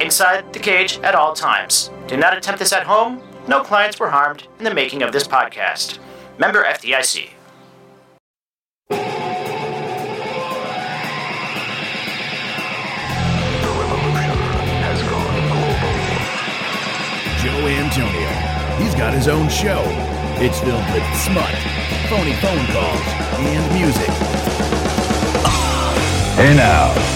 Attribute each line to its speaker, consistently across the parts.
Speaker 1: inside the cage at all times. Do not attempt this at home. No clients were harmed in the making of this podcast. Member FDIC. The revolution has gone global.
Speaker 2: Joe Antonio. He's got his own show. It's filled with smut, phony phone calls, and music. Hey now.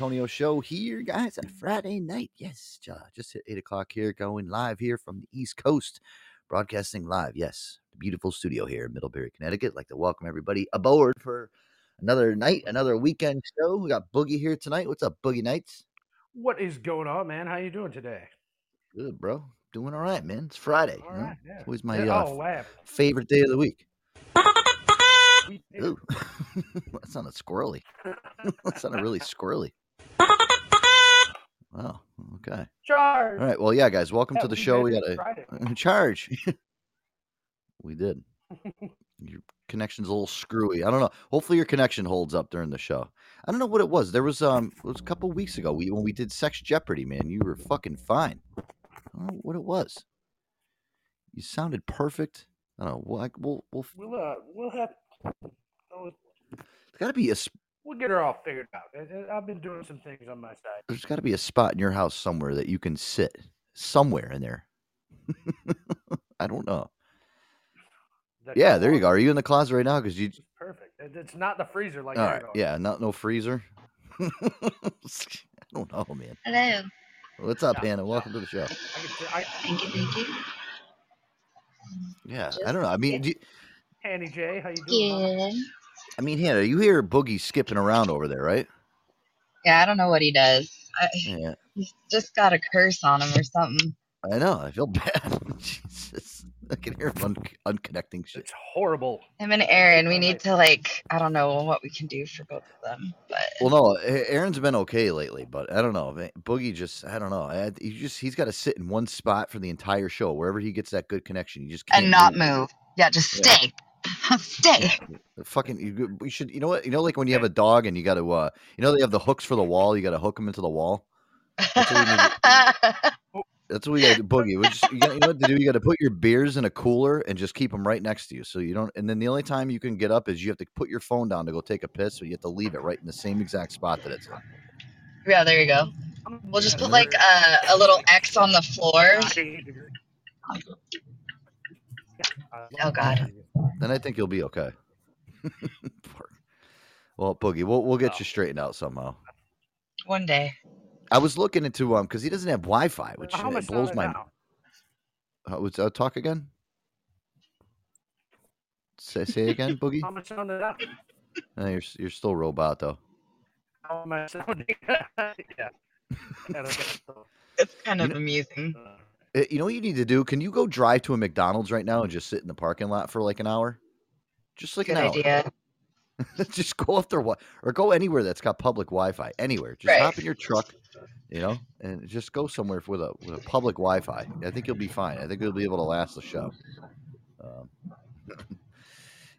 Speaker 3: Antonio Show here, guys, on Friday night. Yes, just hit eight o'clock here, going live here from the East Coast, broadcasting live. Yes, the beautiful studio here in Middlebury, Connecticut. Like to welcome everybody aboard for another night, another weekend show. We got Boogie here tonight. What's up, Boogie Nights?
Speaker 4: What is going on, man? How you doing today?
Speaker 3: Good, bro. Doing all right, man. It's Friday.
Speaker 4: All right, yeah.
Speaker 3: It's always my
Speaker 4: Yeah,
Speaker 3: uh,
Speaker 4: oh, wow.
Speaker 3: favorite day of the week. Ooh, that sounded squirrely. that sounded really squirrely. Wow. Okay.
Speaker 4: Charge.
Speaker 3: All right. Well, yeah, guys. Welcome
Speaker 4: Yeah,
Speaker 3: to the
Speaker 4: we
Speaker 3: show. We got a charge. we did. Your connection's a little screwy. I don't know. Hopefully, your connection holds up during the show. I don't know what it was. There was um, it was a couple weeks ago. We when we did Sex Jeopardy, man. You were fucking fine. I don't know what it was. You sounded perfect. I don't know. We'll we'll we'll
Speaker 4: We'll uh, we'll have. oh,
Speaker 3: there's got to be a
Speaker 4: We'll get her all figured out. I- I- I've been doing some things on my side.
Speaker 3: there's got to be a spot in your house somewhere that you can sit somewhere in there. I don't know.
Speaker 4: The
Speaker 3: Yeah, there you go. Are you in the closet right now? Because you.
Speaker 4: is Perfect. It's not the freezer like
Speaker 3: All right.
Speaker 4: going.
Speaker 3: Yeah. Not no freezer. I don't know, man.
Speaker 5: Hello.
Speaker 3: What's up,
Speaker 4: Yeah,
Speaker 3: Hannah? Welcome to the show.
Speaker 4: I I,
Speaker 5: Thank you, thank you.
Speaker 3: Yeah, I don't know. I mean, do you-
Speaker 4: Annie J, how you doing? mama?
Speaker 5: Good.
Speaker 3: I mean, Hannah, you hear Boogie skipping around over there, right?
Speaker 5: Yeah, I don't know what he does. I,
Speaker 3: Yeah,
Speaker 5: he's just got a curse on him or something.
Speaker 3: I know. I feel bad. Jesus, I can hear him un- unconnecting shit.
Speaker 4: It's horrible.
Speaker 5: Him and Aaron, we need to like, I don't know what we can do for both of them, but
Speaker 3: Well, no, Aaron's been okay lately, but I don't know. Boogie just, I don't know. I, he just, he's got to sit in one spot for the entire show, wherever he gets that good connection. He just can't
Speaker 5: and not move. Yeah, just
Speaker 3: Yeah.
Speaker 5: stay. stay.
Speaker 3: The Fucking, you, we should, you know what? You know, like when you have a dog and you got to, uh, you know, they have the hooks for the wall. You got to hook them into the wall. That's what we need That's what we got to boogie. We just, you, gotta, you know what to do? You got to put your beers in a cooler and just keep them right next to you, so you don't. And then the only time you can get up is you have to put your phone down to go take a piss, so you have to leave it right in the same exact spot that it's in.
Speaker 5: yeah, there you go. We'll just put like a, a little X on the floor. Oh, God.
Speaker 3: Then I think you'll be okay. Well, boogie, we'll we'll get
Speaker 4: Oh.
Speaker 3: you straightened out somehow.
Speaker 5: One day.
Speaker 3: I was looking into um because he doesn't have Wi-Fi, which
Speaker 4: How
Speaker 3: uh,
Speaker 4: much
Speaker 3: blows my.
Speaker 4: now?
Speaker 3: Uh, what's- uh, talk again. Say say again, boogie.
Speaker 4: How much on it now?
Speaker 3: Uh, you're you're still robot though.
Speaker 4: How am I sounding? yeah. I don't.
Speaker 5: It's kind
Speaker 3: You
Speaker 5: of
Speaker 3: know-
Speaker 5: amusing.
Speaker 4: Uh,
Speaker 3: You know what you need to do? Can you go drive to a McDonald's right now and just sit in the parking lot for like an hour? Just like
Speaker 5: Good
Speaker 3: an hour.
Speaker 5: idea.
Speaker 3: just go up there, or go anywhere that's got public Wi-Fi. Anywhere, just
Speaker 5: Right.
Speaker 3: hop in your truck, you know, and just go somewhere with a with a public Wi-Fi. I think you'll be fine. I think you'll be able to last the show. Um,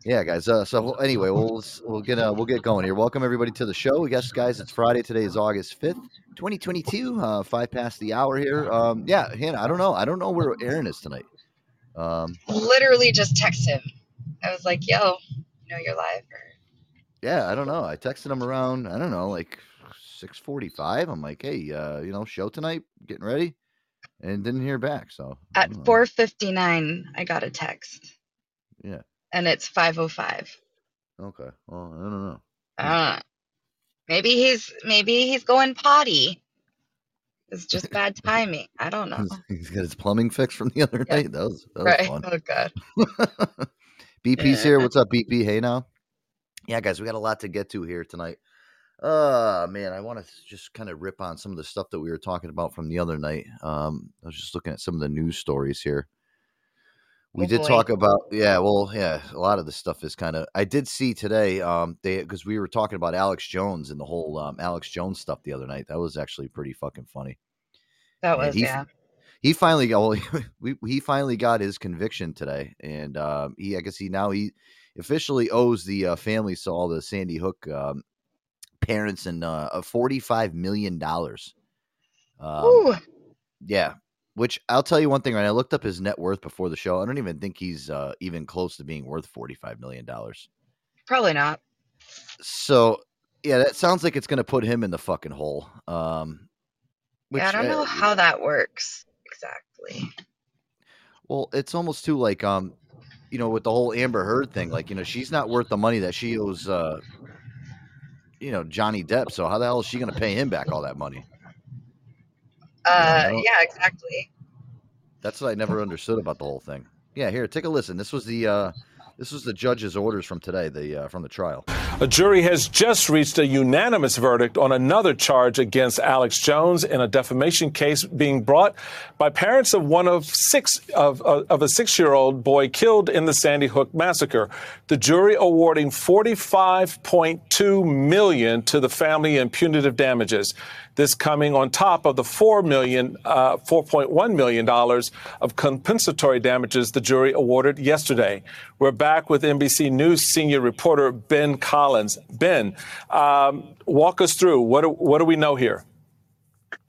Speaker 3: yeah, guys. Uh, so anyway, we'll we'll get uh, we'll get going here. Welcome everybody to the show. Yes, guys, it's Friday. Today is August fifth, twenty twenty two. Uh, five past the hour here. Um, yeah, Hannah. I don't know. I don't know where Aaron is tonight. Um,
Speaker 5: Literally just text him. I was like, yo, you know you're live. Or...
Speaker 3: Yeah, I don't know. I texted him around, I don't know, like 6:45. I'm like, "Hey, uh, you know, show tonight, getting ready." And didn't hear back, so
Speaker 5: At 4:59, I got a text,
Speaker 3: Yeah.
Speaker 5: And it's 5:05.
Speaker 3: Okay. Well, I don't know.
Speaker 5: Uh, maybe he's maybe he's going potty. It's just bad timing. I don't know.
Speaker 3: He's got his plumbing fixed from the other
Speaker 5: Yeah.
Speaker 3: night. That was that was
Speaker 5: Right?
Speaker 3: fun.
Speaker 5: Oh god.
Speaker 3: BP's here. What's up, BP? Hey now. Yeah, guys, we got a lot to get to here tonight. Uh man, I want to just kind of rip on some of the stuff that we were talking about from the other night. Um, I was just looking at some of the news stories here. We
Speaker 5: Oh,
Speaker 3: did
Speaker 5: boy.
Speaker 3: talk about yeah, well, yeah, a lot of the stuff is kind of I did see today um they because we were talking about Alex Jones and the whole um, Alex Jones stuff the other night. That was actually pretty fucking funny.
Speaker 5: That
Speaker 3: And
Speaker 5: was
Speaker 3: he-
Speaker 5: yeah.
Speaker 3: He finally got well, we, he finally got his conviction today, and um, he I guess he now he officially owes the uh, families to all the Sandy Hook um, parents and uh, a forty five million dollars. Um, yeah, which I'll tell you one thing. Right, I looked up his net worth before the show. I don't even think he's uh, even close to being worth forty five million dollars.
Speaker 5: probably not.
Speaker 3: So yeah, that sounds like it's going to put him in the fucking hole. Um,
Speaker 5: yeah, I don't
Speaker 3: uh,
Speaker 5: know how that works exactly.
Speaker 3: Well, it's almost too like um, you know, with the whole Amber Heard thing, like you know, she's not worth the money that she owes uh, you know, Johnny Depp. So how the hell is she going to pay him back all that money?
Speaker 5: Uh, yeah, exactly.
Speaker 3: That's what I never understood about the whole thing. Yeah, here, take a listen. This was the uh, This was the judge's orders from today, the uh, from the trial.
Speaker 6: A jury has just reached a unanimous verdict on another charge against Alex Jones in a defamation case being brought by parents of one of six of, of, of a six-year-old boy killed in the Sandy Hook massacre. The jury awarding 45.2 million to the family in punitive damages. This coming on top of the four million, uh, 4.1 million dollars of compensatory damages the jury awarded yesterday. We're back with NBC News senior reporter Ben Collins. Ben, um, walk us through what do, what do we know here?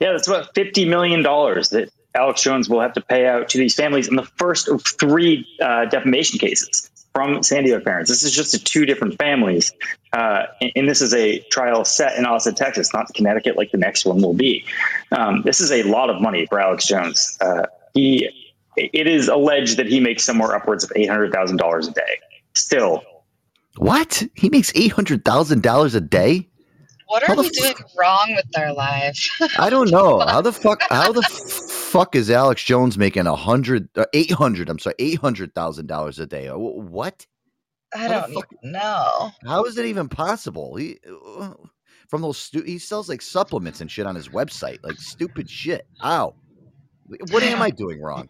Speaker 7: Yeah, that's about fifty million dollars that Alex Jones will have to pay out to these families in the first of three uh, defamation cases from Sandy Hook parents. This is just to two different families, uh, and, and this is a trial set in Austin, Texas, not Connecticut, like the next one will be. Um, this is a lot of money for Alex Jones. Uh, he, it is alleged that he makes somewhere upwards of eight hundred thousand dollars a day. Still,
Speaker 3: What? He makes eight hundred thousand dollars a day?
Speaker 5: What are
Speaker 3: the
Speaker 5: we doing wrong with our lives?
Speaker 3: I don't know. How the fuck? How the fuck is Alex Jones making a hundred, uh, eight hundred? I'm sorry, eight hundred thousand dollars a day? Uh, What?
Speaker 5: I
Speaker 3: How
Speaker 5: don't
Speaker 3: fuck-
Speaker 5: know.
Speaker 3: How is it even possible? He uh, from those stu- he sells like supplements and shit on his website, like stupid shit. Ow! What am I doing wrong?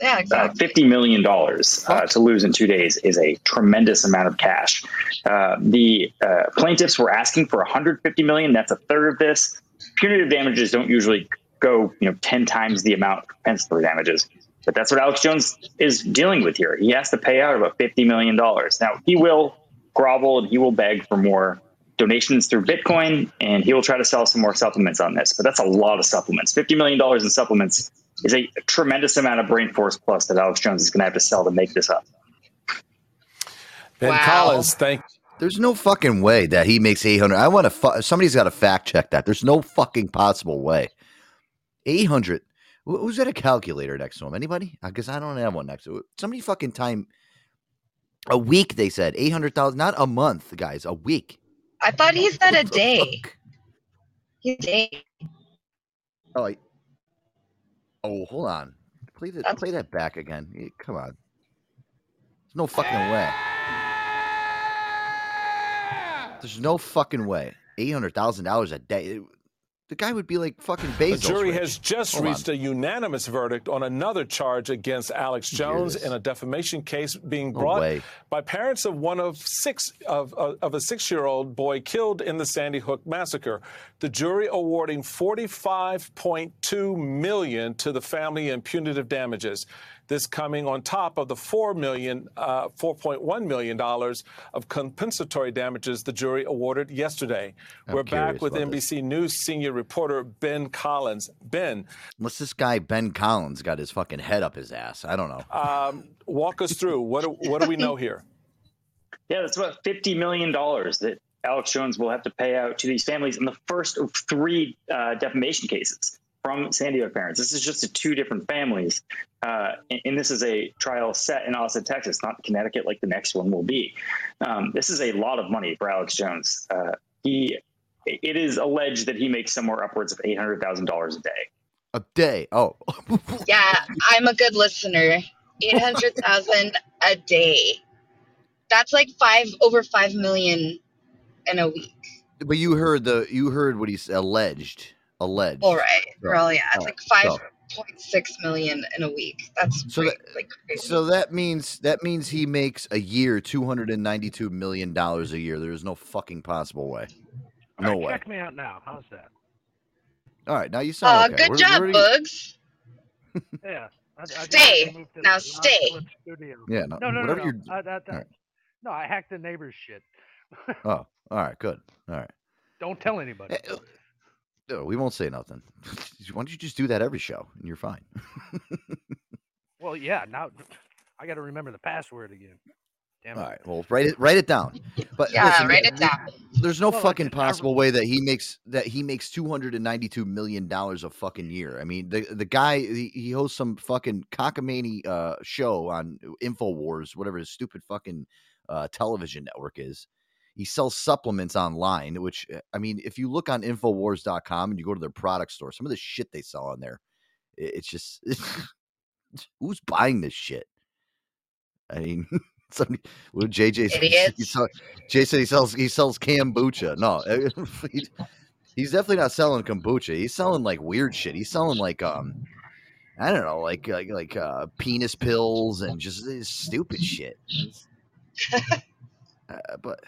Speaker 5: Yeah,
Speaker 7: uh,
Speaker 5: exactly.
Speaker 7: fifty million dollars uh, to lose in two days is a tremendous amount of cash. Uh, the uh, plaintiffs were asking for 150 million. That's a third of this. Punitive damages don't usually go, you know, 10 times the amount of compensatory damages. But that's what Alex Jones is dealing with here. He has to pay out about 50 million dollars. Now he will grovel and he will beg for more donations through Bitcoin, and he will try to sell some more supplements on this. But that's a lot of supplements. $50 million in supplements is a tremendous amount of brain force plus that Alex Jones is going to have to sell to make this up.
Speaker 6: Ben
Speaker 5: Wow.
Speaker 6: Collins, thank
Speaker 3: There's no fucking way that he makes 800. I want to, fu- somebody's got to fact check that. There's no fucking possible way. 800. Wh- Who's got a calculator next to him? Anybody? Because I don't have one next to it. Somebody fucking time. A week, they said. 800,000. Not a month, guys. A week.
Speaker 5: I thought he said a
Speaker 3: What the
Speaker 5: day.
Speaker 3: fuck?
Speaker 5: He day.
Speaker 3: Oh, I- oh, hold on. Play that,
Speaker 5: That's-
Speaker 3: play that back again. Come on. There's no fucking way. There's no fucking way. Eight hundred thousand dollars a day. The guy would be like fucking
Speaker 6: The jury
Speaker 3: rich.
Speaker 6: has just
Speaker 3: Hold on.
Speaker 6: reached a unanimous verdict on another charge against Alex Jones in a defamation case being brought
Speaker 3: way.
Speaker 6: by parents of one of six of, of, of a six-year-old boy killed in the Sandy Hook massacre. The jury awarding 45.2 million to the family in punitive damages. This coming on top of the four million, uh, 4.1 million dollars of compensatory damages the jury awarded yesterday.
Speaker 3: I'm
Speaker 6: We're back with
Speaker 3: about this.
Speaker 6: NBC News senior reporter Ben Collins. Ben,
Speaker 3: Unless this guy Ben Collins got his fucking head up his ass. I don't know.
Speaker 6: um, walk us through what do, what do we know here?
Speaker 7: Yeah, that's about fifty million dollars that Alex Jones will have to pay out to these families in the first of three uh, defamation cases from Sandy Hook parents. This is just to two different families, uh, and, and this is a trial set in Austin, Texas, not Connecticut, like the next one will be. Um, this is a lot of money for Alex Jones. Uh, he, it is alleged that he makes somewhere upwards of eight hundred thousand dollars a day.
Speaker 3: A day. Oh,
Speaker 5: Yeah, I'm a good listener. Eight hundred thousand a day. That's like five over five million in a week.
Speaker 3: but you heard the you heard what he's alleged. Alleged.
Speaker 5: All right,
Speaker 3: So-
Speaker 5: girl. Yeah, it's
Speaker 3: oh,
Speaker 5: like five
Speaker 3: so-
Speaker 5: point six million in a week. That's
Speaker 3: So
Speaker 5: great,
Speaker 3: that-
Speaker 5: like crazy.
Speaker 3: So that means that means he makes a year two hundred and ninety two million dollars a year. There is no fucking possible way. No
Speaker 4: right,
Speaker 3: way.
Speaker 4: Check me out now. How's that?
Speaker 3: All right, now you
Speaker 5: Oh,
Speaker 3: sound uh, okay.
Speaker 5: good
Speaker 3: We're-
Speaker 5: job,
Speaker 3: we're-
Speaker 5: Bugs.
Speaker 4: Yeah. I, I
Speaker 5: Stay.
Speaker 4: had to move to
Speaker 5: Now
Speaker 4: the
Speaker 5: stay.
Speaker 3: Yeah, no,
Speaker 4: No, no, no,
Speaker 3: whatever
Speaker 4: no.
Speaker 3: you're.
Speaker 4: I, that, that,
Speaker 3: Alright.
Speaker 4: No, I hacked the neighbor's shit.
Speaker 3: Oh, all right, good. All right.
Speaker 4: Don't tell anybody.
Speaker 3: Eh, No, we won't say nothing. Why don't you just do that every show and you're fine?
Speaker 4: Well, yeah. Now I got to remember the password again. Damn
Speaker 3: All
Speaker 4: it.
Speaker 3: right. Well, write it write it down. But
Speaker 5: Yeah,
Speaker 3: listen,
Speaker 5: write it down.
Speaker 3: There's no
Speaker 4: Well,
Speaker 3: fucking
Speaker 4: did-
Speaker 3: possible way that he makes that he makes 292 million dollars a fucking year. I mean, the the guy he, he hosts some fucking cockamamie uh show on Infowars, whatever his stupid fucking uh television network is. He sells supplements online, which uh, I mean, if you look on infowars.com and you go to their product store, some of the shit they sell on there, it's just who's buying this shit? I mean, Somebody, well, JJ said- he sell- Jay said he sells he sells kombucha. No, he- he's definitely not selling kombucha. He's selling like weird shit. He's selling like um, I don't know, like like like uh, penis pills and just uh, stupid shit. uh, but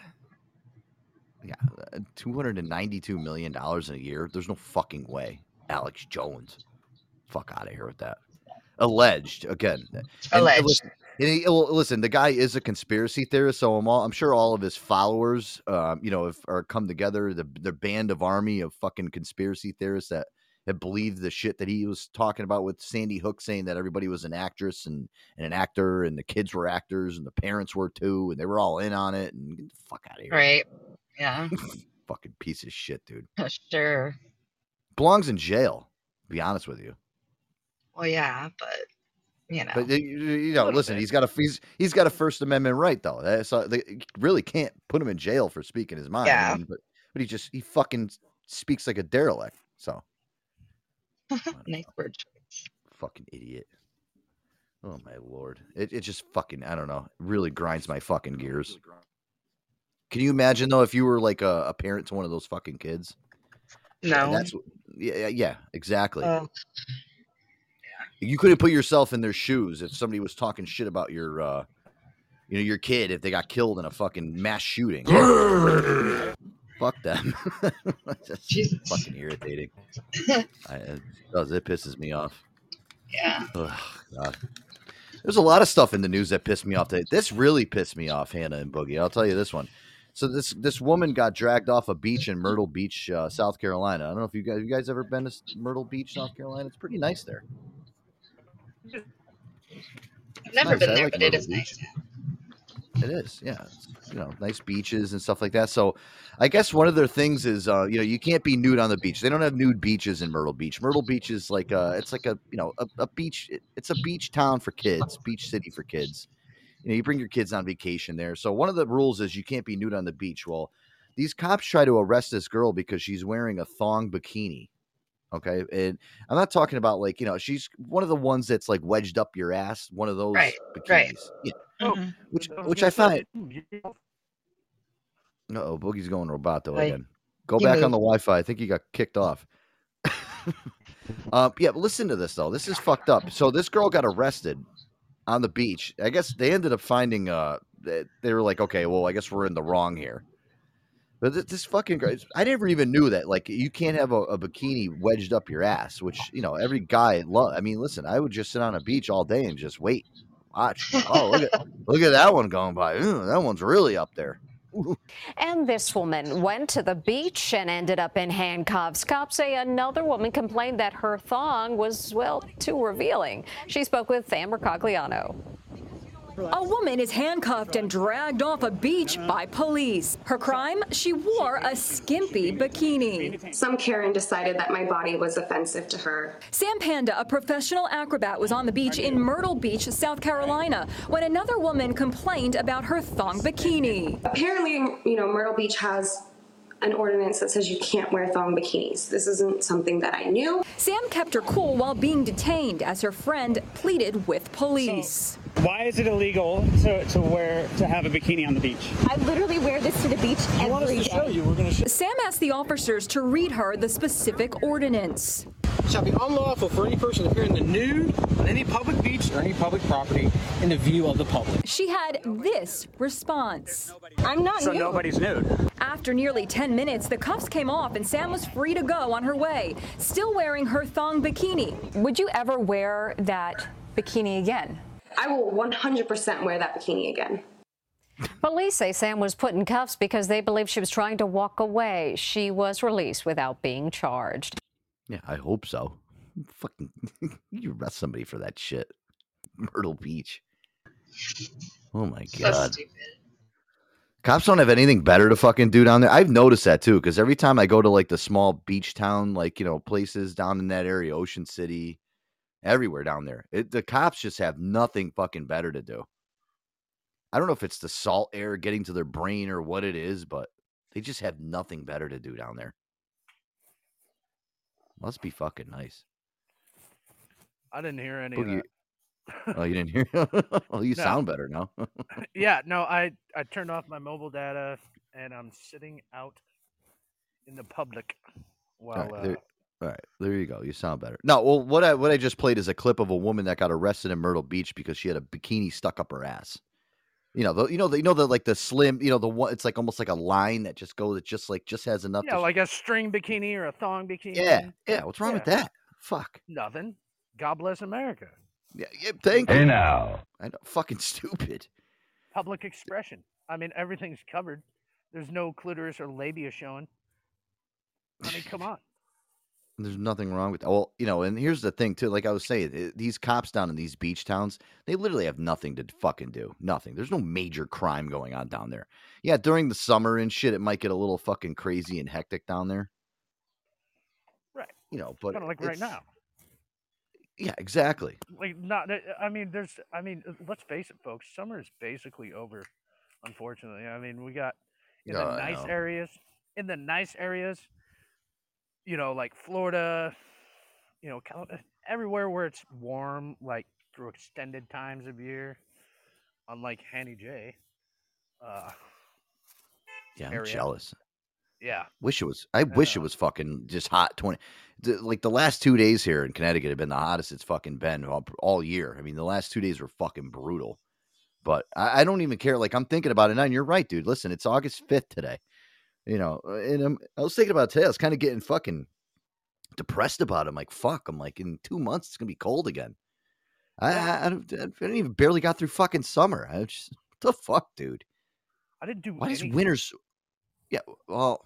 Speaker 3: yeah, uh, two hundred and ninety-two million dollars in a year. There's no fucking way. Alex Jones, fuck out of here with that. Alleged again. And
Speaker 5: Alleged.
Speaker 3: listen, and he- well, listen, the guy is a conspiracy theorist, so I'm all, I'm sure all of his followers, um, you know, if, are come together, the the band of army of fucking conspiracy theorists that have believed the shit that he was talking about with Sandy Hook saying that everybody was an actress and, and an actor and the kids were actors and the parents were too and they were all in on it and get the fuck out of here.
Speaker 5: Right. Yeah.
Speaker 3: Fucking piece of shit, dude.
Speaker 5: sure.
Speaker 3: Belongs in jail. To be honest with you.
Speaker 5: Well, yeah, but you know.
Speaker 3: But uh, you, know, listen,
Speaker 4: bit.
Speaker 3: he's got a he's he's got a First Amendment right though. Uh, they really can't put him in jail for speaking his mind. I
Speaker 5: Yeah.
Speaker 3: mean, but but he just he fucking speaks like a derelict. So
Speaker 5: nice word choice.
Speaker 3: fucking idiot. Oh my lord, it it just fucking I don't know. Really grinds my fucking gears. Can you imagine though if you were like a, a parent to one of those fucking kids?
Speaker 5: No.
Speaker 3: That's yeah yeah, yeah exactly.
Speaker 5: Oh,
Speaker 3: you couldn't put yourself in their shoes if somebody was talking shit about your uh you know your kid if they got killed in a fucking mass shooting fuck them That's
Speaker 5: Jesus.
Speaker 3: fucking irritating I, it does it pisses me off
Speaker 5: yeah.
Speaker 3: Ugh, God. there's a lot of stuff in the news that pissed me off today. this really pissed me off hannah and boogie i'll tell you this one so this this woman got dragged off a beach in myrtle beach uh, south carolina i don't know if you guys you guys ever been to myrtle beach south carolina it's pretty nice there
Speaker 5: I've never
Speaker 3: nice.
Speaker 5: been there,
Speaker 3: like
Speaker 5: but it
Speaker 3: Myrtle
Speaker 5: is
Speaker 3: Beach.
Speaker 5: nice.
Speaker 3: It is, yeah. It's, you know, nice beaches and stuff like that. So, I guess one of their things is, uh, you know, you can't be nude on the beach. They don't have nude beaches in Myrtle Beach. Myrtle Beach is like a, it's like a, you know, a, a beach. It's a beach town for kids, beach city for kids. You know, you bring your kids on vacation there. So one of the rules is you can't be nude on the beach. Well, these cops try to arrest this girl because she's wearing a thong bikini. Okay, and I'm not talking about like you know she's one of the ones that's like wedged up your ass, one of those
Speaker 5: Right,
Speaker 3: bikinis.
Speaker 5: right.
Speaker 3: Yeah,
Speaker 4: Oh,
Speaker 5: Mhm.
Speaker 3: which which I find
Speaker 4: mm,
Speaker 3: no, Boogie's going roboto
Speaker 5: Right.
Speaker 3: again. Go
Speaker 5: He
Speaker 3: back on the Wi-Fi. I think he got kicked off. uh, yeah, but listen to this though. This is fucked up. So this girl got arrested on the beach. I guess they ended up finding. Uh, they, they were like, okay, well, I guess we're in the wrong here. But this, this fucking girl, I never even knew that. Like, you can't have a, a bikini wedged up your ass, which you know every guy love. I mean, listen, I would just sit on a beach all day and just wait, watch. Oh, look at look at that one going by. Ooh, that one's really up there.
Speaker 8: And this woman went to the beach and ended up in handcuffs. Cops say another woman complained that her thong was, well, too revealing. She spoke with Sam Mercogliano.
Speaker 9: A woman is handcuffed and dragged off a beach by police. Her crime? She wore a skimpy bikini.
Speaker 10: Some Karen decided that my body was offensive to her.
Speaker 9: Sam Panda, a professional acrobat, was on the beach in Myrtle Beach, South Carolina, when another woman complained about her thong bikini.
Speaker 10: Apparently, you know, Myrtle Beach has an ordinance that says you can't wear thong bikinis. This isn't something that I knew.
Speaker 9: Sam kept her cool while being detained as her friend pleaded with police.
Speaker 11: Why is it illegal to, to wear to have a bikini on the beach?
Speaker 12: I literally wear this to the beach every day.
Speaker 11: We're gonna show.
Speaker 9: Sam asked the officers to read her the specific ordinance.
Speaker 13: Shall be unlawful for any person to appear in the nude on any public beach or any public property in the view of the public.
Speaker 9: She had this response.
Speaker 12: I'm not
Speaker 11: So
Speaker 12: nude.
Speaker 11: So nobody's nude.
Speaker 9: After nearly 10 minutes, the cuffs came off and Sam was free to go on her way, still wearing her thong bikini.
Speaker 8: Would you ever wear that bikini again?
Speaker 10: I will 100% wear that bikini again.
Speaker 8: Police say Sam was put in cuffs because they believe she was trying to walk away. She was released without being charged.
Speaker 3: Yeah, I hope so. Fucking, you arrest somebody for that shit. Myrtle Beach. Oh my
Speaker 5: So
Speaker 3: god.
Speaker 5: stupid.
Speaker 3: Cops don't have anything better to fucking do down there. I've noticed that too, because every time I go to like the small beach town, like you know, places down in that area, Ocean City, everywhere down there, it, the cops just have nothing fucking better to do. I don't know if it's the salt air getting to their brain or what it is, but they just have nothing better to do down there. Must be fucking nice.
Speaker 4: I didn't hear any of that.
Speaker 3: Oh, you didn't hear? well, you
Speaker 4: No.
Speaker 3: sound better now.
Speaker 4: yeah, no, I I turned off my mobile data and I'm sitting out in the public while
Speaker 3: right, there,
Speaker 4: uh,
Speaker 3: all right, there you go. You sound better. No, well, what I what I just played is a clip of a woman that got arrested in Myrtle Beach because she had a bikini stuck up her ass. You know, the, you know, the, you know the like the slim, you know, the one. It's like almost like a line that just goes. It just like just has enough.
Speaker 4: yeah,
Speaker 3: to,
Speaker 4: like a string bikini or a thong bikini.
Speaker 3: yeah, yeah. What's wrong with that? Fuck.
Speaker 4: Nothing. God bless America.
Speaker 3: Yeah, yeah thank
Speaker 4: Hey
Speaker 3: you.
Speaker 4: now.
Speaker 3: I know. Fucking stupid.
Speaker 4: Public expression. I mean, everything's covered. There's no clitoris or labia showing. I mean, come on.
Speaker 3: There's nothing wrong with that. Well, you know, and here's the thing too. Like I was saying, eh, these cops down in these beach towns, they literally have nothing to fucking do. Nothing. There's no major crime going on down there. Yeah, during the summer and shit, it might get a little fucking crazy and hectic down there.
Speaker 4: Right.
Speaker 3: You know, but
Speaker 4: Kind of like right now.
Speaker 3: Yeah, exactly.
Speaker 4: Like not. I mean, there's. I mean, uh, let's face it, folks. Summer is basically over. Unfortunately, I mean, we got in the
Speaker 3: I
Speaker 4: nice areas. In the nice areas, you know, like Florida, you know, Cal- uh, everywhere where it's warm, like through extended times of year. Unlike Hanny J. Uh,
Speaker 3: Yeah, I'm
Speaker 4: area.
Speaker 3: jealous.
Speaker 4: Yeah.
Speaker 3: Wish it was. I wish it was fucking just hot. Twenty, the, like the last two days here in Connecticut have been the hottest it's fucking been all, all year. I mean, the last two days were fucking brutal. But I, I don't even care. Like I'm thinking about it now. And you're right, dude. Listen, it's August fifth today. You know, uh, and I'm, I was thinking about today. I was kind of getting fucking depressed about it. I'm like, fuck. I'm like, in two months it's gonna be cold again. I, I, I, don't, I don't even barely got through fucking summer. I just what the fuck, dude.
Speaker 4: I didn't do.
Speaker 3: Why does
Speaker 4: anything.
Speaker 3: winters? Yeah, well,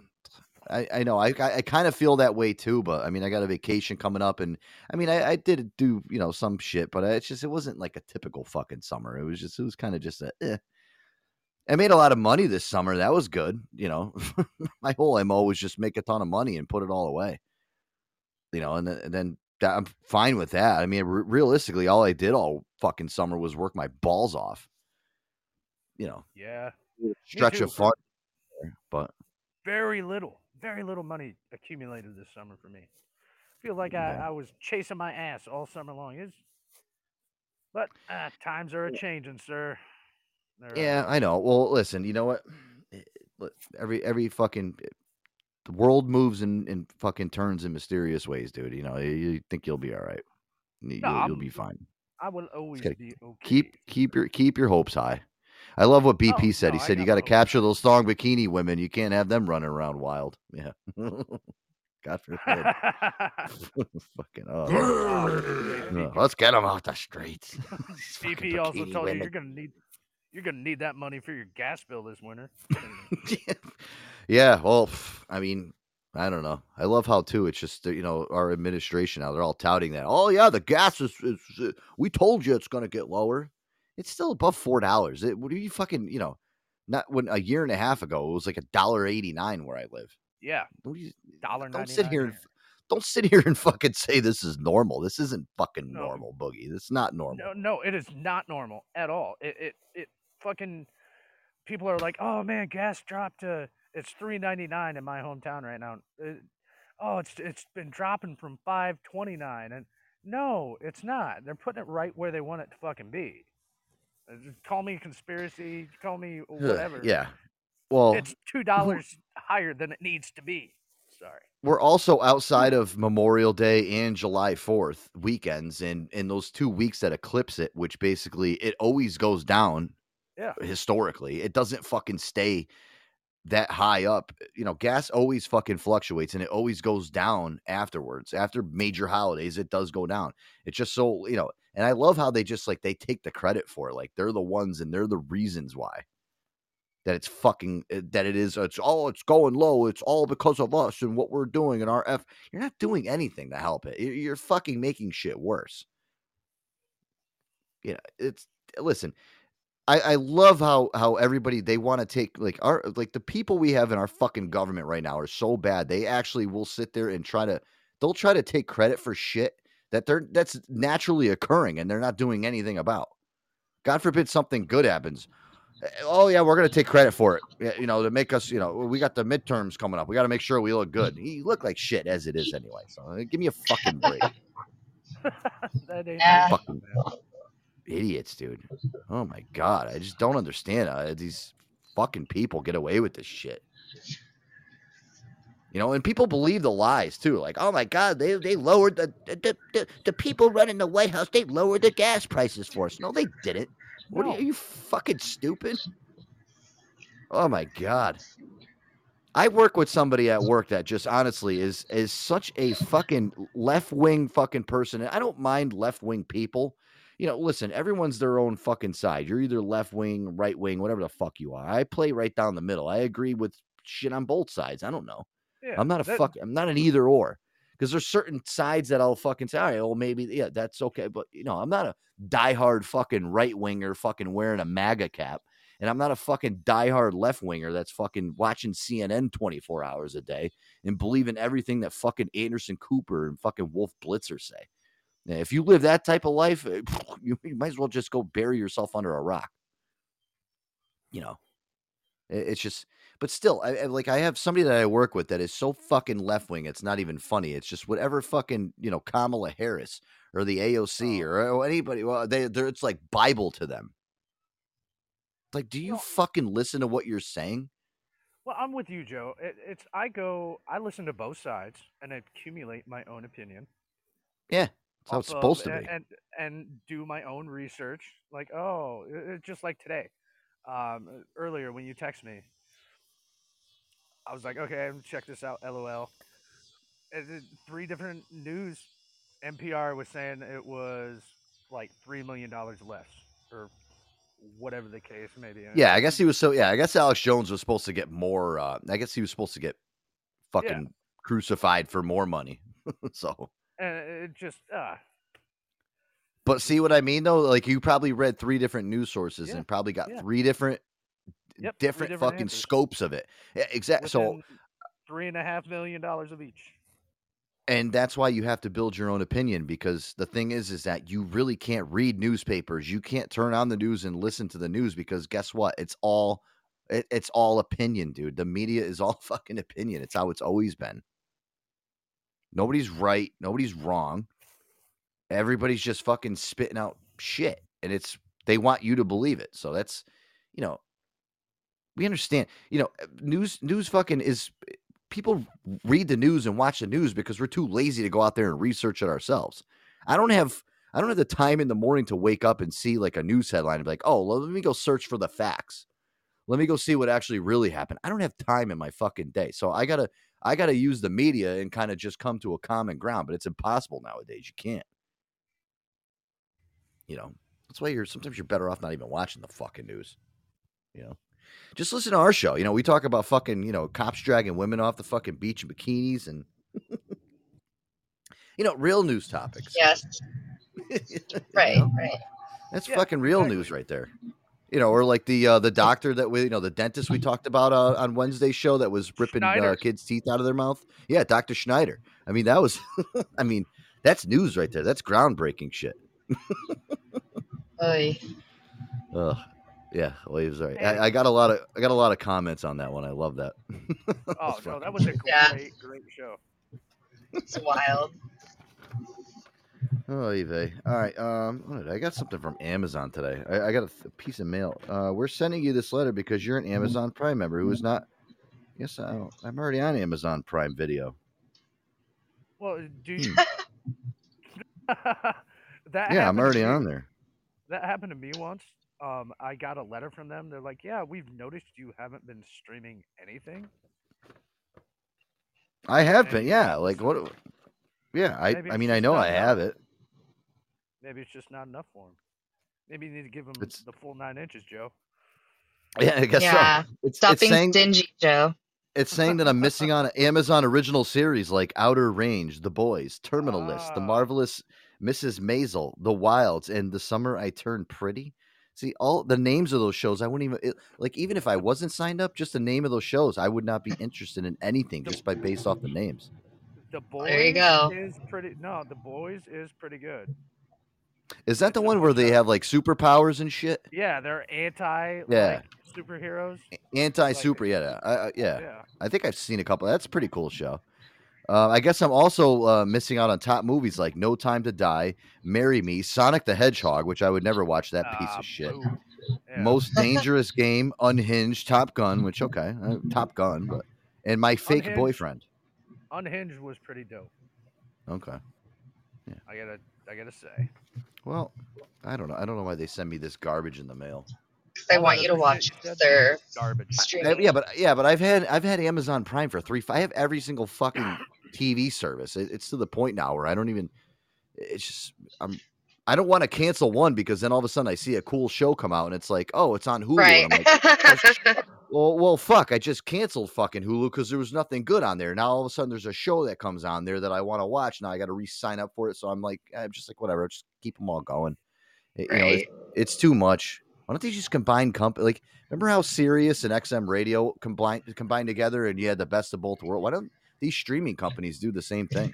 Speaker 3: I, I know. I, I, I kind of feel that way too. But I mean, I got a vacation coming up, and I mean, I, I did do you know some shit, but it's just it wasn't like a typical fucking summer. It was just it was kind of just a. Eh. I made a lot of money this summer. That was good. You know, my whole mo was just make a ton of money and put it all away. You know, and then, and then that, I'm fine with that. I mean, re- realistically, all I did all fucking summer was work my balls off. You know,
Speaker 4: Yeah.
Speaker 3: stretch of fun, but
Speaker 4: very little, very little money accumulated this summer for me. Feel like I, I was chasing my ass all summer long. It's, but uh, times are a changing, sir. They're,
Speaker 3: Yeah, I know. Well, listen, you know what? Eh, Every every fucking eh, the world moves in in fucking turns in mysterious ways, dude. You know, you, you think you'll be all right. You,
Speaker 4: No,
Speaker 3: will be fine.
Speaker 4: I will always be okay.
Speaker 3: Keep keep your keep your hopes high. I love what BP
Speaker 4: Oh,
Speaker 3: said.
Speaker 4: no,
Speaker 3: he said you got to capture those thong bikini women. You can't have them running around wild. Yeah. God forbid. Fucking oh.
Speaker 4: Oh,
Speaker 3: Let's get them off the streets.
Speaker 4: BP also told you
Speaker 3: women.
Speaker 4: you're gonna need you're gonna need that money for your gas bill this winter.
Speaker 3: Yeah, well, I mean, I don't know. I love how too. It's just you know our administration now. They're all touting that. Oh yeah, the gas is. is uh, we told you it's going to get lower. It's still above four dollars. It. What are you fucking? You know, not when a year and a half ago it was like a dollar eighty nine where I live.
Speaker 4: yeah,
Speaker 3: What do you-
Speaker 4: dollar
Speaker 3: Don't sit here and don't sit here and fucking say this is normal. This isn't fucking
Speaker 4: No.
Speaker 3: normal, boogie. This is not normal.
Speaker 4: No, no, it is not normal at all. It, it, it fucking people are like, oh man, gas dropped to it's three ninety nine in my hometown right now. It- oh, it's it's been dropping from five twenty nine, and no, it's not. They're putting it right where they want it to fucking be. Uh, just Call me a conspiracy. Call me whatever.
Speaker 3: yeah. Well,
Speaker 4: it's two dollars higher than it needs to be. Sorry.
Speaker 3: we're also outside of Memorial Day and July 4th weekends and in those two weeks that eclipse it, which basically it always goes down
Speaker 4: Yeah.
Speaker 3: historically. It doesn't fucking stay that high up. You know, gas always fucking fluctuates and it always goes down afterwards. After major holidays, it does go down. It's just so, you know, and I love how they just like they take the credit for it. Like they're the ones and they're the reasons why that it's fucking uh, that it is it's all it's going low it's all because of us and what we're doing and our f you're not doing anything to help it you're fucking making shit worse you know it's listen i i love how how everybody they want to take like our like the people we have in our fucking government right now are so bad they actually will sit there and try to they'll try to take credit for shit that they're that's naturally occurring and they're not doing anything about. God forbid something good happens. "Eh, oh yeah we're gonna take credit for it you know to make us you know we got the midterms coming up we got to make sure we look good. You look like shit as it is anyway so uh, give me a fucking break.
Speaker 4: That ain't
Speaker 5: Yeah.
Speaker 3: fucking idiots, dude. Oh my god, I just don't understand how these fucking people get away with this shit. You know, and people believe the lies too. Like, oh my god, they they lowered the the, the, the people running the White House. They lowered the gas prices for us. No, they didn't. What are, you, are you fucking stupid? Oh my god. I work with somebody at work that just honestly is is such a fucking left wing fucking person. And I don't mind left wing people. You know, listen, everyone's their own fucking side. You're either left wing, right wing, whatever the fuck you are. I play right down the middle. I agree with shit on both sides. I don't know.
Speaker 4: Yeah,
Speaker 3: I'm not a
Speaker 4: that-
Speaker 3: fuck. I'm not an either or. Because there's certain sides that I'll fucking say, all right, well, maybe, yeah, that's okay. But, you know, I'm not a diehard fucking right winger fucking wearing a MAGA cap. And I'm not a fucking diehard left winger that's fucking watching CNN 24 hours a day and believing everything that fucking Anderson Cooper and fucking Wolf Blitzer say. If you live that type of life, eh, you, might as well just go bury yourself under a rock. You know, it's just, but still, I, like I have somebody that I work with that is so fucking left wing. It's not even funny. It's just whatever fucking you know Kamala Harris or the AOC or, or anybody. Well, they they're it's like Bible to them. Like, do you fucking listen to what you're saying?
Speaker 4: Well, I'm with you, Joe. It, it's I go, I listen to both sides and accumulate my own opinion.
Speaker 3: Yeah, that's how it's supposed to be.
Speaker 4: and and do my own research. Like, oh, it- just like today, um, earlier when you text me, I was like, okay, check this out. LOL. It- three different news. NPR was saying it was like three million dollars less, or whatever the case may be.
Speaker 3: Yeah, I guess he was so. Yeah, I guess Alex Jones was supposed to get more. uh I guess he was supposed to get fucking crucified for more money. so,
Speaker 4: and it just uh,
Speaker 3: but see what I mean though? Like you probably read three different news sources
Speaker 4: Yeah,
Speaker 3: and probably got
Speaker 4: yeah.
Speaker 3: three different,
Speaker 4: Yep, three
Speaker 3: different,
Speaker 4: different
Speaker 3: fucking
Speaker 4: answers.
Speaker 3: scopes of it. Yeah, exactly. So,
Speaker 4: three and a half million dollars of each.
Speaker 3: and that's why you have to build your own opinion because the thing is is that you really can't read newspapers you can't turn on the news and listen to the news because guess what it's all it, it's all opinion dude the media is all fucking opinion it's how it's always been nobody's right nobody's wrong everybody's just fucking spitting out shit and it's they want you to believe it so that's you know we understand you know eh, news news fucking is eh, people read the news and watch the news because we're too lazy to go out there and research it ourselves. I don't have I don't have the time in the morning to wake up and see like a news headline and be like, oh, well, let me go search for the facts. Let me go see what actually really happened. I don't have time in my fucking day. So I gotta I gotta use the media and kind of just come to a common ground, but it's impossible nowadays. You can't. You know, that's why you're sometimes you're better off not even watching the fucking news. You know. Just listen to our show. You know, we talk about fucking, you know, cops dragging women off the fucking beach in bikinis and you know, real news topics.
Speaker 5: Yes. right, right.
Speaker 3: That's fucking real news right there. You know, or like the uh, the doctor that we, you know, the dentist we talked about uh, on Wednesday's show that was ripping uh, kids' teeth out of their mouth. Yeah, Doctor Schneider. I mean, that was, I mean, that's news right there. That's groundbreaking shit.
Speaker 5: Oy.
Speaker 3: Ugh. Yeah, well, he was right. I, I got a lot of I got a lot of comments on that one. I love that.
Speaker 4: Oh no, that was a great,
Speaker 5: Yeah.
Speaker 4: great show.
Speaker 5: It's wild.
Speaker 3: Oh, Eve. All right. Um, I I got something from Amazon today. I, I got a, th- piece of mail. Uh, we're sending you this letter because you're an Amazon Prime member who is not. Yes, I I'm already on Amazon Prime Video.
Speaker 4: Well, do you?
Speaker 3: Hmm.
Speaker 4: that
Speaker 3: Yeah, I'm already on there.
Speaker 4: That happened to me once. Um, I got a letter from them. They're like, "Yeah, we've noticed you haven't been streaming anything."
Speaker 3: I have been. Yeah, like what? Yeah, I.
Speaker 4: Maybe
Speaker 3: I mean, I know I have it.
Speaker 4: Maybe it's just not enough for him. Maybe you need to give him
Speaker 3: It's-
Speaker 4: the full nine inches, Joe.
Speaker 3: Yeah, I guess
Speaker 5: Yeah.
Speaker 3: so. It's,
Speaker 5: Stop
Speaker 3: it's
Speaker 5: being
Speaker 3: saying
Speaker 5: stingy, Joe.
Speaker 3: it's saying that I'm missing on Amazon original series like Outer Range, The Boys, Terminal List, The
Speaker 4: Ah.
Speaker 3: Marvelous Mrs. Maisel, The Wilds, and The Summer I Turned Pretty. See, all the names of those shows, I wouldn't even it, like. Even if I wasn't signed up, just the name of those shows, I would not be interested in anything just by based off the names.
Speaker 4: The boys
Speaker 5: There you go.
Speaker 4: is pretty. No, the boys is pretty good.
Speaker 3: Is that the one where they have like superpowers and shit?
Speaker 4: Yeah, they're anti
Speaker 3: Yeah.
Speaker 4: like superheroes.
Speaker 3: Anti super, yeah, I, I, yeah.
Speaker 4: Yeah.
Speaker 3: I think I've seen a couple. That's a pretty cool show. Uh, I guess I'm also uh, missing out on top movies like No Time to Die, Marry Me, Sonic the Hedgehog, which I would never watch that piece
Speaker 4: Ah,
Speaker 3: of shit.
Speaker 4: Yeah.
Speaker 3: Most Dangerous Game, Unhinged, Top Gun, which okay, uh, Top Gun, but and My Fake
Speaker 4: Unhinged.
Speaker 3: Boyfriend.
Speaker 4: Unhinged was pretty dope.
Speaker 3: Okay. Yeah.
Speaker 4: I gotta, I gotta say.
Speaker 3: Well, I don't know. I don't know why they send me this garbage in the mail.
Speaker 5: Because I want you to watch their
Speaker 4: Garbage.
Speaker 5: Streaming.
Speaker 3: yeah, but yeah, but I've had I've had Amazon Prime for three. I have every single fucking TV service. It, it's to the point now where I don't even. It's just I'm. I don't want to cancel one because then all of a sudden I see a cool show come out and it's like, oh, it's on Hulu.
Speaker 5: Right.
Speaker 3: And I'm like, well, well, fuck! I just canceled fucking Hulu because there was nothing good on there. Now all of a sudden there's a show that comes on there that I want to watch. Now I got to re-sign up for it. So I'm like, I'm just like, whatever. Just keep them all going. It- you know, it's, it's too much. Why don't they just combine company? Like, remember how Sirius and XM Radio combined combined together, and you had the best of both worlds? Why don't these streaming companies do the same thing?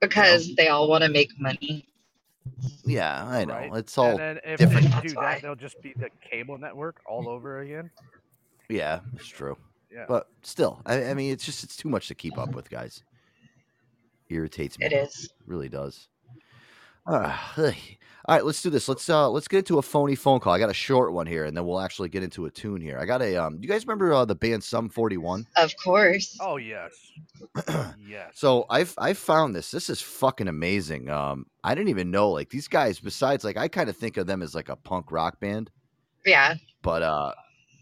Speaker 5: because they all want to make money.
Speaker 3: Yeah, I know.
Speaker 4: Right.
Speaker 3: It's all
Speaker 4: and then if
Speaker 3: different.
Speaker 4: they do that, they'll just be the cable network all over again.
Speaker 3: Yeah, it's true.
Speaker 4: Yeah.
Speaker 3: But still, I, I mean, it's just it's too much to keep up with, guys. Irritates me.
Speaker 5: It is.
Speaker 3: really does. Uh, all right, let's do this. Let's uh let's get into a phony phone call. I got a short one here, and then we'll actually get into a tune here. I got a um. You guys remember uh, the band Sum Forty One?
Speaker 5: Of course.
Speaker 4: Oh yes. yes.
Speaker 3: So I've I found this. This is fucking amazing. Um, I didn't even know like these guys. Besides, like I kind of think of them as like a punk rock band,
Speaker 5: Yeah.
Speaker 3: but uh,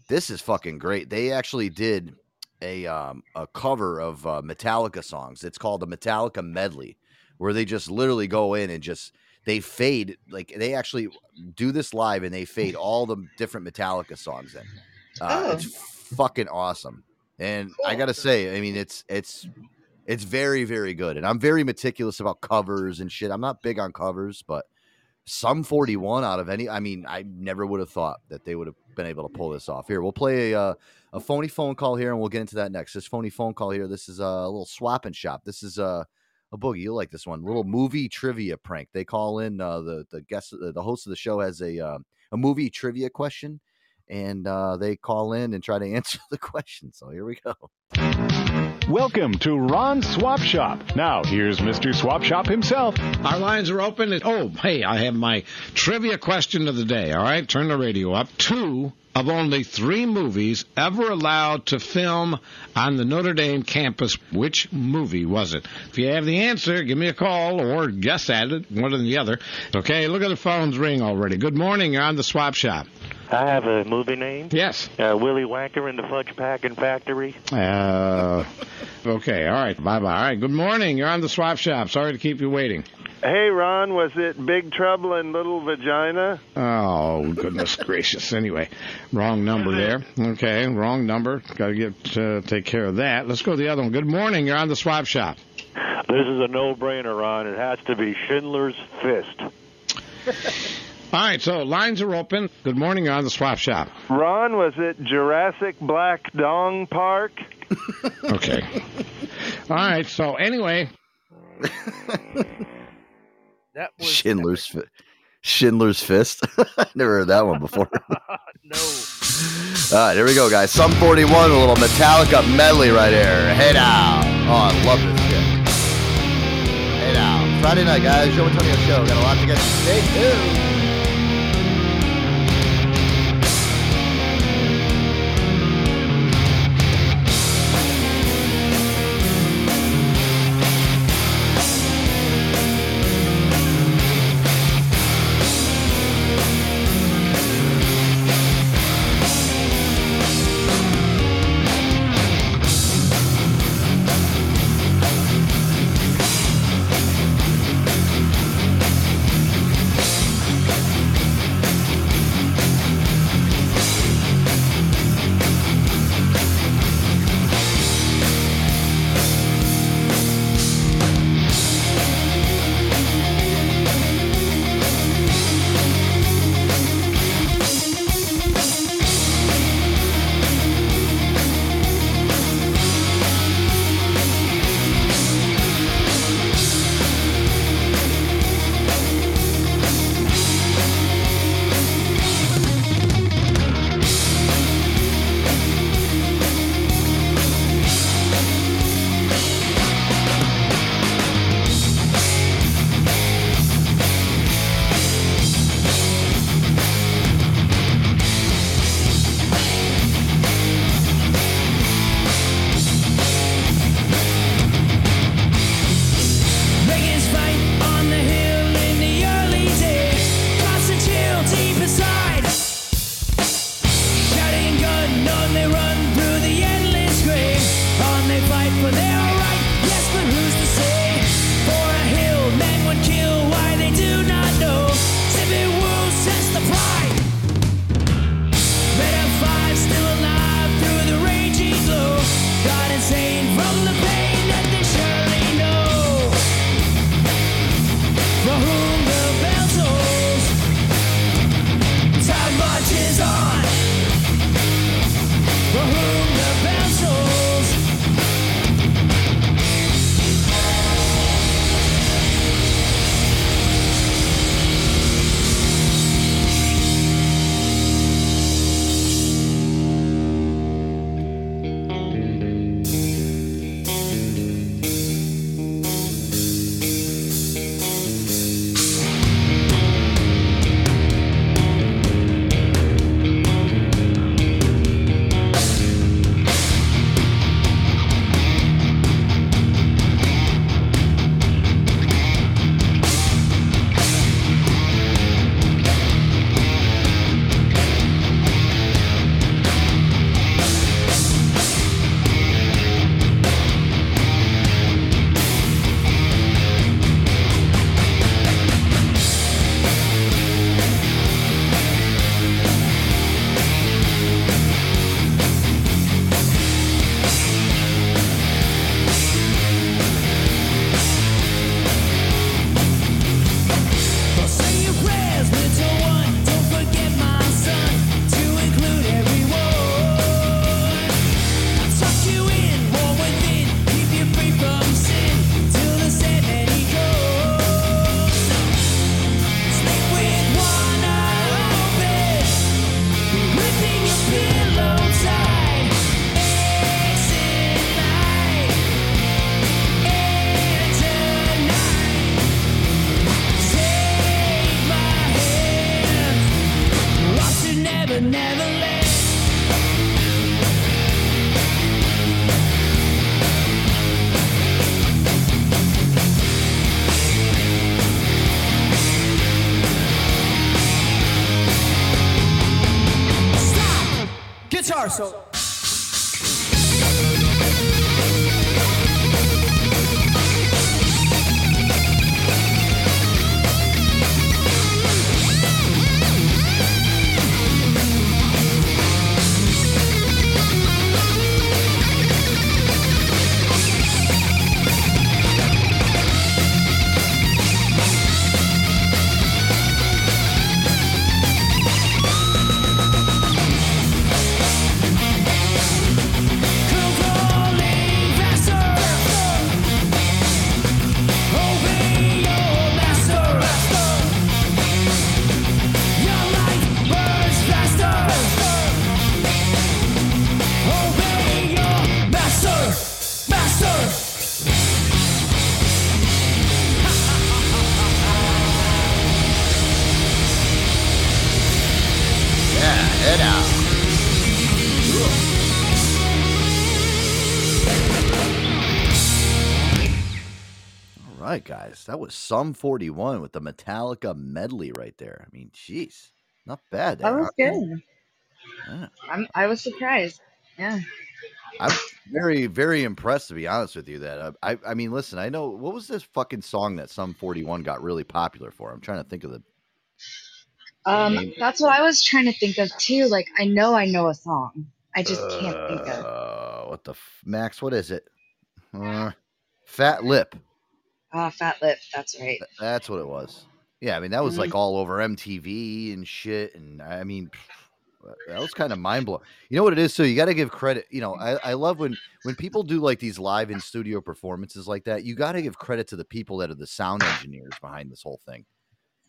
Speaker 3: this is fucking great. They actually did a um a cover of uh, Metallica songs. It's called the Metallica medley, where they just literally go in and just they fade like they actually do this live and they fade all the different Metallica songs in. Uh,
Speaker 5: Oh.
Speaker 3: It's fucking awesome, and I gotta say, I mean, it's it's it's very very good, and I'm very meticulous about covers and shit. I'm not big on covers, but Sum 41 out of any. I mean, I never would have thought that they would have been able to pull this off. Here, we'll play a uh, a phony phone call here, and we'll get into that next. This phony phone call here. This is a little swap and shop. This is uh, a boogie. You'll like this one. little movie trivia prank. They call in uh, the the guest, the host of the show has a uh, a movie trivia question, and uh, they call in and try to answer the question. So here we go.
Speaker 14: Welcome to Ron's Swap Shop. Now, here's Mr. Swap Shop himself.
Speaker 15: Our lines are open. Oh, hey, I have my trivia question of the day. All right, turn the radio up. Two of only three movies ever allowed to film on the Notre Dame campus. Which movie was it? If you have the answer, give me a call or guess at it, one or the other. Okay, look at the phones ring already. Good morning. You're on the Swap Shop.
Speaker 16: I have a movie name.
Speaker 15: Yes.
Speaker 16: Uh, Willy Wonka and the Fudge Packing Factory.
Speaker 15: Uh, okay, all right. Bye bye. All right, good morning. You're on the Swap Shop. Sorry to keep you waiting.
Speaker 17: Hey, Ron, was it Big Trouble in Little Vagina?
Speaker 15: Oh, goodness gracious. Anyway, wrong number there. Okay, wrong number. Got to get uh, take care of that. Let's go to the other one. Good morning. You're on the swap shop.
Speaker 16: This is a no-brainer, Ron. It has to be Schindler's Fist.
Speaker 15: All right, so lines are open. Good morning. You're on the swap shop.
Speaker 17: Ron, was it Jurassic Black Dong Park?
Speaker 15: Okay. All right, so anyway.
Speaker 4: That was
Speaker 3: Schindler's Fi- Schindler's Fist. Never heard that one before.
Speaker 4: no.
Speaker 3: All right, here we go, guys. Sum 41, a little Metallica medley right here. Hey now. Oh, I love this shit. Hey now. Friday night, guys. Joe Antonio Show. Got a lot to get to. Stay tuned. That was Sum 41 with the Metallica medley right there. I mean, jeez, not bad.
Speaker 5: That was good.
Speaker 3: Yeah.
Speaker 5: I'm, I was surprised. Yeah.
Speaker 3: I'm very, very impressed to be honest with you. That uh, I, I mean, listen, I know what was this fucking song that Sum 41 got really popular for. I'm trying to think of the.
Speaker 5: Um,
Speaker 3: name.
Speaker 5: that's what I was trying to think of too. Like, I know I know a song. I just can't think of.
Speaker 3: Uh, what the f- Max? What is it? Uh, Fat Lip.
Speaker 5: Ah, Fat Lip. That's right.
Speaker 3: That's what it was. Yeah, I mean that was
Speaker 5: Mhm.
Speaker 3: like all over MTV and shit, and I mean that was kind of mind blowing. You know what it is? So you got to give credit. You know, I, I love when when people do like these live in studio performances like that. You got to give credit to the people that are the sound engineers behind this whole thing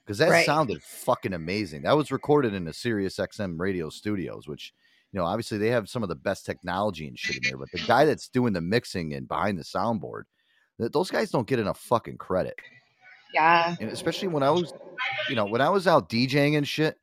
Speaker 3: because that
Speaker 5: Right.
Speaker 3: sounded fucking amazing. That was recorded in the Sirius XM radio studios, which you know obviously they have some of the best technology and shit in there. But the guy that's doing the mixing and behind the soundboard, those guys don't get enough fucking credit
Speaker 5: Yeah.
Speaker 3: and especially when I was, you know, when I was out DJing and shit,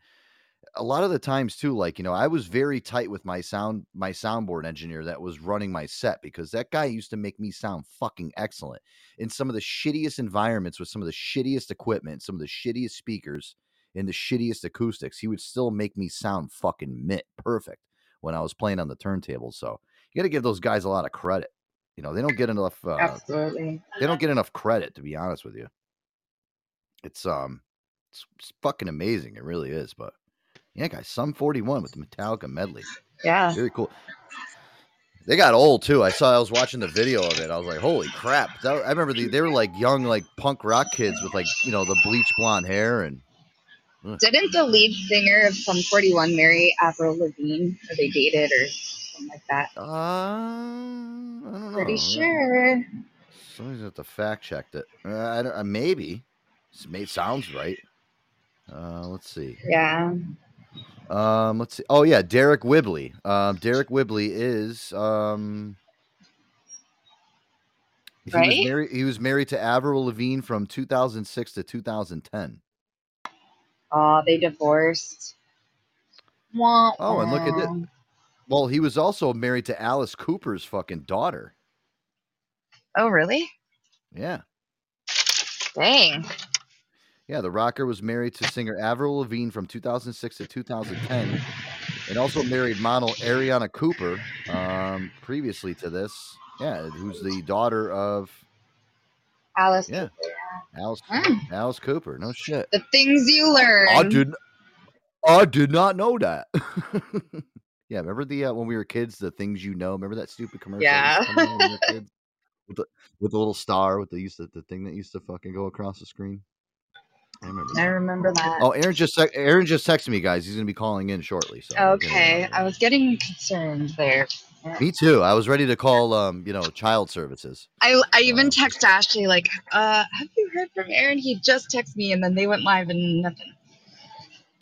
Speaker 3: a lot of the times too, like you know, I was very tight with my sound, my soundboard engineer that was running my set because that guy used to make me sound fucking excellent in some of the shittiest environments with some of the shittiest equipment, some of the shittiest speakers, and the shittiest acoustics. He would still make me sound fucking mint perfect when I was playing on the turntable. So you got to give those guys a lot of credit. You know, they don't get enough. Uh,
Speaker 5: Absolutely.
Speaker 3: they don't get enough credit to be honest with you it's um it's, it's fucking amazing it really is but yeah guys Sum 41 with the metallica medley
Speaker 5: Yeah.
Speaker 3: very cool they got old too i saw i was watching the video of it i was like holy crap that, i remember the, they were like young like punk rock kids with like you know the bleach blonde hair and ugh.
Speaker 5: Didn't the lead singer of Sum 41 marry Avril Lavigne? Or they dated or something like that?
Speaker 3: uh i don't know
Speaker 5: Pretty sure.
Speaker 3: somebody's have to fact check it uh, I don't, uh, maybe made sounds right uh let's see
Speaker 5: Yeah.
Speaker 3: Um, let's see. Oh yeah, Deryck Whibley. Um, Deryck Whibley is um. He
Speaker 5: Right?
Speaker 3: was married. He was married to Avril Lavigne from 2006 to 2010.
Speaker 5: Oh, they divorced. Wah,
Speaker 3: Oh, and look at
Speaker 5: wah.
Speaker 3: Well, he was also married to Alice Cooper's fucking daughter.
Speaker 5: Oh, really?
Speaker 3: Yeah,
Speaker 5: Dang.
Speaker 3: yeah. The rocker was married to singer Avril Lavigne from 2006 to 2010, and also married model Ariana Cooper. Um, previously to this, yeah, who's the daughter of
Speaker 5: Alice.
Speaker 3: Yeah. Alice
Speaker 5: Mm.
Speaker 3: Alice Cooper. No shit.
Speaker 5: The things you learn.
Speaker 3: I did. I did not know that. yeah, remember the uh, when we were kids, the things you know. Remember that stupid commercial? that used to come on when we? With the with the little star with the used to, the thing that used to fucking go across the screen. I remember.
Speaker 5: I
Speaker 3: that.
Speaker 5: remember that.
Speaker 3: Oh, Aaron just Aaron just texted me, guys. He's gonna be calling in shortly. So
Speaker 5: Okay. I was getting concerned there.
Speaker 3: me too. I was ready to call, um, you know, child services.
Speaker 5: I, I even text Ashley like, uh, have you heard from Aaron? He just texted me and then they went live and nothing.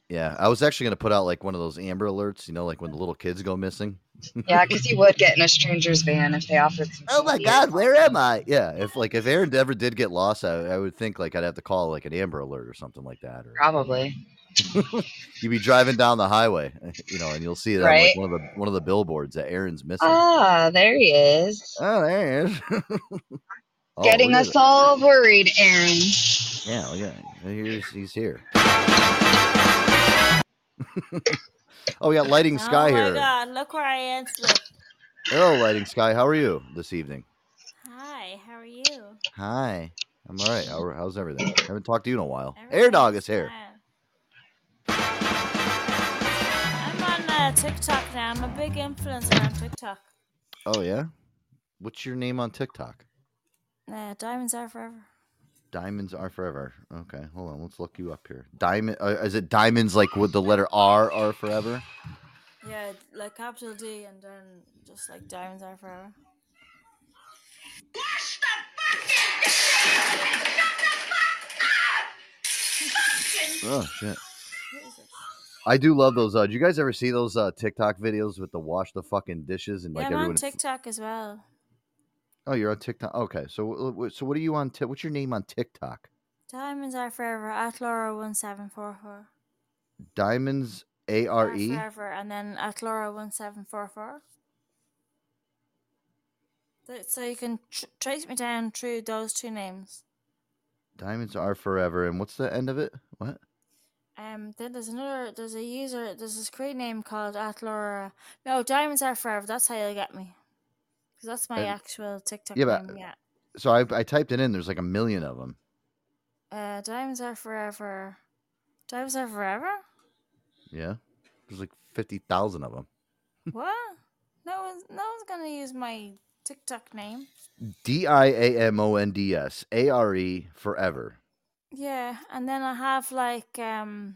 Speaker 3: Yeah, I was actually gonna put out like one of those Amber alerts. You know, like when the little kids go missing.
Speaker 5: Yeah, because you would get in a stranger's van if they offered some
Speaker 3: Oh my God, where am I? Yeah, if like if Aaron ever did get lost, I, I would think like I'd have to call like an Amber Alert or something like that. Or
Speaker 5: Probably.
Speaker 3: you'd be driving down the highway, you know, and you'll see that on, like one of the one of the billboards that Aaron's missing.
Speaker 5: Ah, there he is.
Speaker 3: oh, there he is. Oh,
Speaker 5: Getting
Speaker 3: look at
Speaker 5: us all worried, Aaron.
Speaker 3: it. Yeah, look at it. Here's, he's here. oh, we got Lighting Sky here.
Speaker 18: oh my god, look where I am.
Speaker 3: Hello, Lighting Sky. How are you this evening?
Speaker 18: Hi, how are you?
Speaker 3: Hi. I'm all right. How, how's everything? I haven't talked to you in a while. Air Dog is here.
Speaker 18: I'm on uh, TikTok now. I'm a big influencer on TikTok.
Speaker 3: Oh yeah. What's your name on TikTok?
Speaker 18: Uh, diamonds are forever.
Speaker 3: Diamonds are forever. Okay, hold on. Let's look you up here. Diamond. Uh, is it diamonds like with the letter R are forever?
Speaker 18: Yeah, like capital D and then just like diamonds are forever.
Speaker 3: Oh shit. I do love those. Uh, do you guys ever see those uh, TikTok videos with the wash the fucking dishes and like
Speaker 18: yeah, I'm
Speaker 3: everyone?
Speaker 18: on TikTok as well.
Speaker 3: Oh, you're on TikTok. Okay, so so what are you on? Ti- what's your name on TikTok?
Speaker 18: Diamonds are forever at Laura one seven four four.
Speaker 3: Diamonds A R E.
Speaker 18: Forever and then at Laura one seven four four. So you can tr- trace me down through those two names.
Speaker 3: Diamonds are forever. And what's the end of it? What?
Speaker 18: Um, then there's another. There's a user. There's this great name called at Laura. No, diamonds are forever. That's how you'll get me. Because that's my actual TikTok
Speaker 3: yeah, but
Speaker 18: name. Yeah.
Speaker 3: so I I typed it in. There's like a million of them.
Speaker 18: Uh, diamonds are forever. Diamonds are forever.
Speaker 3: Yeah, there's like fifty thousand of them.
Speaker 18: what? No one's no one's gonna use my TikTok name.
Speaker 3: D I A M O N D S A R E forever.
Speaker 18: Yeah, and then I have like um.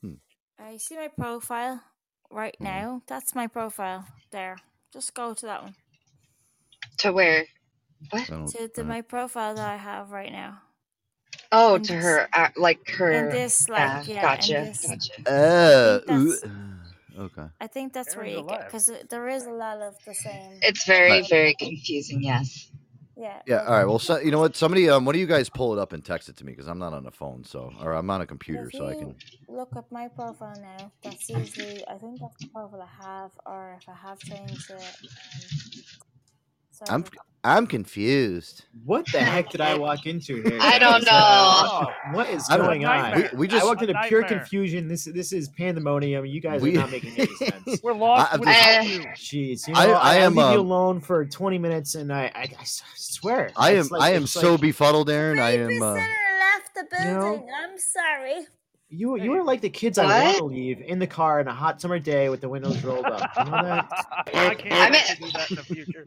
Speaker 3: Hmm.
Speaker 18: Uh, you see my profile right now? That's my profile there. Just go to that one.
Speaker 5: To where? What?
Speaker 18: To the, my profile that I have right now.
Speaker 5: Oh,
Speaker 18: In
Speaker 5: to
Speaker 18: this-
Speaker 5: her, uh, like her.
Speaker 18: in this, like, yeah,
Speaker 5: gotcha,
Speaker 18: this-
Speaker 5: gotcha.
Speaker 3: Uh,
Speaker 18: that's-
Speaker 3: okay.
Speaker 18: I think that's where you get because there is a lot of the same.
Speaker 5: It's very,
Speaker 3: Right.
Speaker 5: very confusing. Yes.
Speaker 18: Yeah.
Speaker 3: Yeah. All right. Well, so, you know what? Somebody, um, one of you guys pull it up and text it to me because I'm not on the phone, so or I'm on a computer, so I can.
Speaker 18: look up my profile now, that's usually I think that's the profile I have, or if I have changed it.
Speaker 3: I'm I'm confused.
Speaker 19: What the heck did I walk into here?
Speaker 5: I don't
Speaker 19: guys?
Speaker 5: Know.
Speaker 19: what is going on?
Speaker 3: We- we just-
Speaker 19: I walked
Speaker 4: A
Speaker 19: into pure confusion. This this is pandemonium. You guys
Speaker 3: We-
Speaker 19: are not making any sense.
Speaker 4: We're lost
Speaker 3: I-
Speaker 4: without
Speaker 5: I-
Speaker 4: you.
Speaker 19: Jeez, you know,
Speaker 3: I-
Speaker 19: I,
Speaker 3: I
Speaker 19: I,
Speaker 3: am,
Speaker 19: leave you
Speaker 3: um,
Speaker 19: alone for 20 minutes, and I I, swear,
Speaker 3: I am
Speaker 19: like-
Speaker 3: I am so
Speaker 19: like
Speaker 3: befuddled, Aaron. I am. Uh,
Speaker 18: left the
Speaker 19: You know-
Speaker 18: I'm sorry.
Speaker 19: you. You are like the kids I
Speaker 5: What?
Speaker 19: want to leave in the car on a hot summer day with the windows rolled up. You know that?
Speaker 4: I can't
Speaker 5: I'm
Speaker 4: wait
Speaker 5: a-
Speaker 4: to do that in the future.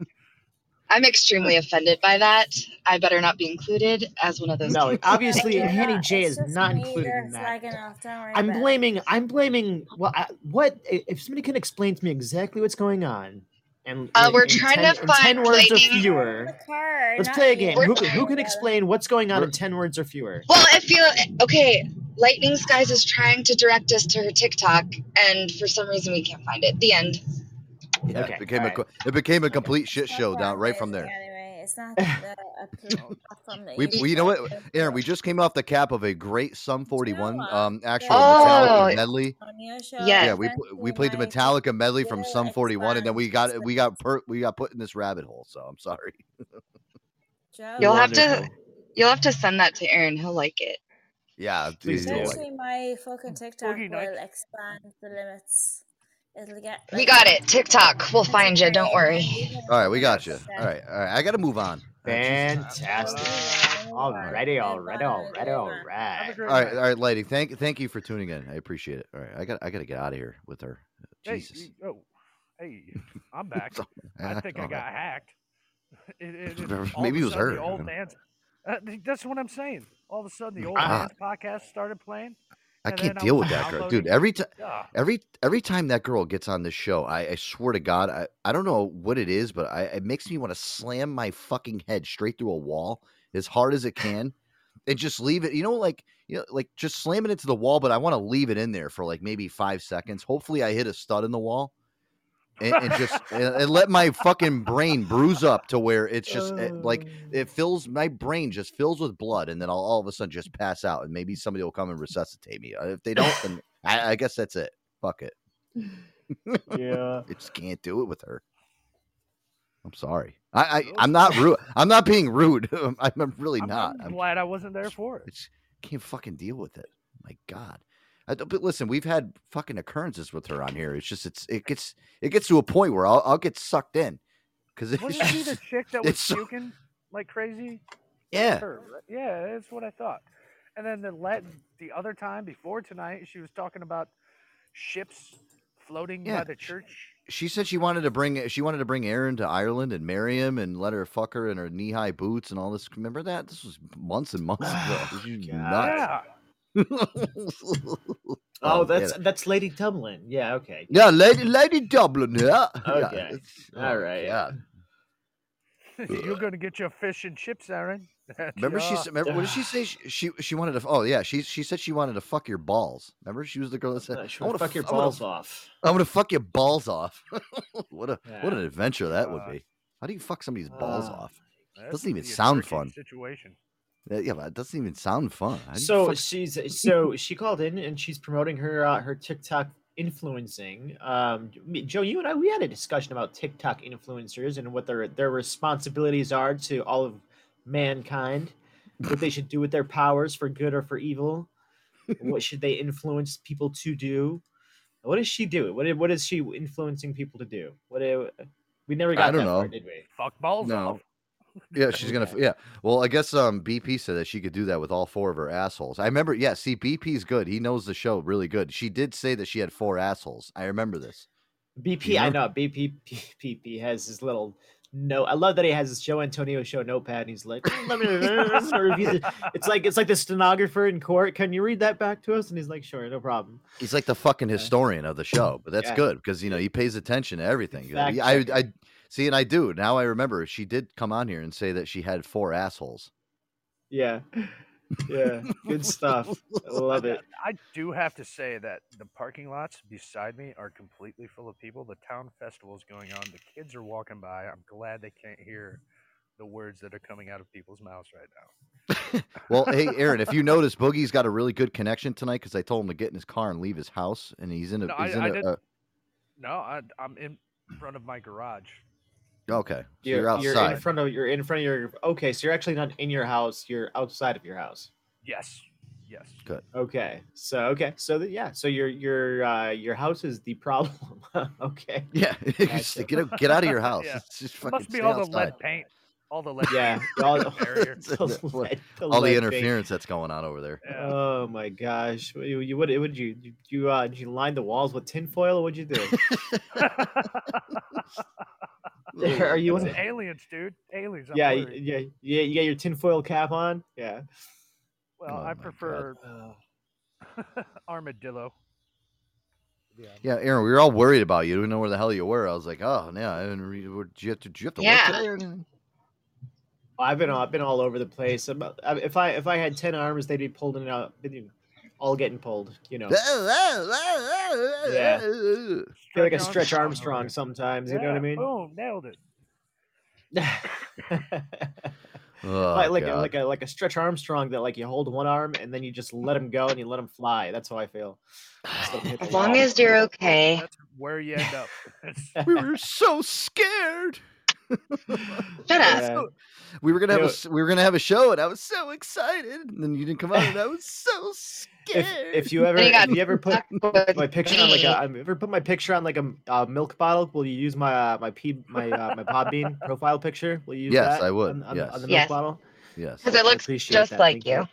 Speaker 5: I'm extremely offended by that. I better not be included as one of those.
Speaker 19: No,
Speaker 5: people.
Speaker 19: obviously,
Speaker 18: You're
Speaker 19: Hanny
Speaker 18: not-
Speaker 19: J
Speaker 18: it's
Speaker 19: is not included in that.
Speaker 18: lagging off, don't worry
Speaker 19: I'm
Speaker 18: about it.
Speaker 19: blaming. I'm blaming. Well, I, what if somebody can explain to me exactly what's going on? And
Speaker 5: Uh,
Speaker 19: in-
Speaker 5: we're
Speaker 19: in
Speaker 5: trying
Speaker 19: 10,
Speaker 5: to find
Speaker 19: ten words or
Speaker 5: lightning-
Speaker 19: fewer.
Speaker 18: The car,
Speaker 19: Let's play a game. Who, can- who can explain what's going on in ten words or fewer?
Speaker 5: Well, if you okay. Lightning Skies is trying to direct us to her TikTok, and for some reason we can't find it. The end.
Speaker 3: Yeah,
Speaker 19: Okay,
Speaker 3: it became a it became a complete shit show down right from there.
Speaker 18: Anyway, it's not the, a
Speaker 3: We,
Speaker 18: you
Speaker 3: we you know what, Aaron? We just came off the cap of a great Sum 41
Speaker 18: what?
Speaker 3: um actual
Speaker 5: Oh.
Speaker 3: Metallica medley.
Speaker 18: on your show.
Speaker 5: Yeah.
Speaker 3: Yeah, we we played the Metallica medley from
Speaker 18: will
Speaker 3: Sum 41, and then we got we got per, we got put in this rabbit hole. So I'm sorry.
Speaker 18: Joe,
Speaker 5: You'll have to. You'll have to send that to Aaron. He'll like it.
Speaker 3: Yeah,
Speaker 19: Please
Speaker 3: you'll like.
Speaker 18: Eventually, my fucking TikTok will expand the limits. It'll.
Speaker 5: We got it. TikTok. We'll find you. Don't worry.
Speaker 3: All right, we got you. All right, all right. I got to move on. All right, Jesus.
Speaker 19: Fantastic.
Speaker 18: uh,
Speaker 19: Alrighty, alrighty, alrighty,
Speaker 4: Have a
Speaker 19: alright.
Speaker 4: great
Speaker 3: All right,
Speaker 4: night.
Speaker 3: all right, lady. Thank thank you for tuning in. I appreciate it. All right, I got I got to get out of here with her. Jesus.
Speaker 4: you- oh, hey, I'm back. I think I got hacked. It, it, it,
Speaker 3: Maybe it was her.
Speaker 4: Old man's, uh, that's what I'm saying. All of a sudden, the old
Speaker 3: Ah.
Speaker 4: man's podcast started playing.
Speaker 3: I can't deal with that girl, dude. Every time,
Speaker 4: Yeah.
Speaker 3: every every time that girl gets on this show, I, I swear to God, I, I don't know what it is, but I, it makes me want to slam my fucking head straight through a wall as hard as it can, and just leave it. You know, like you know, like just slamming it into the wall, but I want to leave it in there for like maybe five seconds. Hopefully, I hit a stud in the wall, and, and just and, let my fucking brain bruise up to where it's just eh, like it fills my brain just fills with blood, and then I'll all of a sudden just pass out, and maybe somebody will come and resuscitate me. Uh, If they don't, then I, I guess that's it. Fuck it.
Speaker 19: Yeah.
Speaker 3: I just can't do it with her. I'm sorry. I, I I'm not rude. I'm not being rude. I'm, I'm really
Speaker 4: I'm,
Speaker 3: not.
Speaker 4: I'm
Speaker 3: I'm,
Speaker 4: glad I wasn't there for
Speaker 3: I
Speaker 4: it.
Speaker 3: just can't fucking deal with it. My God. I, don't- but listen, we've had fucking occurrences with her on here. It's just it's it gets it gets to a point where I'll I'll get sucked in because it's
Speaker 4: Wasn't she the chick that was
Speaker 3: it's so-
Speaker 4: puking like crazy?
Speaker 3: Yeah.
Speaker 4: Her, right? Yeah, that's what I thought. And then the let the other time before tonight, she was talking about ships floating
Speaker 3: Yeah.
Speaker 4: by the church.
Speaker 3: she said she wanted to bring she wanted to bring Aaron to Ireland and marry him and let her fuck her in her knee high boots and all this. Remember that? This was months and months ago. She's nuts.
Speaker 19: Oh,
Speaker 3: Um,
Speaker 19: that's
Speaker 3: yeah.
Speaker 19: that's Lady Dublin. Yeah, okay.
Speaker 3: Yeah, Lady Lady Dublin. Yeah. Yeah,
Speaker 19: Okay.
Speaker 3: it's-
Speaker 19: All
Speaker 3: oh,
Speaker 19: right.
Speaker 3: God.
Speaker 4: You're gonna get your fish and chips, Aaron.
Speaker 3: Remember she said. Remember what did she say? She, she she wanted to. Oh yeah, she she said she wanted to fuck your balls. Remember she was the girl that said,
Speaker 19: Uh,
Speaker 3: "I
Speaker 19: wanna
Speaker 3: wanna
Speaker 19: fuck your
Speaker 3: f- I wanna
Speaker 19: balls
Speaker 3: f-
Speaker 19: off."
Speaker 3: I'm gonna fuck your balls off." what a what an adventure that would
Speaker 4: Uh,
Speaker 3: be. How do you fuck somebody's balls
Speaker 19: uh,
Speaker 3: off?
Speaker 4: That's
Speaker 3: Doesn't even
Speaker 4: gonna be a
Speaker 3: sound
Speaker 4: tricky
Speaker 3: fun.
Speaker 4: Situation.
Speaker 3: Uh, Yeah, but it doesn't even sound fun. How
Speaker 19: So
Speaker 3: fuck-
Speaker 19: she's so she called in and she's promoting her uh, her TikTok influencing. Um, Joe, you and I we had a discussion about TikTok influencers and what their their responsibilities are to all of mankind, what they should do with their powers for good or for evil. what should they influence people to do? What does she do? What what is she influencing people to do? What we never got
Speaker 3: I don't
Speaker 19: that far,
Speaker 3: know.
Speaker 19: did we?
Speaker 4: Fuck balls
Speaker 3: No.
Speaker 4: off.
Speaker 3: Yeah, she's gonna. Yeah. Well, I guess um BP said that she could do that with all four of her assholes. I remember. Yeah. See, BP's good. He knows the show really good. She did say that she had four assholes. I remember this.
Speaker 19: BP, I know BP BP has his little note. I love that he has his Joe Antonio show notepad. And he's like, "Mm, let me review the-" It's like it's like the stenographer in court. Can you read that back to us? And he's like, sure, no problem.
Speaker 3: He's like the fucking historian of the show, but that's
Speaker 19: Yeah.
Speaker 3: good because you know he pays attention to everything.
Speaker 19: Fact
Speaker 3: I,
Speaker 19: checker.
Speaker 3: I see, and I do now. I remember she did come on here and say that she had four assholes.
Speaker 19: Yeah, yeah, good stuff. I love it.
Speaker 4: I do have to say that the parking lots beside me are completely full of people. The town festival is going on. The kids are walking by. I'm glad they can't hear the words that are coming out of people's mouths right now.
Speaker 3: Well, hey, Aaron, if you notice, Boogie's got a really good connection tonight because I told him to get in his car and leave his house, and he's in a.
Speaker 4: No, I,
Speaker 3: he's in
Speaker 4: I
Speaker 3: a uh,
Speaker 4: no, I, I'm in front of my garage.
Speaker 3: Okay, so
Speaker 19: You're,
Speaker 3: you're
Speaker 19: you're
Speaker 3: outside.
Speaker 19: in front of you're in front of your. Okay, so you're actually not in your house. You're outside of your house.
Speaker 4: Yes. Yes.
Speaker 3: Good.
Speaker 19: Okay. So okay. So the, yeah. So your your uh, your house is the problem. okay.
Speaker 3: Yeah,
Speaker 19: Gotcha.
Speaker 3: get out, get out of your house.
Speaker 4: Yeah.
Speaker 3: It's just
Speaker 4: It
Speaker 3: fucking
Speaker 4: must be
Speaker 3: stay
Speaker 4: all the lead paint. All the lead
Speaker 19: Yeah. All,
Speaker 4: barrier.
Speaker 19: the lead- the
Speaker 3: all the
Speaker 19: lead paint.
Speaker 3: interference that's going on over there.
Speaker 19: Oh my gosh! What you, you what would you you, you uh did you line the walls with tinfoil? or What'd you do? Are you
Speaker 4: It's
Speaker 19: one-
Speaker 4: aliens, dude? Aliens. I'm
Speaker 19: yeah,
Speaker 4: worried.
Speaker 19: yeah, yeah. You got your tinfoil cap on. Yeah.
Speaker 4: Well,
Speaker 3: Oh
Speaker 4: I prefer armadillo. Yeah.
Speaker 3: Yeah, Aaron, we were all worried about you. We didn't know where the hell you were. I was like, oh, yeah. I didn't read. where- did you have to, did you have to
Speaker 5: Yeah.
Speaker 3: work today? or anything?
Speaker 19: I've been all, I've been all over the place. I'm If I if I had ten arms, they'd be pulled in out, they'd be all getting pulled. You know. Yeah. feel like a Stretch Armstrong sometimes. You know what I
Speaker 4: Yeah,
Speaker 19: mean?
Speaker 4: Boom, nailed it.
Speaker 3: Oh,
Speaker 19: like like a, like a like a Stretch Armstrong that like you hold one arm and then you just let him go and you let him fly. That's how I feel. Just let him hit the
Speaker 5: As long as you're okay.
Speaker 4: That's where you end up.
Speaker 3: We were so scared.
Speaker 5: Shut up.
Speaker 19: Yeah.
Speaker 3: We were gonna have
Speaker 19: You
Speaker 3: a
Speaker 19: know-
Speaker 3: s- we were gonna have a show, and I was so excited, and then you didn't come out, and I was so scared.
Speaker 19: If, if you ever
Speaker 5: Then you
Speaker 19: if you ever put my picture on like a I've ever put my picture on like a uh, milk bottle, will you use my uh, my p my uh, my Podbean profile picture? Will you use
Speaker 3: Yes,
Speaker 19: that
Speaker 3: I would,
Speaker 19: on, on,
Speaker 3: yes.
Speaker 19: on the
Speaker 5: Yes.
Speaker 19: milk bottle?
Speaker 3: yes,
Speaker 5: Because it
Speaker 19: I
Speaker 5: looks
Speaker 19: appreciate
Speaker 5: just
Speaker 19: that,
Speaker 5: like
Speaker 19: thank you.
Speaker 5: you.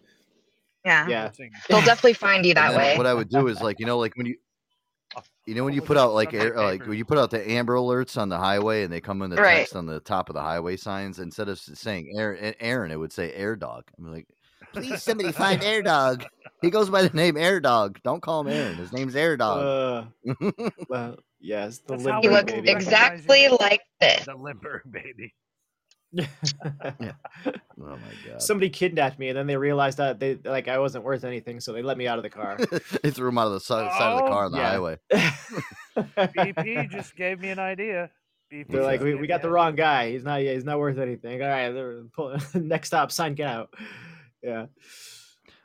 Speaker 5: Yeah.
Speaker 19: Yeah.
Speaker 5: They'll definitely find you that way.
Speaker 3: What I would do is like you know like when you. You know when you put out like
Speaker 4: Sunday
Speaker 3: air, like when you put out the amber alerts on the highway and they come in the
Speaker 5: Right.
Speaker 3: text on the top of the highway signs instead of saying Aaron, Aaron it would say Air Dog. I'm like, please somebody find Air Dog. He goes by the name Air Dog. Don't call him Aaron. His name's Air Dog.
Speaker 19: Uh, well, yes, the
Speaker 4: That's how
Speaker 5: He
Speaker 19: limber
Speaker 5: looks
Speaker 19: baby.
Speaker 5: exactly like this.
Speaker 4: the limber baby.
Speaker 3: oh my god!
Speaker 19: Somebody kidnapped me, and then they realized that they like I wasn't worth anything, so they let me out of the car.
Speaker 3: they threw him out of the side, side of the
Speaker 4: Oh,
Speaker 3: car on the
Speaker 19: yeah.
Speaker 3: highway.
Speaker 4: BP just gave me an idea. BP
Speaker 19: They're like, we, we got the wrong guy. He's not. He's not worth anything. All right, they're pull, next stop, sign, get out. Yeah.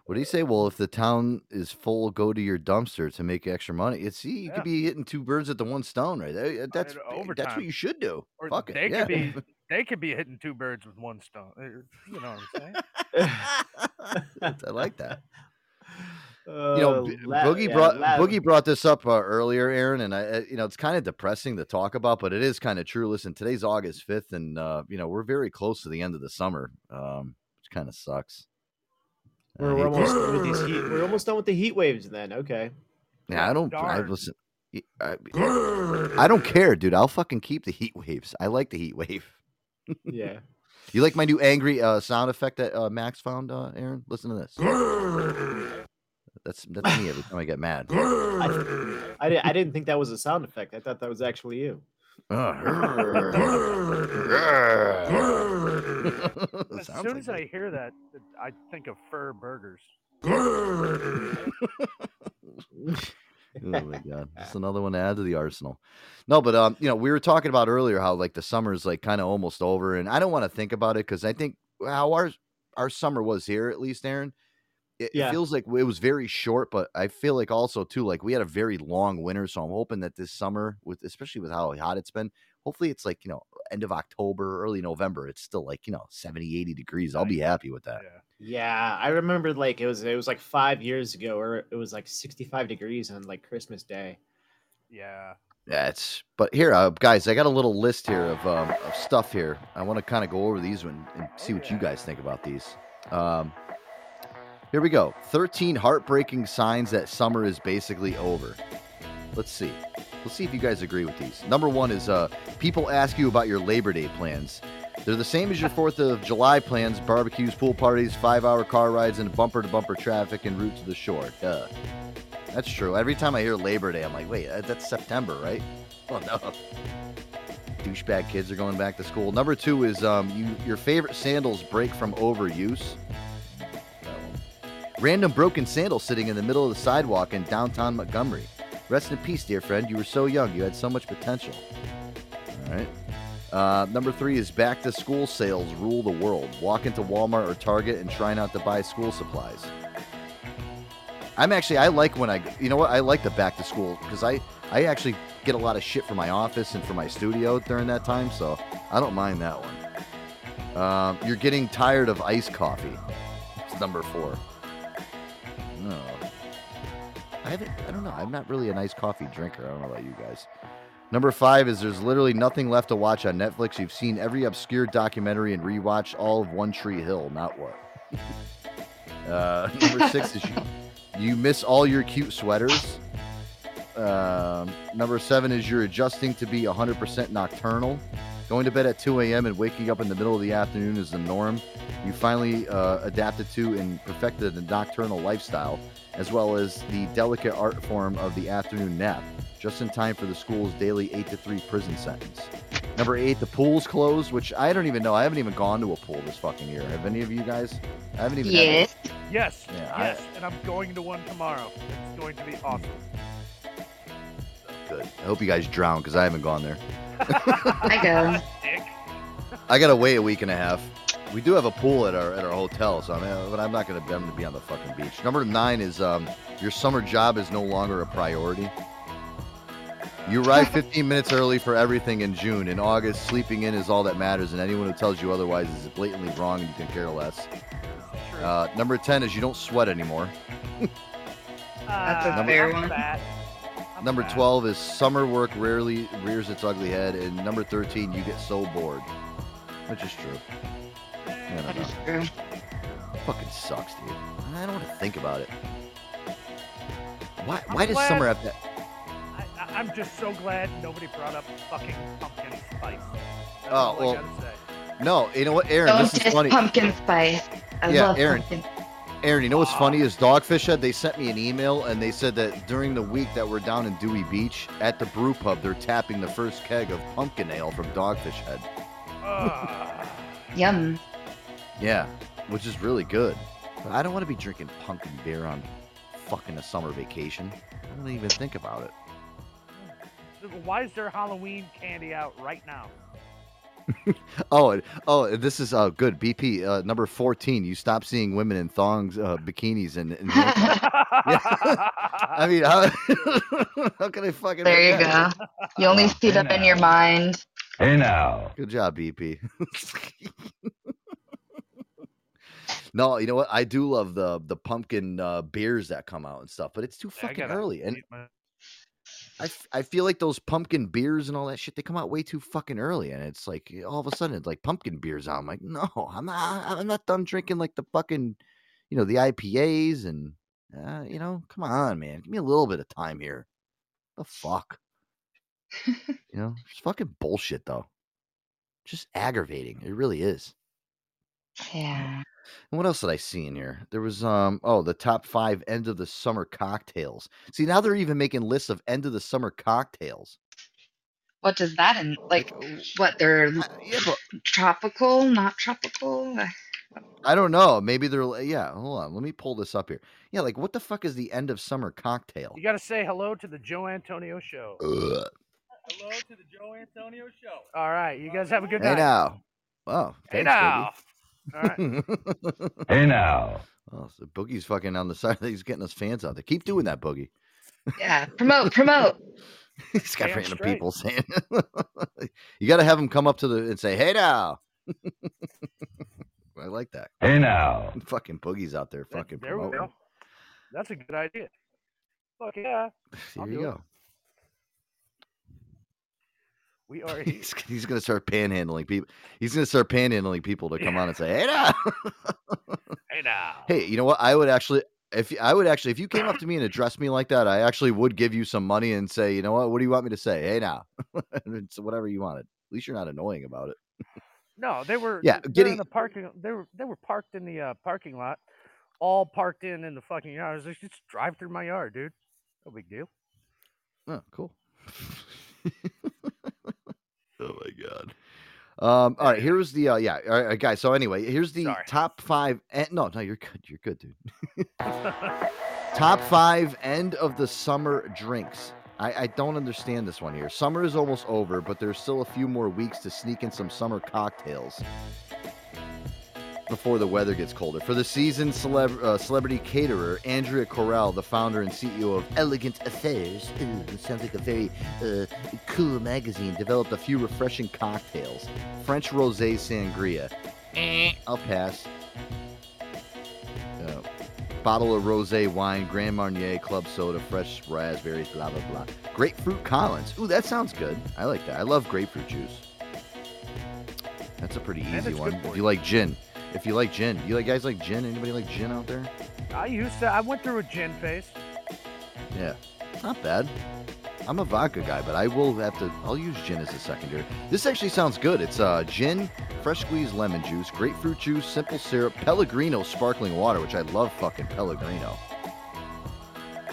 Speaker 3: What do you say? Well, if the town is full, go to your dumpster to make extra money. It's see, you
Speaker 4: Yeah.
Speaker 3: could be hitting two birds at the one stone, right? there. That's
Speaker 4: mean,
Speaker 3: that's what you should do.
Speaker 4: Or
Speaker 3: Fuck it.
Speaker 4: they
Speaker 3: yeah.
Speaker 4: could be they could be hitting two birds with one stone. Uh, You know what I'm saying?
Speaker 3: I like that. you know,
Speaker 19: Uh, la-
Speaker 3: Boogie
Speaker 19: yeah,
Speaker 3: brought
Speaker 19: la-
Speaker 3: Boogie brought this up uh, earlier, Aaron, and I, uh, you know, it's kind of depressing to talk about, but it is kind of true. Listen, today's August fifth, and uh, you know, we're very close to the end of the summer, um, which kind of sucks. I
Speaker 19: We're, we're almost done with these heat. We're almost done with the heat waves. Then okay.
Speaker 3: Yeah, I don't. I
Speaker 19: Darn.
Speaker 3: listen. I, I don't care, dude. I'll fucking keep the heat waves. I like the heat wave.
Speaker 19: Yeah.
Speaker 3: You like my new angry uh, sound effect that uh, Max found, uh, Aaron? Listen to this. That's that's me every time I get mad.
Speaker 19: I, I, didn't, I didn't think that was a sound effect. I thought that was actually you.
Speaker 4: As soon as I hear that, I think of fur burgers.
Speaker 3: oh my god, that's another one to add to the arsenal. No, but um, you know, we were talking about earlier how like the summer's like kind of almost over, and I don't want to think about it because I think how our our summer was here, at least, Aaron. It, it feels like it was very short, but I feel like also too like we had a very long winter, so I'm hoping that this summer, with especially with how hot it's been, hopefully it's like you know end of October, early November, it's still like you know 70, 80 degrees. I'll be happy with that.
Speaker 19: Yeah, I remember like it was it was like five years ago, or it was like sixty five degrees on like Christmas Day.
Speaker 4: Yeah.
Speaker 3: Yeah, it's but here, uh, guys, I got a little list here of um, of stuff here. I want to kind of go over these one and see what you guys think about these. Um, here we go. Thirteen heartbreaking signs that summer is basically over. Let's see. Let's see if you guys agree with these. Number one is uh, people ask you about your Labor Day plans. They're the same as your Fourth of July plans: barbecues, pool parties, five-hour car rides, and bumper-to-bumper traffic en route to the shore. Duh. That's true. Every time I hear Labor Day, I'm like, wait, that's September, right? Oh no. Douchebag kids are going back to school. Number two is um, you your favorite sandals break from overuse. Random broken sandal sitting in the middle of the sidewalk in downtown Montgomery. Rest in peace, dear friend. You were so young. You had so much potential. All right. Uh, number three is back to school sales rule the world. Walk into Walmart or Target and try not to buy school supplies. I'm actually I like when I you know what I like the back to school because I I actually get a lot of shit for my office and for my studio during that time, so I don't mind that one. Um, you're getting tired of iced coffee. It's number four. I haven't. I don't know. I'm not really an iced coffee drinker. I don't know about you guys. Number five is there's literally nothing left to watch on Netflix. You've seen every obscure documentary and rewatched all of One Tree Hill. Not what. Uh, number six is you, you miss all your cute sweaters. Um, number seven is you're adjusting to be 100% nocturnal. Going to bed at 2 a.m. and waking up in the middle of the afternoon is the norm. You finally uh, adapted to and perfected the nocturnal lifestyle, as well as the delicate art form of the afternoon nap, just in time for the school's daily 8 to 3 prison sentence. Number eight, the pool's closed, which I don't even know. I haven't even gone to a pool this fucking year. Have any of you guys? I haven't even. had a-
Speaker 5: Yes.
Speaker 4: Yes.
Speaker 3: Yeah, I-
Speaker 4: yes. And I'm going to one tomorrow. It's going to be awesome.
Speaker 3: Good. I hope you guys drown because I haven't gone there.
Speaker 5: I go.
Speaker 3: I gotta wait a week and a half. We do have a pool at our at our hotel, so I'm, uh, but I'm not gonna be able to be on the fucking beach. Number nine is um, your summer job is no longer a priority. You arrive 15 minutes early for everything in June. In August, sleeping in is all that matters, and anyone who tells you otherwise is blatantly wrong, and you can care less. Uh, number 10 is you don't sweat anymore.
Speaker 5: That's a
Speaker 3: Number-
Speaker 5: fair one.
Speaker 3: Number 12 is summer work rarely rears its ugly head. And number 13, you get so bored. Which is true. I don't know.
Speaker 5: true.
Speaker 3: Fucking sucks, dude. I don't want to think about it. Why,
Speaker 4: I'm
Speaker 3: why does
Speaker 4: glad-
Speaker 3: summer have that?
Speaker 4: I, I- I'm just so glad nobody brought up fucking pumpkin spice. That's
Speaker 3: Oh,
Speaker 4: all
Speaker 3: well. No, you know what, Aaron?
Speaker 5: Don't
Speaker 3: this is
Speaker 5: diss
Speaker 3: funny.
Speaker 5: pumpkin spice. I
Speaker 3: Yeah,
Speaker 5: love
Speaker 3: Aaron.
Speaker 5: pumpkin.
Speaker 3: Aaron, you know what's funny is Dogfish Head. They sent me an email and they said that during the week that we're down in Dewey Beach at the brew pub, they're tapping the first keg of pumpkin ale from Dogfish Head.
Speaker 5: Yum.
Speaker 3: Yeah, which is really good. But I don't want to be drinking pumpkin beer on fucking a summer vacation. I don't even think about it.
Speaker 4: Why is there Halloween candy out right now?
Speaker 3: Oh, oh, this is uh, good. BP uh, number fourteen. You stop seeing women in thongs, uh, bikinis, and. and yeah. I mean, how, how can I fucking?
Speaker 5: There you
Speaker 3: forget?
Speaker 5: go. You only see them in your mind.
Speaker 3: Hey now. Good job, BP. no, you know what? I do love the the pumpkin uh, beers that come out and stuff, but it's too
Speaker 4: I
Speaker 3: fucking
Speaker 4: gotta
Speaker 3: early. And
Speaker 4: my-
Speaker 3: I, f- I feel like those pumpkin beers and all that shit they come out way too fucking early, and it's like all of a sudden it's like pumpkin beers. out. I'm like, no, I'm not. I'm not done drinking like the fucking, you know, the IPAs and uh, you know, come on, man, give me a little bit of time here. The fuck, you know, it's fucking bullshit though. Just aggravating. It really is.
Speaker 5: Yeah.
Speaker 3: And what else did I see in here? There was um oh the top five end of the summer cocktails. See now they're even making lists of end of the summer cocktails.
Speaker 5: What does that in like? What they're tropical, not tropical? Uh,
Speaker 3: I don't know. Maybe they're yeah. Hold on, let me pull this up here. Yeah, like what the fuck is the end of summer cocktail?
Speaker 4: You got to say hello to the Joe Antonio show.
Speaker 3: Ugh.
Speaker 4: Hello to the Joe Antonio show. All right, you guys have a good
Speaker 3: Hey
Speaker 4: night.
Speaker 3: now. Oh,
Speaker 4: Hey
Speaker 3: thanks,
Speaker 4: now. All right.
Speaker 2: Hey now.
Speaker 3: Oh, so Boogie's fucking on the side. He's getting us fans out there. Keep doing that, Boogie.
Speaker 5: yeah, promote, promote.
Speaker 3: He's got
Speaker 4: Damn
Speaker 3: random
Speaker 4: straight.
Speaker 3: people saying. you got to have him come up to the and say, "Hey now." I like that.
Speaker 2: Hey now.
Speaker 3: Fucking Boogie's out there fucking
Speaker 4: There we
Speaker 3: promoting.
Speaker 4: go. That's a good idea. Fuck yeah. I'll
Speaker 3: Here you
Speaker 4: go. it. We are.
Speaker 3: He's, he's gonna start panhandling people. He's gonna start panhandling people to come on and say, "Hey now."
Speaker 4: Hey now.
Speaker 3: hey, you know what? I would actually, if I would actually, if you came up to me and addressed me like that, I actually would give you some money and say, you know what? What do you want me to say? Hey now, it's whatever you wanted. At least you're not annoying about it.
Speaker 4: No, they were
Speaker 3: Yeah, getting-
Speaker 4: in the parking. They were they were parked in the uh, parking lot, all parked in in the fucking yard. I was like, just drive through my yard, dude. No big deal.
Speaker 3: Oh, cool. Oh my god. Um, all right, here's the uh, yeah, all right, guys. So anyway, here's the top five. And, no, no, you're good. You're good, dude. top five end of the summer drinks. I, I don't understand this one here. Summer is almost over, but there's still a few more weeks to sneak in some summer cocktails before the weather gets colder. For the season, celeb- uh, celebrity caterer Andrea Correale, the founder and CEO of Elegant Affairs, ooh, sounds like a very uh, cool magazine, developed a few refreshing cocktails. French rosé sangria. Eh, I'll pass. Uh, bottle of rosé wine, Grand Marnier club soda, fresh raspberries, blah blah blah. Grapefruit Collins. Ooh, that sounds good. I like that. I love grapefruit juice. That's a pretty easy
Speaker 4: it's
Speaker 3: one. If you like gin, if you like gin, you like guys like gin? Anybody like gin out there?
Speaker 4: I used to. I went through a gin phase.
Speaker 3: Yeah, not bad. I'm a vodka guy, but I will have to. I'll use gin as a secondary. This actually sounds good. It's uh, gin, fresh squeezed lemon juice, grapefruit juice, simple syrup, Pellegrino sparkling water, which I love fucking Pellegrino.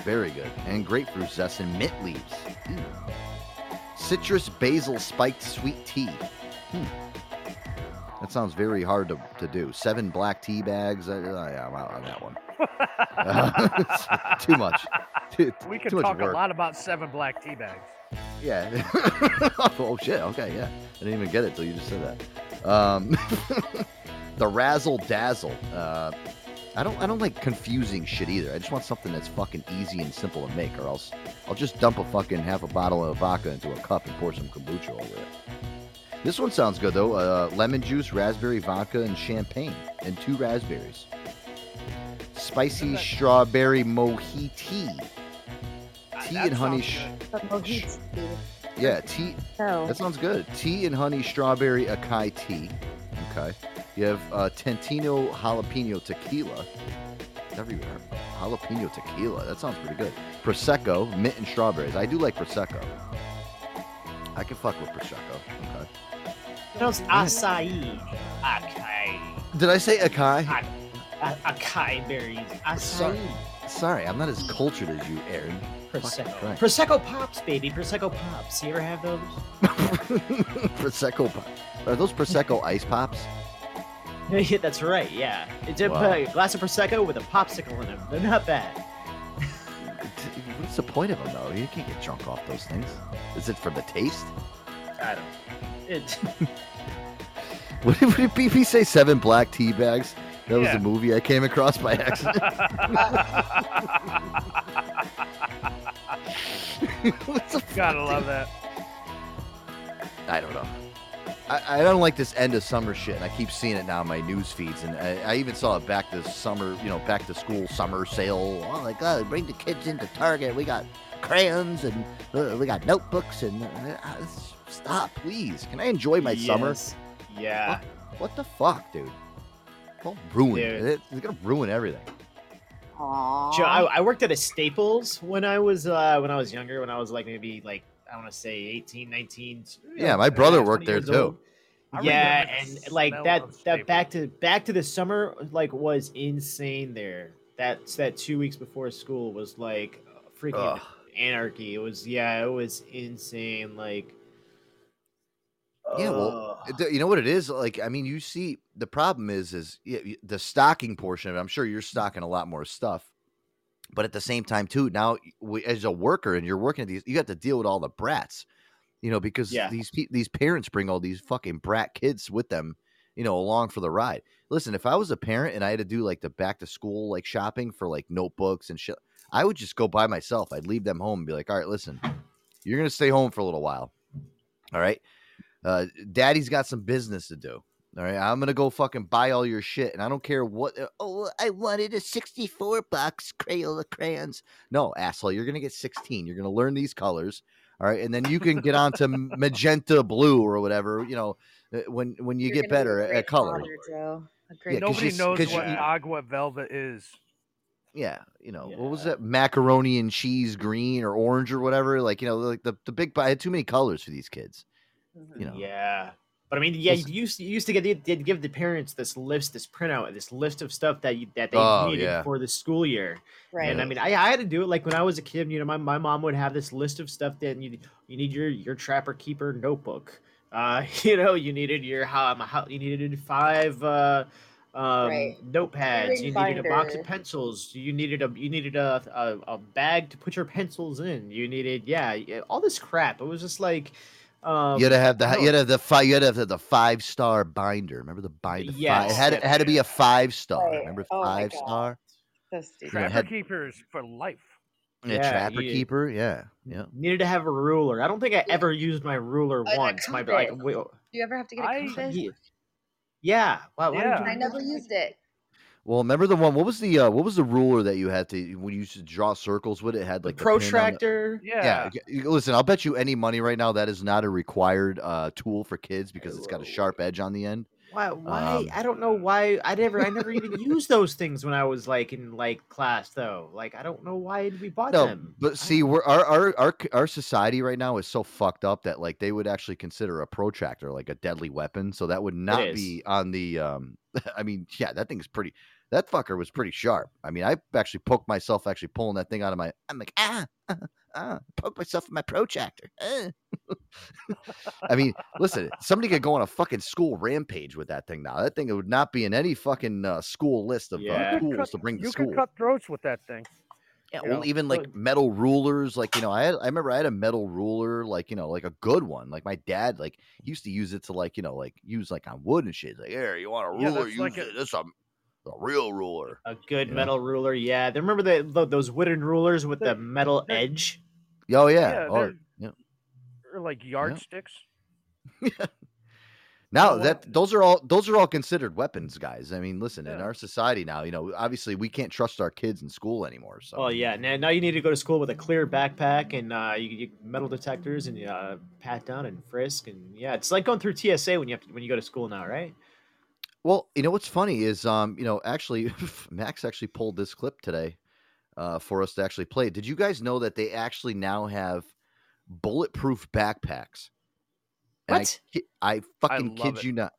Speaker 3: Very good. And grapefruit zest and mint leaves. Mm. Citrus basil spiked sweet tea. Hmm. That sounds very hard to, to do. Seven black tea bags. Yeah, I'm out on that one. Uh, too much. Too,
Speaker 4: We could
Speaker 3: much
Speaker 4: talk a lot about seven black tea bags.
Speaker 3: Yeah. oh shit. Okay. Yeah. I didn't even get it till you just said that. Um, the razzle dazzle. Uh, I don't. I don't like confusing shit either. I just want something that's fucking easy and simple to make, or else I'll just dump a fucking half a bottle of vodka into a cup and pour some kombucha over it. This one sounds good though. Uh, lemon juice, raspberry vodka, and champagne, and two raspberries. Spicy strawberry mojito. Tea and honey. Sh- yeah, tea.
Speaker 12: Oh.
Speaker 3: That sounds good. Tea and honey strawberry acai tea. Okay. You have uh, Tanteo jalapeno tequila. Never even heard jalapeno tequila. That sounds pretty good. Prosecco, mint and strawberries. I do like prosecco. I can fuck with prosecco. Okay.
Speaker 19: Pronounced acai. Acai.
Speaker 3: Did I say acai?
Speaker 19: A- acai berries. Acai.
Speaker 3: Sorry, I'm not as cultured as you, Aaron.
Speaker 19: Prosecco. Prosecco pops, baby. Prosecco pops. You ever have those?
Speaker 3: prosecco. pop- Are those prosecco ice pops?
Speaker 19: yeah, that's right. Yeah, it's a,
Speaker 3: Wow.
Speaker 19: a glass of prosecco with a popsicle in them. They're not bad.
Speaker 3: What's the point of them though? You can't get drunk off those things. Is it for the taste?
Speaker 19: I don't. It.
Speaker 3: What did, what did BP say? Seven black tea bags. That was
Speaker 4: Yeah.
Speaker 3: the movie I came across by accident. What's the
Speaker 4: Gotta love that.
Speaker 3: I don't know. I, I don't like this end of summer shit, and I keep seeing it now in my news feeds. And I, I even saw it back to summer, you know, back to school summer sale. Oh my god, bring the kids into Target. We got crayons and uh, we got notebooks and uh, stop, please. Can I enjoy my summer?
Speaker 19: Yeah.
Speaker 3: What, what the fuck, dude? Don't ruin
Speaker 19: Dude.
Speaker 3: it. It's gonna ruin everything. Aww.
Speaker 19: Joe, I, I worked at a Staples when I was uh, when I was younger. When I was like maybe like I want to say 18, 19.
Speaker 3: Yeah,
Speaker 19: know,
Speaker 3: my brother worked there too.
Speaker 19: old. Yeah, and like
Speaker 4: smell
Speaker 19: that
Speaker 4: of
Speaker 19: that back to back to the summer like was insane there. That that two weeks before school was like freaking
Speaker 3: Ugh.
Speaker 19: anarchy. It was yeah, it was insane. Like
Speaker 3: Yeah, well, you know what it is like. I mean, you see, the problem is, is the stocking portion of it. I'm sure you're mm. stocking a lot more stuff, but at the same time, too, now we, as a worker and you're working at these, you got to deal with all the brats, you know, because
Speaker 19: Yeah.
Speaker 3: these these parents bring all these fucking brat kids with them, you know, along for the ride. Listen, if I was a parent and I had to do like the back to school like shopping for like notebooks and shit, I would just go by myself. I'd leave them home and be like, all right, listen, you're gonna stay home for a little while. All right. Uh, daddy's got some business to do. All right. I'm gonna go fucking buy all your shit, and I don't care what. uh, Oh, I wanted a 64 box Crayola crayons. No, asshole. You're gonna get 16. You're gonna learn these colors. All right, and then you can get on to magenta blue or whatever. You know, uh, when when you
Speaker 20: You're
Speaker 3: get
Speaker 20: gonna be
Speaker 3: better
Speaker 20: a
Speaker 3: at,
Speaker 20: great
Speaker 3: at color.
Speaker 20: father,
Speaker 3: Yeah,
Speaker 4: Nobody
Speaker 3: you-
Speaker 4: knows
Speaker 3: 'cause
Speaker 4: what
Speaker 3: you-
Speaker 4: agua velvet is.
Speaker 3: Yeah, you know, what was that? Macaroni and cheese green or orange or whatever. Like, you know, like the, the big I had too many colors for these kids. You know.
Speaker 19: Yeah. But I mean, yeah, you used, you used to get they'd give the parents this list, this printout, this list of stuff that you, that they
Speaker 3: Oh,
Speaker 19: needed
Speaker 3: yeah.
Speaker 19: for the school year. Right. And I mean, I, I had to do it like when I was a kid. You know, my, my mom would have this list of stuff that you you need your your Trapper Keeper notebook. Uh, you know, you needed your how, how you needed five uh, um,
Speaker 20: Right.
Speaker 19: notepads.
Speaker 20: Ring
Speaker 19: You needed a box of pencils. You needed a you needed a, a a bag to put your pencils in. You needed yeah, yeah all this crap. It was just like. Um,
Speaker 3: you had to have the
Speaker 19: I don't
Speaker 3: you had to have the five you had to have the five star binder. Remember the binder?
Speaker 19: Yes,
Speaker 3: it had it had to be a five star.
Speaker 20: Right.
Speaker 3: Remember
Speaker 20: Oh my
Speaker 3: five star?
Speaker 20: So stupid.
Speaker 3: Yeah,
Speaker 4: Trapper
Speaker 3: had-
Speaker 4: keepers for life.
Speaker 3: Yeah,
Speaker 19: Yeah,
Speaker 3: trapper
Speaker 19: you-
Speaker 3: keeper. Yeah, yeah.
Speaker 19: needed to have a ruler. I don't think I ever used my ruler
Speaker 20: a
Speaker 19: once. My like,
Speaker 20: compass.
Speaker 19: wait,
Speaker 20: Do you ever have to get a compass?
Speaker 19: yeah, yeah. Why, why
Speaker 4: Yeah.
Speaker 20: I never used it.
Speaker 3: Well, remember the one? What was the uh, what was the ruler that you had to when you used to draw circles with it? it had like the pin on the-
Speaker 19: protractor?
Speaker 4: Yeah.
Speaker 3: Yeah, y- y- listen, I'll bet you any money right now that is not a required uh, tool for kids because it's got a sharp edge on the end.
Speaker 19: Why? Why?
Speaker 3: Um,
Speaker 19: I don't know why. I never. I never even used those things when I was like in like class though. Like I don't know why we bought
Speaker 3: No,
Speaker 19: them.
Speaker 3: but see, we're our, our our our society right now is so fucked up that like they would actually consider a protractor like a deadly weapon. So that would not be on the. um I mean, yeah, that thing's pretty. That fucker was pretty sharp. I mean, I actually poked myself actually pulling that thing out of my. I'm like ah ah, ah poke myself with my protractor. ah." I mean, listen, somebody could go on a fucking school rampage with that thing now. That thing would not be in any fucking uh, school list of
Speaker 19: Yeah.
Speaker 3: uh, tools
Speaker 4: could
Speaker 3: to bring to
Speaker 4: you
Speaker 3: school.
Speaker 4: You could cut throats with that thing.
Speaker 3: Yeah, well, even like metal rulers, like you know, I had, I remember I had a metal ruler, like you know, like a good one. Like my dad, like he used to use it to like you know, like use like on wood and shit. He's like, here, you want a
Speaker 4: Yeah,
Speaker 3: ruler?
Speaker 4: that's
Speaker 3: use
Speaker 4: like
Speaker 3: it.
Speaker 4: a-
Speaker 3: That's a, a real ruler.
Speaker 19: A good
Speaker 3: Yeah.
Speaker 19: metal ruler. Yeah. They remember the, tho- those wooden rulers with the
Speaker 4: They're-
Speaker 19: metal edge.
Speaker 3: Oh yeah,
Speaker 4: Yeah,
Speaker 3: oh
Speaker 4: they're-
Speaker 3: yeah.
Speaker 4: Or like yardsticks.
Speaker 3: Yeah.
Speaker 4: Now
Speaker 3: that those are all those are all considered weapons, guys. I mean, listen, in our society now, you know, obviously we can't trust our kids in school anymore. So
Speaker 19: oh yeah. Now, now you need to go to school with a clear backpack and uh, you, you metal detectors and uh, pat down and frisk and yeah, it's like going through TSA when you have to, when you go to school now, right?
Speaker 3: Well, you know what's funny is, um, you know, actually, Max actually pulled this clip today uh, for us to actually play. Did you guys know that they actually now have bulletproof backpacks? And I
Speaker 19: What?
Speaker 3: ki- I, fucking
Speaker 4: love
Speaker 3: kid
Speaker 4: it.
Speaker 3: you not.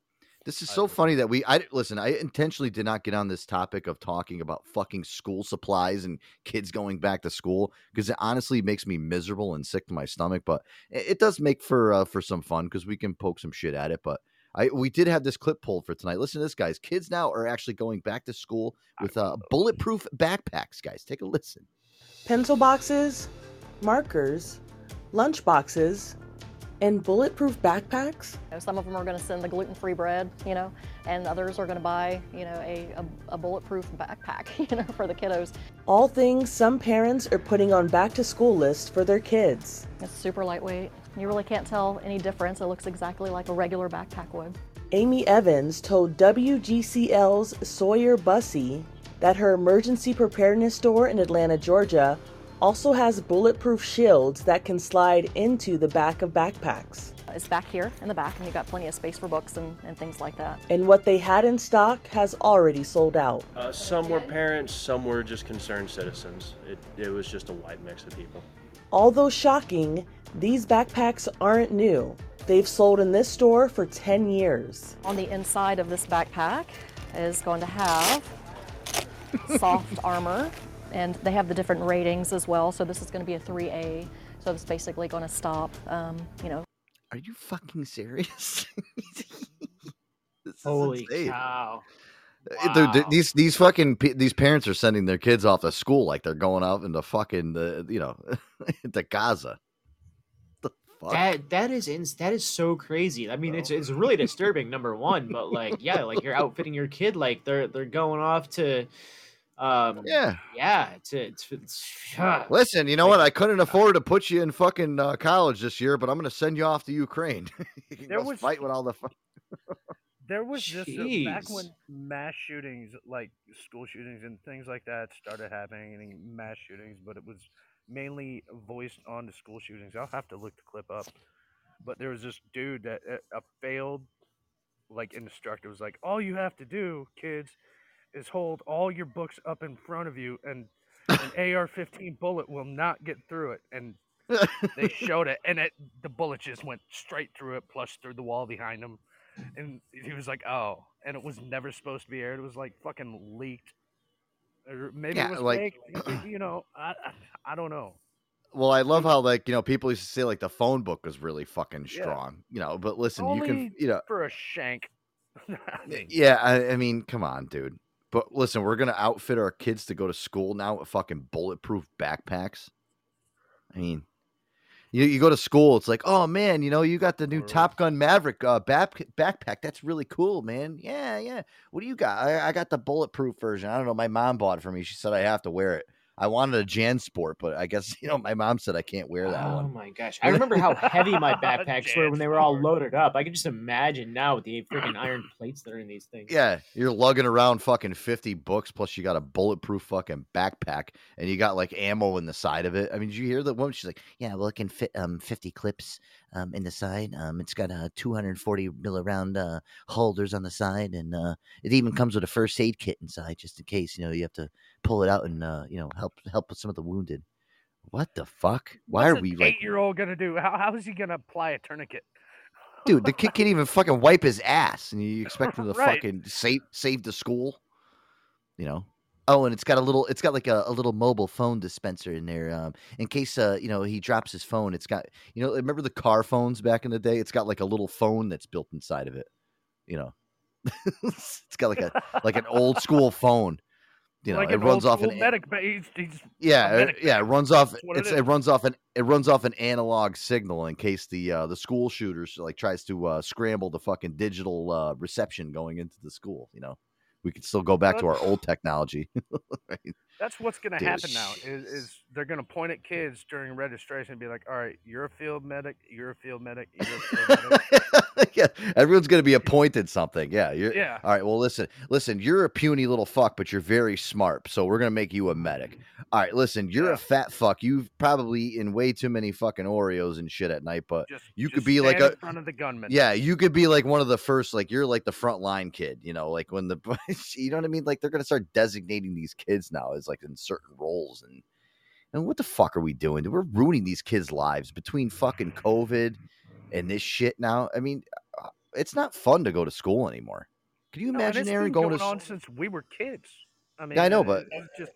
Speaker 3: This is so funny that we. I listen. I intentionally did not get on this topic of talking about fucking school supplies and kids going back to school because it honestly makes me miserable and sick to my stomach. But it, it does make for uh, for some fun because we can poke some shit at it. But I we did have this clip pulled for tonight. Listen to this, guys. Kids now are actually going back to school with uh, bulletproof backpacks. Guys, take a listen.
Speaker 21: pencil boxes, markers, lunch boxes,
Speaker 22: And bulletproof backpacks?
Speaker 21: You know, some of them are going to send the gluten-free bread, you know, and others are going to buy, you know, a, a, a bulletproof backpack, you know, for the kiddos.
Speaker 22: All things some parents are putting on back to school lists for their kids.
Speaker 21: It's super lightweight. You really can't tell any difference. It looks exactly like a regular backpack would.
Speaker 22: Amy Evans told WGCL's Sawyer Buccy that her emergency preparedness store in Atlanta, Georgia, also has bulletproof shields that can slide into the back of backpacks.
Speaker 21: It's back here in the back, and you've got plenty of space for books and, and things like that.
Speaker 22: And what they had in stock has already sold out.
Speaker 23: Uh, some were parents, some were just concerned citizens. It, it was just a wide mix of people.
Speaker 22: Although shocking, these backpacks aren't new. They've sold in this store for 10 years.
Speaker 21: On the inside of this backpack is going to have soft armor, and they have the different ratings as well. So this is going to be a 3A. So it's basically going to stop, um, you know.
Speaker 3: Are you fucking serious? This
Speaker 19: Holy
Speaker 3: insane.
Speaker 19: cow.
Speaker 3: Uh, dude, these these fucking these parents are sending their kids off to school like they're going out into fucking the you know into Gaza. The fuck?
Speaker 19: That that is ins- that is so crazy. I mean, it's it's really disturbing. Number one, but like, yeah, like you're outfitting your kid, like they're they're going off to, um,
Speaker 3: Yeah.
Speaker 19: yeah, it's it's, it's
Speaker 3: Listen, you know what? I couldn't afford to put you in fucking uh, college this year, but I'm going to send you off to Ukraine. you
Speaker 4: There was-
Speaker 3: fight with all the. Fu-
Speaker 4: There was just uh, back when mass shootings, like school shootings and things like that, started happening, and mass shootings, but it was mainly voiced on the school shootings. I'll have to look the clip up, but there was this dude that uh, a failed like instructor was like, all you have to do, kids, is hold all your books up in front of you, and an AR-15 bullet will not get through it, and they showed it, and it the bullet just went straight through it, plus through the wall behind him. And he was like, "Oh," and it was never supposed to be aired. It was like fucking leaked, or maybe
Speaker 3: Yeah,
Speaker 4: it was
Speaker 3: like-
Speaker 4: fake. You know, I, I I don't know.
Speaker 3: well, I love how like you know people used to say like the phone book was really fucking
Speaker 4: Yeah.
Speaker 3: strong, you know. But listen,
Speaker 4: Only
Speaker 3: you can you know
Speaker 4: for a shank. Eh,
Speaker 3: yeah, I, I mean, come on, dude. But listen, we're gonna outfit our kids to go to school now with fucking bulletproof backpacks. I mean, you you go to school, it's like, oh man, you know, you got the new Top Gun Maverick uh, back, backpack. That's really cool, man. Yeah, yeah. What do you got? I, I got the bulletproof version. I don't know. My mom bought it for me. She said I have to wear it. I wanted a JanSport, but I guess you know my mom said I can't wear that
Speaker 19: Oh
Speaker 3: one.
Speaker 19: my gosh! I remember how heavy my backpacks were when they were all loaded up. I can just imagine now with the freaking iron plates that are in these things.
Speaker 3: Yeah, you're lugging around fucking 50 books, plus you got a bulletproof fucking backpack, and you got like ammo in the side of it. I mean, did you hear the woman? She's like, Yeah, well, it can fit um 50 clips um in the side. Um, it's got a 240 milliround uh, holders on the side, and uh, it even comes with a first aid kit inside, just in case you know you have to pull it out and uh, you know help help with some of the wounded. What the fuck? Why
Speaker 4: What's
Speaker 3: are we like,
Speaker 4: eight-year-old gonna do? How how is he gonna apply a tourniquet?
Speaker 3: dude? The kid can't even fucking wipe his ass, and you expect him to
Speaker 4: Right.
Speaker 3: fucking save save the school? You know. Oh, and it's got a little. It's got like a, a little mobile phone dispenser in there, um, in case uh, you know he drops his phone. It's got you know remember the car phones back in the day? It's got like a little phone that's built inside of it. You know, it's got like a like an old school phone. You know,
Speaker 4: like
Speaker 3: it runs off an
Speaker 4: medic, but he's, he's
Speaker 3: yeah,
Speaker 4: medic
Speaker 3: yeah, it runs off.
Speaker 4: It
Speaker 3: it, runs off an it runs off an analog signal in case the uh, the school shooters like tries to uh, scramble the fucking digital uh, reception going into the school. You know, we could still go back to our old technology. Right?
Speaker 4: That's what's going to happen now. Is, is they're going to point at kids during registration and be like, "All right, you're a field medic. You're a field medic. You're a field medic."
Speaker 3: yeah, everyone's gonna be appointed something. Yeah, you're.
Speaker 4: Yeah.
Speaker 3: All right. Well, listen, listen. You're a puny little fuck, but you're very smart. So we're gonna make you a medic. Mm-hmm. All right. Listen, you're a fat fuck. You've probably eaten way too many fucking Oreos and shit at night, but
Speaker 4: Just
Speaker 3: you
Speaker 4: just
Speaker 3: could be like a
Speaker 4: front of the gunman.
Speaker 3: Yeah, you could be like one of the first, like you're like the front line kid, you know, like when the you know what I mean? Like they're gonna start designating these kids now as like in certain roles and and what the fuck are we doing? We're ruining these kids' lives between fucking COVID and this shit now. I mean, uh, it's not fun to go to school anymore. Can you
Speaker 4: No,
Speaker 3: imagine Aaron
Speaker 4: been
Speaker 3: going,
Speaker 4: going
Speaker 3: to
Speaker 4: on
Speaker 3: s-
Speaker 4: since we were kids. I mean,
Speaker 3: I know, but-
Speaker 4: it's just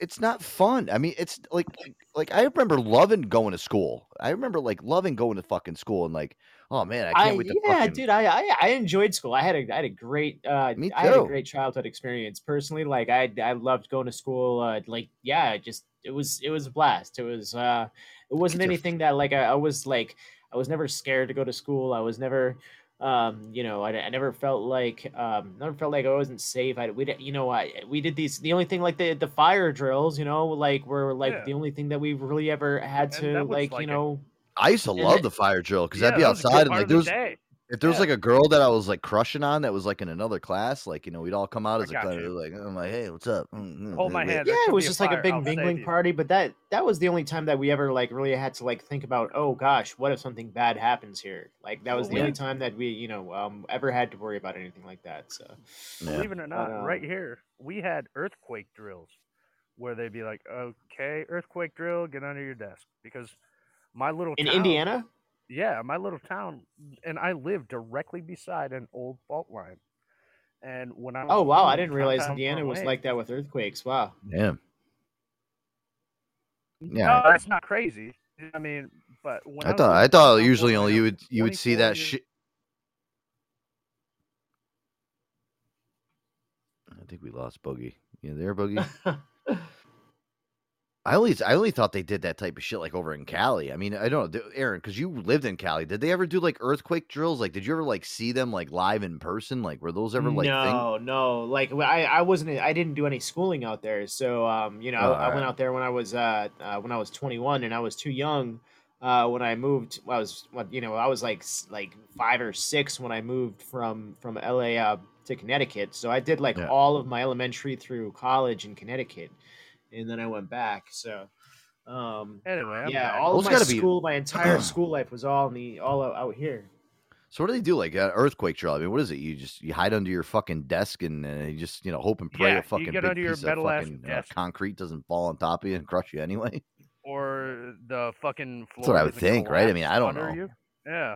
Speaker 3: it's not fun. I mean, it's like like I remember loving going to school. I remember like loving going to fucking school and like, oh man, I can't
Speaker 19: I,
Speaker 3: wait to
Speaker 19: yeah,
Speaker 3: fucking
Speaker 19: dude, I, I I enjoyed school. I had a I had a great uh
Speaker 3: Me
Speaker 19: I had a
Speaker 3: too.
Speaker 19: great childhood experience personally. Like I I loved going to school. Uh, like yeah, just it was it was a blast. It was uh it wasn't anything that like I, I was like I was never scared to go to school. I was never, um, you know, I, I never felt like, um, never felt like I wasn't safe. I, we, did- you know, I, we did these, the only thing like the, the fire drills, you know, like were like
Speaker 4: Yeah.
Speaker 19: the only thing that we've really ever had
Speaker 4: And
Speaker 19: to like,
Speaker 4: like
Speaker 19: you
Speaker 4: a-
Speaker 19: know,
Speaker 3: I used to
Speaker 19: And
Speaker 3: love
Speaker 19: it-
Speaker 3: the fire drill because
Speaker 4: Yeah,
Speaker 3: I'd be
Speaker 4: that was a good
Speaker 3: outside and like
Speaker 4: of
Speaker 3: there
Speaker 4: the
Speaker 3: was
Speaker 4: day.
Speaker 3: if there was
Speaker 4: Yeah.
Speaker 3: like a girl that I was like crushing on that was like in another class, like you know we'd all come out
Speaker 4: I
Speaker 3: as a class, like I'm like, hey, what's up? Mm, mm,
Speaker 4: Hold my
Speaker 3: mm,
Speaker 4: hand.
Speaker 19: yeah, it was just like a big
Speaker 4: I'll
Speaker 19: mingling party, but that that was the only time that we ever like really had to like think about, oh gosh, what if something bad happens here? Like that was
Speaker 4: Well,
Speaker 19: the only time that we, you know, um, ever had to worry about anything like that. So
Speaker 4: Believe it or not,
Speaker 19: But,
Speaker 4: right
Speaker 19: um,
Speaker 4: here we had earthquake drills where they'd be like, "Okay, earthquake drill, get under your desk," because my little
Speaker 19: in
Speaker 4: town,
Speaker 19: Indiana,
Speaker 4: yeah, my little town, and I live directly beside an old fault line. And when I
Speaker 19: oh wow, I didn't realize Indiana was
Speaker 4: Wayne-
Speaker 19: like that with earthquakes. Wow.
Speaker 3: Damn. Yeah.
Speaker 4: No, that's not crazy. I mean, but when
Speaker 3: I
Speaker 4: was
Speaker 3: thought I thought usually only you would you would see that shit. I think we lost Boogie. You there, Boogie? I only I only thought they did that type of shit like over in Cali. I mean, I don't know, Aaron, because you lived in Cali. Did they ever do like earthquake drills? Like, did you ever like see them like live in person? Like, were those ever like thing?
Speaker 19: no, no. Like I wasn't. I didn't do any schooling out there. So, um, you know,
Speaker 3: Oh,
Speaker 19: I, I went out there when I was, uh, uh, when I was 21, and I was too young. Uh, when I moved, I was, what you know, I was like, like five or six when I moved from from LA uh, to Connecticut. So I did like
Speaker 3: Yeah.
Speaker 19: all of my elementary through college in Connecticut, and then I went back. So. Um,
Speaker 4: Anyway, I'm
Speaker 19: yeah,
Speaker 4: back.
Speaker 19: all of
Speaker 3: Those
Speaker 19: my
Speaker 3: gotta be-
Speaker 19: school, my entire school life was all in the all out, out here.
Speaker 3: So what do they do? Like uh, earthquake drill? I mean, what is it? You just you hide under your fucking desk and uh, you just you know hope and pray
Speaker 4: Yeah,
Speaker 3: a fucking
Speaker 4: get
Speaker 3: big
Speaker 4: under your
Speaker 3: piece of
Speaker 4: metal-ass
Speaker 3: fucking uh,
Speaker 4: desk.
Speaker 3: concrete doesn't fall on top of you and crush you anyway.
Speaker 4: or the fucking floor.
Speaker 3: That's what I would think, right? I mean, I don't know.
Speaker 4: You. Yeah.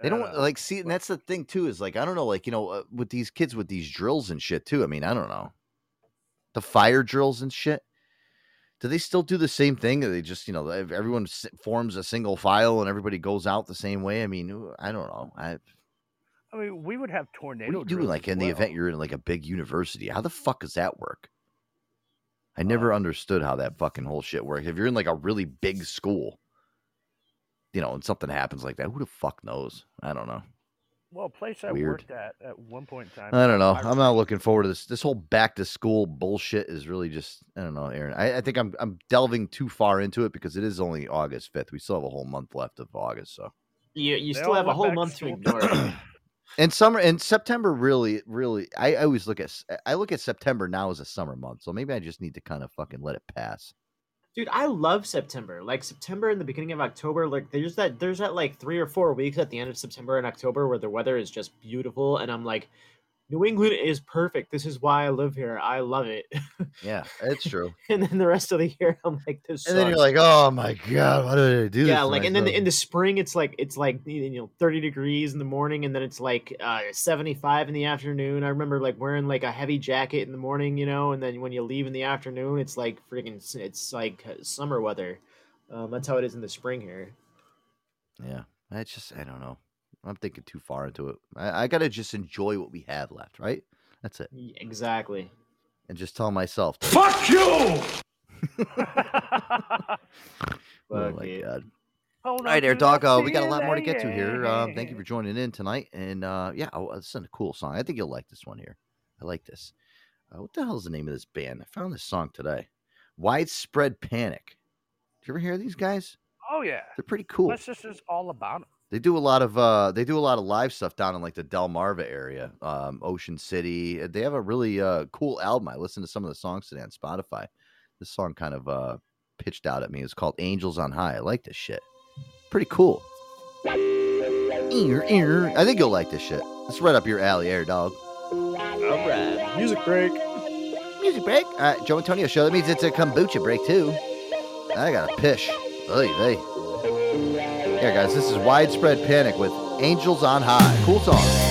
Speaker 3: They don't
Speaker 4: Uh,
Speaker 3: like see, and that's the thing too. Is like I don't know, like you know, uh, with these kids with these drills and shit too. I mean, I don't know, the fire drills and shit. Do they still do the same thing? They just you know everyone forms a single file and everybody goes out the same way? I mean, I don't know. I
Speaker 4: I mean, we would have tornado.
Speaker 3: what are you doing like in the event you're in like a big university? How the fuck does that work? I never
Speaker 4: Uh
Speaker 3: understood how that fucking whole shit works. If you're in like a really big school, you know, and something happens like that, who the fuck knows? I don't know.
Speaker 4: Well, a place I
Speaker 3: Weird.
Speaker 4: worked at at one point in time.
Speaker 3: I don't know.
Speaker 4: I
Speaker 3: I'm not looking forward to this. This whole back to school bullshit is really just I don't know, Aaron. I, I think I'm I'm delving too far into it because it is only August fifth. We still have a whole month left of August, so
Speaker 19: You you
Speaker 4: They
Speaker 19: still have a whole
Speaker 4: back to
Speaker 19: month to ignore. it.
Speaker 3: and summer and September really really I, I always look at I look at September now as a summer month, so maybe I just need to kind of fucking let it pass.
Speaker 19: Dude, I love September. Like September and the beginning of October, like there's that there's that like three or four weeks at the end of September and October where the weather is just beautiful and I'm like, New England is perfect. This is why I live here. I love it.
Speaker 3: Yeah, it's true.
Speaker 19: and then the rest of the year I'm like this
Speaker 3: and then you're like, oh my god, why did I do this?
Speaker 19: yeah, like and then in the spring it's like it's like you know 30 degrees in the morning and then it's like uh 75 in the afternoon. I remember like wearing like a heavy jacket in the morning, you know, and then when you leave in the afternoon it's like freaking it's like uh, summer weather. Um, that's how it is in the spring here.
Speaker 3: Yeah, I just I don't know. I'm thinking too far into it. I, I gotta just enjoy what we have left, right? That's it.
Speaker 19: Exactly.
Speaker 3: And just tell myself,
Speaker 2: Fuck you!
Speaker 3: oh my
Speaker 19: Fuck
Speaker 3: god.
Speaker 4: Hold
Speaker 3: All right,
Speaker 4: on
Speaker 3: there,
Speaker 4: to
Speaker 3: Doc.
Speaker 4: that
Speaker 3: Uh, we got a lot more to get to here. Um, thank you for joining in tonight. And uh, yeah, oh, this is a cool song. I think you'll like this one here. I like this. Uh, what the hell is the name of this band? I found this song today. Widespread Panic. Did you ever hear these guys?
Speaker 4: Oh yeah,
Speaker 3: They're pretty cool.
Speaker 4: that's just is all about them.
Speaker 3: They do a lot of uh they do a lot of live stuff down in like the Delmarva area, um, Ocean City. They have a really uh cool album. I listened to some of the songs today on Spotify. This song kind of uh pitched out at me. It's called Angels on High. I like this shit. Pretty cool. Ear, ear. I think you'll like this shit. It's right up your alley, air dog.
Speaker 19: All right. Music break.
Speaker 3: Music break. All right, Joe Antonio show. That means it's a kombucha break too. I got a pish. Oy vey. Yeah, guys, this is widespread panic with Angels on High. Cool song.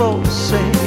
Speaker 24: Not forsake.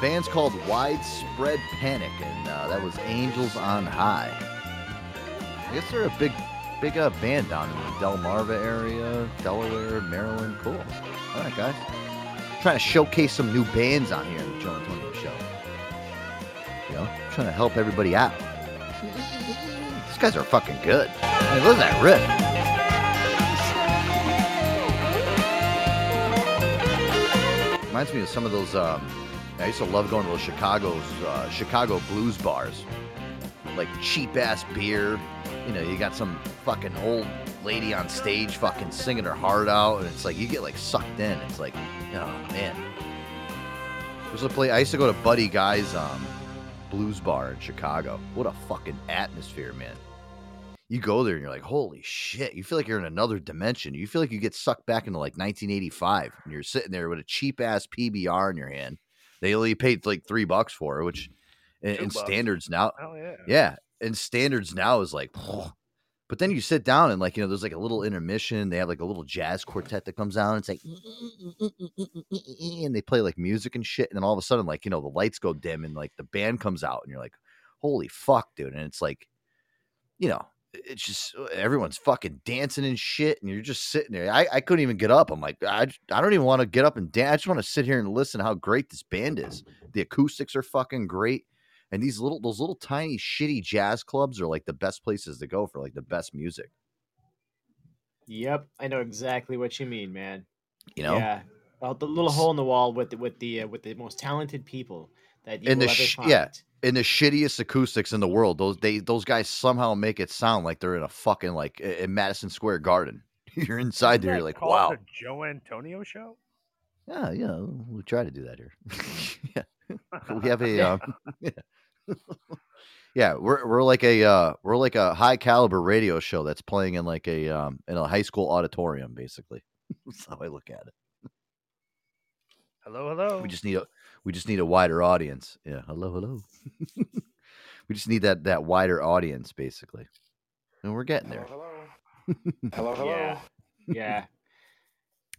Speaker 3: Band's called Widespread Panic, and uh, that was Angels on High. I guess they're a big, big uh, band down in the Delmarva area, Delaware, Maryland. Cool. All right, guys. Trying to showcase some new bands on here in the Joe Antonio Show. You know, trying to help everybody out. These guys are fucking good. I mean, look at that riff. Reminds me of some of those. Um, I used to love going to those Chicago's uh, Chicago blues bars, like cheap ass beer. You know, you got some fucking old lady on stage fucking singing her heart out, and it's like you get like sucked in. It's like, oh man. There's a play. I used to go to Buddy Guy's um, blues bar in Chicago. What a fucking atmosphere, man. You go there and you're like, holy shit. You feel like you're in another dimension. You feel like you get sucked back into like 1985 and you're sitting there with a cheap ass PBR in your hand. They only paid like three bucks for it, which in, in standards now,
Speaker 4: Hell yeah.
Speaker 3: yeah, in standards now is like, but then you sit down and like, you know, there's like a little intermission. They have like a little jazz quartet that comes out. And it's like, and they play like music and shit. And then all of a sudden, like, you know, the lights go dim and like the band comes out and you're like, holy fuck, dude. And it's like, you know, it's just uh, everyone's fucking dancing and shit. And you're just sitting there. I, I couldn't even get up. I'm like, I, I don't even want to get up and dance. I just want to sit here and listen how great this band is. The acoustics are fucking great. And these little, those little tiny shitty jazz clubs are like the best places to go for like the best music.
Speaker 19: Yep, I know exactly what you mean, man.
Speaker 3: You know?
Speaker 19: Yeah, about the little hole in the wall with the, with the uh, with the most talented people that you
Speaker 3: and the
Speaker 19: ever
Speaker 3: sh- yeah, in the shittiest acoustics in the world. Those they those guys somehow make it sound like they're in a fucking like in Madison Square Garden. You're inside there. You're like, wow.
Speaker 4: The Joe Antonio Show?
Speaker 3: Yeah, yeah. We try to do that here. yeah, we have a
Speaker 4: Yeah.
Speaker 3: um, yeah. yeah. We're we're like a uh, we're like a high caliber radio show that's playing in like a um in a high school auditorium, basically. That's how I look at it.
Speaker 4: Hello, hello.
Speaker 3: We just need a we just need a wider audience. Yeah. Hello, hello. we just need that that wider audience, basically. And we're getting there.
Speaker 19: Hello, hello. Yeah, yeah.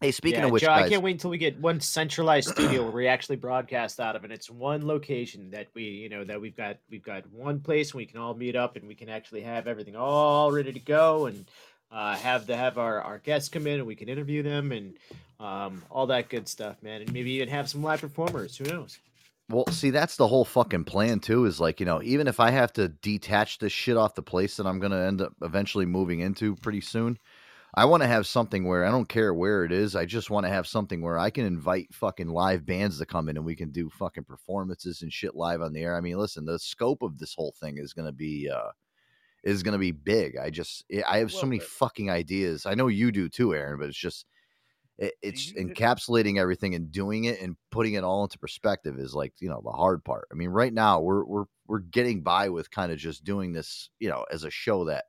Speaker 3: Hey, speaking
Speaker 19: Yeah,
Speaker 3: of which,
Speaker 19: Joe, I can't wait until we get one centralized studio where we actually broadcast out of, and it's one location that we, you know, that we've got we've got one place we can all meet up, and we can actually have everything all ready to go, and uh, have the have our, our guests come in, and we can interview them, and um, all that good stuff, man, and maybe even have some live performers. Who knows?
Speaker 3: Well, see, that's the whole fucking plan too. Is like you know, even if I have to detach this shit off the place that I'm gonna end up eventually moving into pretty soon, I want to have something where I don't care where it is. I just want to have something where I can invite fucking live bands to come in and we can do fucking performances and shit live on the air. I mean, listen, the scope of this whole thing is gonna be uh is gonna be big. I just eh, I have so many fucking ideas. I know you do too, Aaron, but it's just eh, it, it's encapsulating everything and doing it and putting it all into perspective is like you know the hard part. I mean, right now we're we're we're getting by with kind of just doing this, you know, as a show that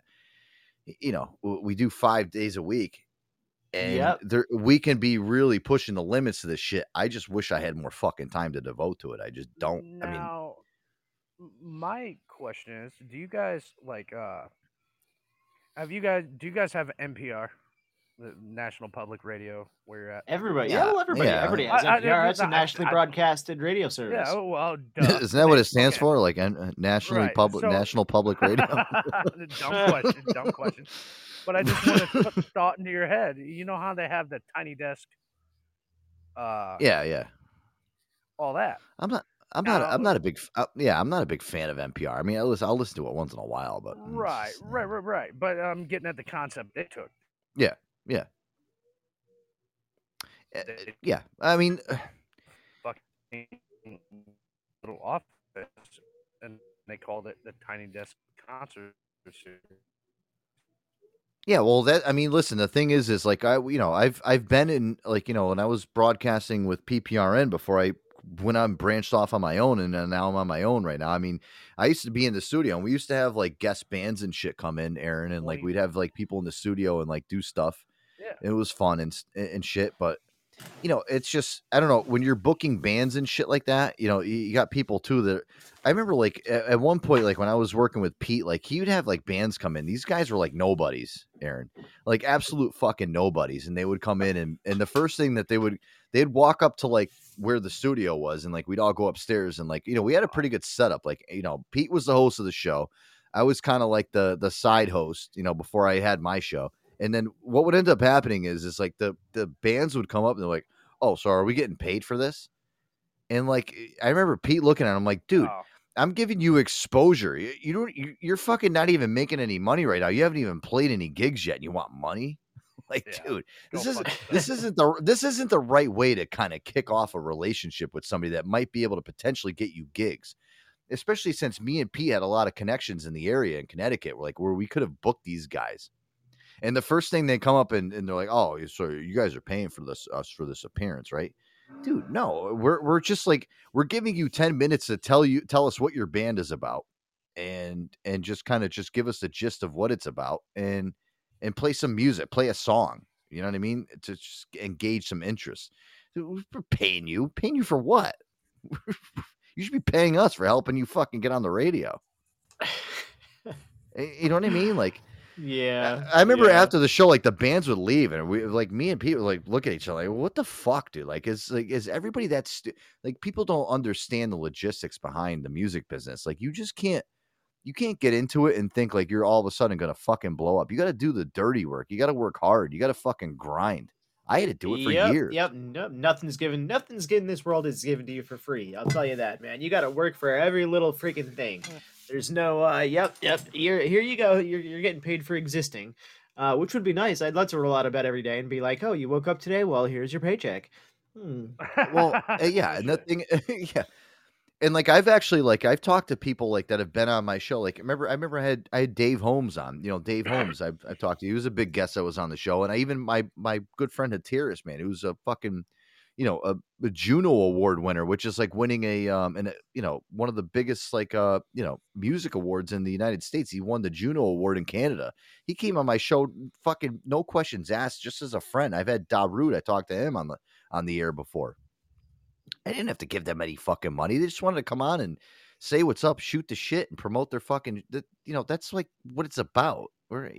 Speaker 3: you know we do five days a week, and
Speaker 19: Yep.
Speaker 3: there we can be really pushing the limits of this shit. I just wish I had more fucking time to devote to it. I just don't. I mean,
Speaker 4: Now, my question is, do you guys like uh have you guys do you guys have NPR, the National Public Radio, where you're at?
Speaker 19: Everybody, yeah, well, everybody,
Speaker 3: yeah.
Speaker 19: everybody has
Speaker 4: I- I-
Speaker 19: NPR. It's a nationally
Speaker 4: I-
Speaker 19: broadcasted radio service.
Speaker 4: Yeah, oh, well, duh.
Speaker 3: isn't that what it stands for? Like uh, nationally
Speaker 4: Right,
Speaker 3: public,
Speaker 4: so-
Speaker 3: national public radio.
Speaker 4: dumb question, dumb question. But I just want to put the thought into your head. You know how they have the tiny desk, uh,
Speaker 3: yeah, yeah.
Speaker 4: all that.
Speaker 3: I'm not. I'm not.
Speaker 4: Now-
Speaker 3: I'm not a big. Uh, yeah, I'm not a big fan of NPR. I mean, I'll listen, I'll listen to it once in a while, but mm,
Speaker 4: Right, right, right, right. But I'm getting at the concept they took.
Speaker 3: yeah, yeah, Uh, yeah. I mean,
Speaker 4: fucking little office, and they called it the Tiny Desk Concert. Series.
Speaker 3: Yeah, well, that I mean, listen. The thing is, is like I, you know, I've I've been in like you know, when I was broadcasting with PPRN before I when I'm branched off on my own, and now I'm on my own right now. I mean, I used to be in the studio, and we used to have like guest bands and shit come in, Aaron, and like we'd have like people in the studio and like do stuff.
Speaker 4: Yeah.
Speaker 3: it was fun and and shit. But you know, it's just I don't know when you're booking bands and shit like that. You know, you, got people too that I remember like at, at one point, like when I was working with Pete, like he would have like bands come in. These guys were like nobodies, Aaron, like absolute fucking nobodies, and they would come in and and the first thing that they would they'd walk up to like where the studio was, and like we'd all go upstairs and like you know we had a pretty good setup. Like you know, Pete was the host of the show. I was kind of like the the side host, you know, before I had my show. And then what would end up happening is is like the the bands would come up and they're like, "Oh, so are we getting paid for this?" And like eh, I remember Pete looking at him like, "Dude, I'm giving you exposure. You, you don't you, you're fucking not even making any money right now. You haven't even played any gigs yet and you want money?" Like, dude, this isn't this isn't the this isn't the right way to kind of kick off a relationship with somebody that might be able to potentially get you gigs especially since me and Pete had a lot of connections in the area in Connecticut, like where we could have booked these guys. And the first thing they come up and, and they're like, "Oh, so you guys are paying for this us for this appearance, right?" Dude, no, we're we're just like we're giving you ten minutes to tell you tell us what your band is about, and and just kind of just give us the gist of what it's about, and and play some music, play a song. You know what I mean? To just engage some interest. Dude, We're paying you, paying you for what? you should be paying us for helping you fucking get on the radio. You know what I mean? Like,
Speaker 19: Yeah.
Speaker 3: I remember
Speaker 19: yeah.
Speaker 3: after the show, like the bands would leave, and we like me and Pete would like look at each other like, "What the fuck, dude? Like, is like is everybody that stu- like people don't understand the logistics behind the music business? Like, you just can't." You can't get into it and think like you're all of a sudden gonna fucking blow up. You got to do the dirty work. You got to work hard. You got to fucking grind. I had to do it for
Speaker 19: yep,
Speaker 3: years.
Speaker 19: Yep. No, nothing's given. Nothing's given. This world is given to you for free. I'll tell you that, man. You got to work for every little freaking thing. Mm. There's no. uh Yep. Yep. Here, here you go. You're you're getting paid for existing, uh, which would be nice. I'd love to roll out of bed every day and be like, oh, you woke up today. Well, here's your paycheck. Hmm.
Speaker 3: well uh, yeah and the thing yeah and like i've actually like i've talked to people like that have been on my show like remember i remember i had i had dave holmes on you know dave holmes i've, I've talked to he was a big guest that was on the show and i even my my good friend Hatiras, man who's a fucking you know a, a juno award winner which is like winning a um and you know one of the biggest like uh you know music awards in the united states he won the juno award in canada he came on my show fucking no questions asked just as a friend i've had Darude, i talked to him on the on the air before I didn't have to give them any fucking money. They just wanted to come on and say what's up, shoot the shit, and promote their fucking. You know, that's like what it's about. Or,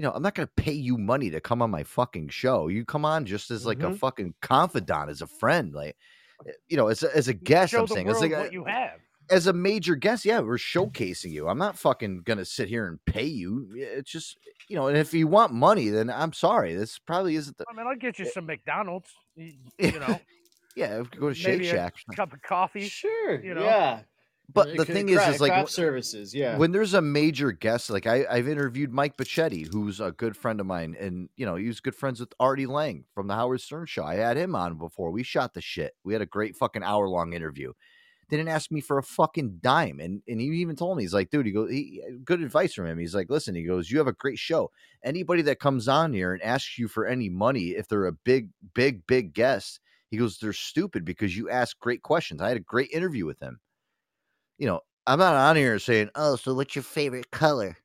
Speaker 3: you know, I'm not gonna pay you money to come on my fucking show. You come on just as like a
Speaker 4: Mhm.
Speaker 3: fucking confidant, as a friend, like eh, you know, as a, as a guest.
Speaker 4: Show
Speaker 3: I'm saying, as
Speaker 4: world
Speaker 3: like a-
Speaker 4: what you have.
Speaker 3: as a major guest, yeah, we're showcasing you. I'm not fucking gonna sit here and pay you. It's just you know, and if you want money, then I'm sorry. This probably isn't the
Speaker 4: I mean, I'll get you some McDonald's. You, you know,
Speaker 3: yeah. Go to Shake
Speaker 4: maybe
Speaker 3: Shack,
Speaker 4: a cup of coffee.
Speaker 19: Sure.
Speaker 4: You know.
Speaker 19: Yeah.
Speaker 3: But
Speaker 19: Uh,
Speaker 3: the thing is,
Speaker 19: craft-
Speaker 3: is like
Speaker 19: craft services. Yeah.
Speaker 3: when there's a major guest, like I, I've interviewed Mike Bocchetti, who's a good friend of mine, and you know he was good friends with Artie Lange from the Howard Stern Show. I had him on before. We shot the shit. We had a great fucking hour long interview. They didn't ask me for a fucking dime, and and he even told me he's like, dude, he goes, he, good advice from him. He's like, listen, he goes, you have a great show. Anybody that comes on here and asks you for any money, if they're a big, big, big guest, he goes, they're stupid because you ask great questions. I had a great interview with him you know, I'm not on here saying, "Oh, so what's your favorite color?"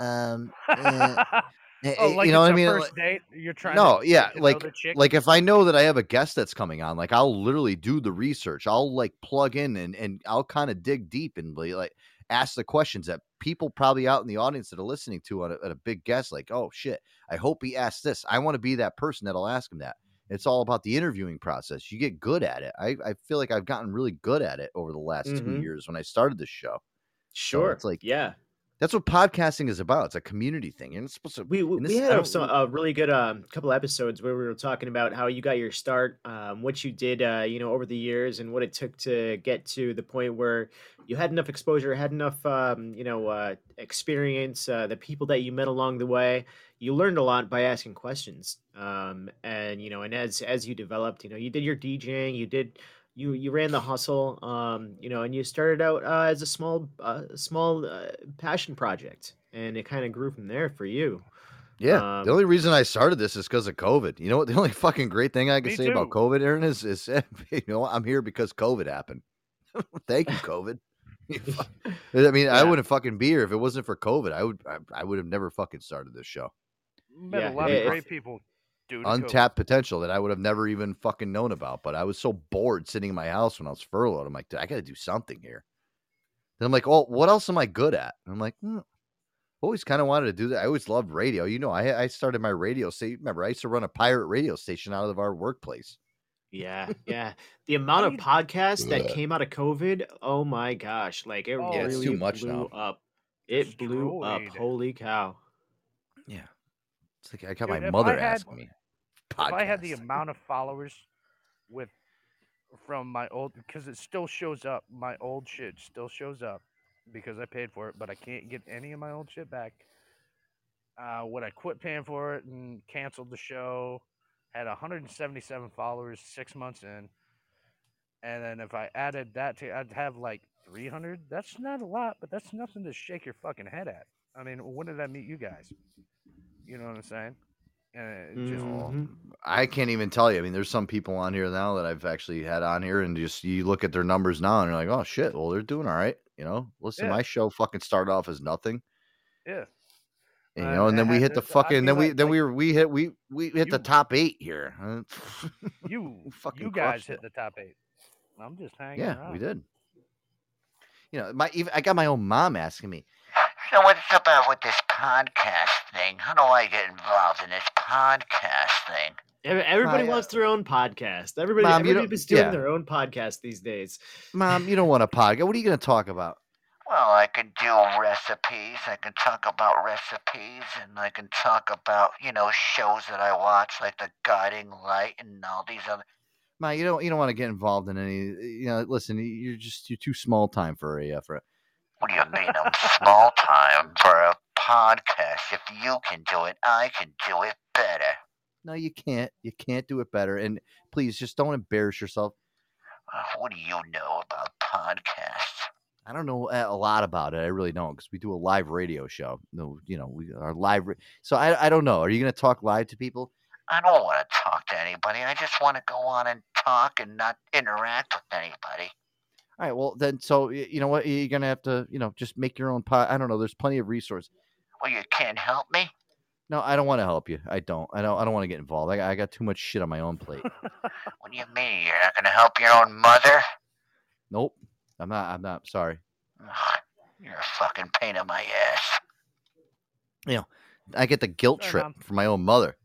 Speaker 3: Um, uh,
Speaker 4: oh,
Speaker 3: eh,
Speaker 4: like
Speaker 3: you know what I mean?
Speaker 4: First date. You're trying.
Speaker 3: no,
Speaker 4: to
Speaker 3: yeah,
Speaker 4: to
Speaker 3: like like if I know that I have a guest that's coming on, like I'll literally do the research. I'll like plug in and and I'll kind of dig deep and be like ask the questions that people probably out in the audience that are listening to on a, at a big guest. Like, oh shit, I hope he asks this. I want to be that person that'll ask him that. It's all about the interviewing process. You get good at it. I, I feel like I've gotten really good at it over the last two
Speaker 19: Mhm.
Speaker 3: years when I started this show. So
Speaker 19: Sure.
Speaker 3: it's like
Speaker 19: yeah.
Speaker 3: that's what podcasting is about. It's a community thing. You're not supposed to.
Speaker 19: We we,
Speaker 3: and
Speaker 19: we
Speaker 3: this- I
Speaker 19: had a, some, a really good um, couple episodes where we were talking about how you got your start, um, what you did, uh, you know, over the years, and what it took to get to the point where you had enough exposure, had enough, um, you know, uh, experience, uh, the people that you met along the way. You learned a lot by asking questions, um, and you know, and as as you developed, you know, you did your DJing, you did. You, you ran the hustle, um, you know, and you started out uh, as a small, uh, small uh, passion project, and it kind of grew from there for you.
Speaker 3: Yeah,
Speaker 19: Um,
Speaker 3: the only reason I started this is because of COVID. You know what? The only fucking great thing I can
Speaker 4: Me
Speaker 3: say about. COVID, Aaron, is is you know? I'm here because COVID happened. Thank you, COVID. I mean, I wouldn't fucking be here if it wasn't for COVID. I would I, I would have never fucking started this show.
Speaker 4: Met
Speaker 19: Yeah,
Speaker 4: a lot
Speaker 19: it-
Speaker 4: of great people Due to COVID.
Speaker 3: untapped potential that I would have never even fucking known about. But I was so bored sitting in my house when I was furloughed. I'm like, "Dude, I got to do something here. Then I'm like, oh, what else am I good at? And I'm like, hmm, always kind of wanted to do that. I always loved radio. You know, I I started my radio station. Remember, I used to run a pirate radio station out of our workplace.
Speaker 19: Yeah, yeah. The amount of podcasts that came out of COVID, oh my gosh, like it
Speaker 4: Oh,
Speaker 3: it's
Speaker 19: really
Speaker 3: too much
Speaker 19: blew
Speaker 3: now.
Speaker 19: up. It blew up. Holy cow.
Speaker 3: Yeah, it's like I got
Speaker 4: Dude,
Speaker 3: my mother
Speaker 4: had-
Speaker 3: asking me.
Speaker 4: If I had the amount of followers with from my old because it still shows up, my old shit still shows up because I paid for it, but I can't get any of my old shit back. Uh, when I quit paying for it and canceled the show, had 177 followers six months in, and then if I added that to, I'd have like 300. That's not a lot, but that's nothing to shake your fucking head at. I mean, when did I meet you guys? You know what I'm saying? And it just
Speaker 19: Mhm.
Speaker 3: I can't even tell you. I mean, there's some people on here now that I've actually had on here, and just you look at their numbers now, and you're like, oh shit, well they're doing all right. You know, listen,
Speaker 4: Yeah.
Speaker 3: my show fucking started off as nothing,
Speaker 4: yeah.
Speaker 3: and, you
Speaker 4: Uh,
Speaker 3: know, and then
Speaker 4: I
Speaker 3: we hit the
Speaker 4: to- I
Speaker 3: fucking, then
Speaker 4: feel
Speaker 3: we then
Speaker 4: like
Speaker 3: we were we hit we we hit the top eight here.
Speaker 4: You
Speaker 3: fucking
Speaker 4: you guys hit
Speaker 3: it.
Speaker 4: the top eight. I'm just hanging
Speaker 3: Yeah,
Speaker 4: around.
Speaker 3: we did. You know, my even I got my own mom asking me,
Speaker 25: So what's up uh, with this podcast thing? How do I get involved in this podcast thing?
Speaker 19: Everybody
Speaker 3: My, uh,
Speaker 19: wants their own podcast. Everybody,
Speaker 3: Mom, you
Speaker 19: everybody is doing
Speaker 3: yeah.
Speaker 19: their own podcast these days.
Speaker 3: "Mom, you don't want a podcast. What are you going to talk about?"
Speaker 25: Well, I can do recipes. I can talk about recipes, and I can talk about you know shows that I watch, like The Guiding Light and all these other.
Speaker 3: Ma, you don't you don't want to get involved in any. You know, listen, you're just you're too small time for a uh, for. A,
Speaker 25: What do you mean I'm small time for a podcast? If you can do it, I can do it better.
Speaker 3: no, you can't. You can't do it better. And please, just don't embarrass yourself.
Speaker 25: Uh, what do you know about podcasts?
Speaker 3: I don't know a a lot about it. I really don't because we do a live radio show. No, you know, we are live. ra- So I I don't know. Are you going to talk live to people?
Speaker 25: I don't want to talk to anybody. I just want to go on and talk and not interact with anybody.
Speaker 3: All right. Well, then, so you know what? You're going to have to, you know, just make your own pot. I don't know. There's plenty of resources.
Speaker 25: Well, you can't help me.
Speaker 3: No, I don't want to help you. I don't. I don't. I don't want to get involved. I, I got too much shit on my own plate.
Speaker 25: What do you mean? You're not going to help your own mother?
Speaker 3: nope. I'm not. I'm not. Sorry.
Speaker 25: Ugh, You're a fucking pain in my ass.
Speaker 3: You know, I get the guilt
Speaker 4: Sorry,
Speaker 3: trip
Speaker 4: Mom.
Speaker 3: from my own mother.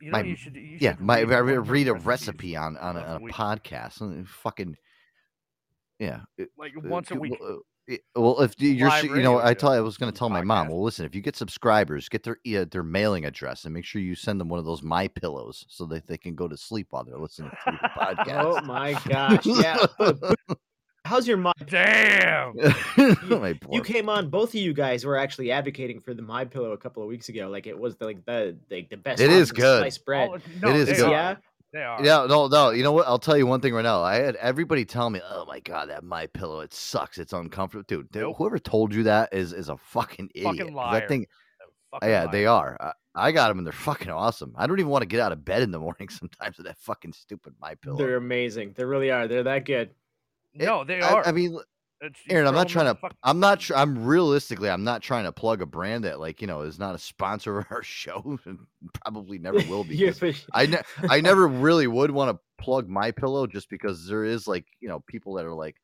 Speaker 4: You know,
Speaker 3: my,
Speaker 4: you should. You
Speaker 3: yeah,
Speaker 4: should
Speaker 3: my
Speaker 4: read
Speaker 3: I
Speaker 4: one
Speaker 3: re-
Speaker 4: of her
Speaker 3: read a
Speaker 4: recipes
Speaker 3: recipe on on a, on a podcast. and Fucking yeah. it-
Speaker 4: Like
Speaker 3: uh,
Speaker 4: once a week.
Speaker 3: well, uh, it- Well, if you- you're,
Speaker 4: Live
Speaker 3: you know,
Speaker 4: radio
Speaker 3: I tell. I was going to tell my mom. Well, listen, if you get subscribers, get their uh, their mailing address and make sure you send them one of those my pillows so that they can go to sleep while they're listening to the podcast.
Speaker 19: Oh my gosh! Yeah. How's your mom?
Speaker 4: Damn.
Speaker 3: My
Speaker 19: You came on. Both of you guys were actually advocating for the My Pillow a couple of weeks ago. Like it was the, like the the, the best.
Speaker 3: It is good.
Speaker 19: Sliced bread.
Speaker 4: Oh, no,
Speaker 3: it is good.
Speaker 19: Yeah.
Speaker 4: They are.
Speaker 3: Yeah, no, no. You know what? I'll tell you one thing right now. I had everybody tell me, "Oh my god, that my pillow, it sucks. It's uncomfortable." Dude, dude,
Speaker 4: Nope.
Speaker 3: whoever told you that is is a fucking idiot.
Speaker 4: Fucking
Speaker 3: 'cause
Speaker 4: liar.
Speaker 3: That thing,
Speaker 4: Fucking
Speaker 3: yeah, they are. I, I got them and they're fucking awesome. I don't even want to get out of bed in the morning sometimes with that fucking stupid my pillow.
Speaker 19: They're amazing. They really are. They're that good.
Speaker 4: No, they
Speaker 3: I,
Speaker 4: are.
Speaker 3: I mean,
Speaker 4: It's-
Speaker 3: Aaron, I'm not trying to. I'm not. Tr- I'm realistically. I'm not trying to plug a brand that, like, you know, is not a sponsor of our show and probably never will be.
Speaker 19: Yeah, but-
Speaker 3: I ne- I never really would want to plug my pillow just because there is like you know people that are like,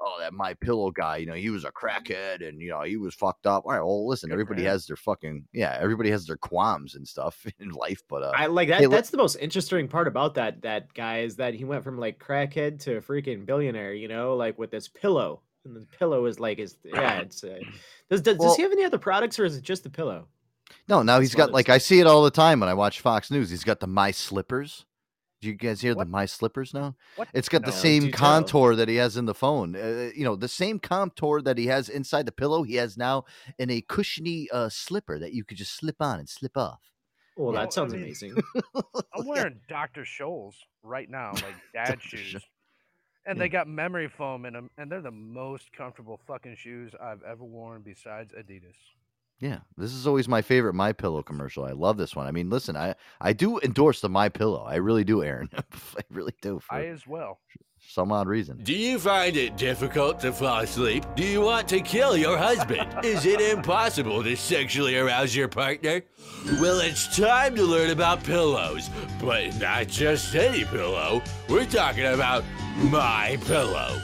Speaker 3: oh that my pillow guy, you know he was a crackhead and you know he was fucked up. All right, well listen,
Speaker 4: Good
Speaker 3: everybody has their fucking yeah, everybody has their qualms and stuff in life, but uh,
Speaker 19: I like that.
Speaker 3: hey,
Speaker 19: that's the most interesting part about that that guy is that he went from like crackhead to freaking billionaire. You know, like with this pillow, and the pillow is like his yeah. It's uh, does does,
Speaker 3: Well-
Speaker 19: does he have any other products or is it just the pillow?
Speaker 3: no, now he's
Speaker 19: That's
Speaker 3: got
Speaker 19: what
Speaker 3: like I see it all the time when I watch Fox News. He's got the my slippers. Do you guys hear the my slippers now?
Speaker 4: What?
Speaker 3: It's got the same
Speaker 19: do tell.
Speaker 3: contour that he has in the phone. Uh, you know, the same contour that he has inside the pillow. He has now in a cushiony uh, slipper that you could just slip on and slip off.
Speaker 19: Well,
Speaker 4: Yeah.
Speaker 19: that sounds
Speaker 4: I mean-
Speaker 19: amazing.
Speaker 4: I'm wearing Dr. Scholl's right now, like dad shoes. And
Speaker 3: Yeah.
Speaker 4: they got memory foam in them, and they're the most comfortable fucking shoes I've ever worn besides Adidas.
Speaker 3: Yeah, this is always my favorite My Pillow commercial. I love this one. I mean, listen, I I do endorse the My Pillow. I really do, Aaron. I really do. For
Speaker 4: I as well.
Speaker 3: For some odd reason.
Speaker 26: Do you find it difficult to fall asleep? Do you want to kill your husband? Is it impossible to sexually arouse your partner? Well, it's time to learn about pillows, but not just any pillow. We're talking about my pillow.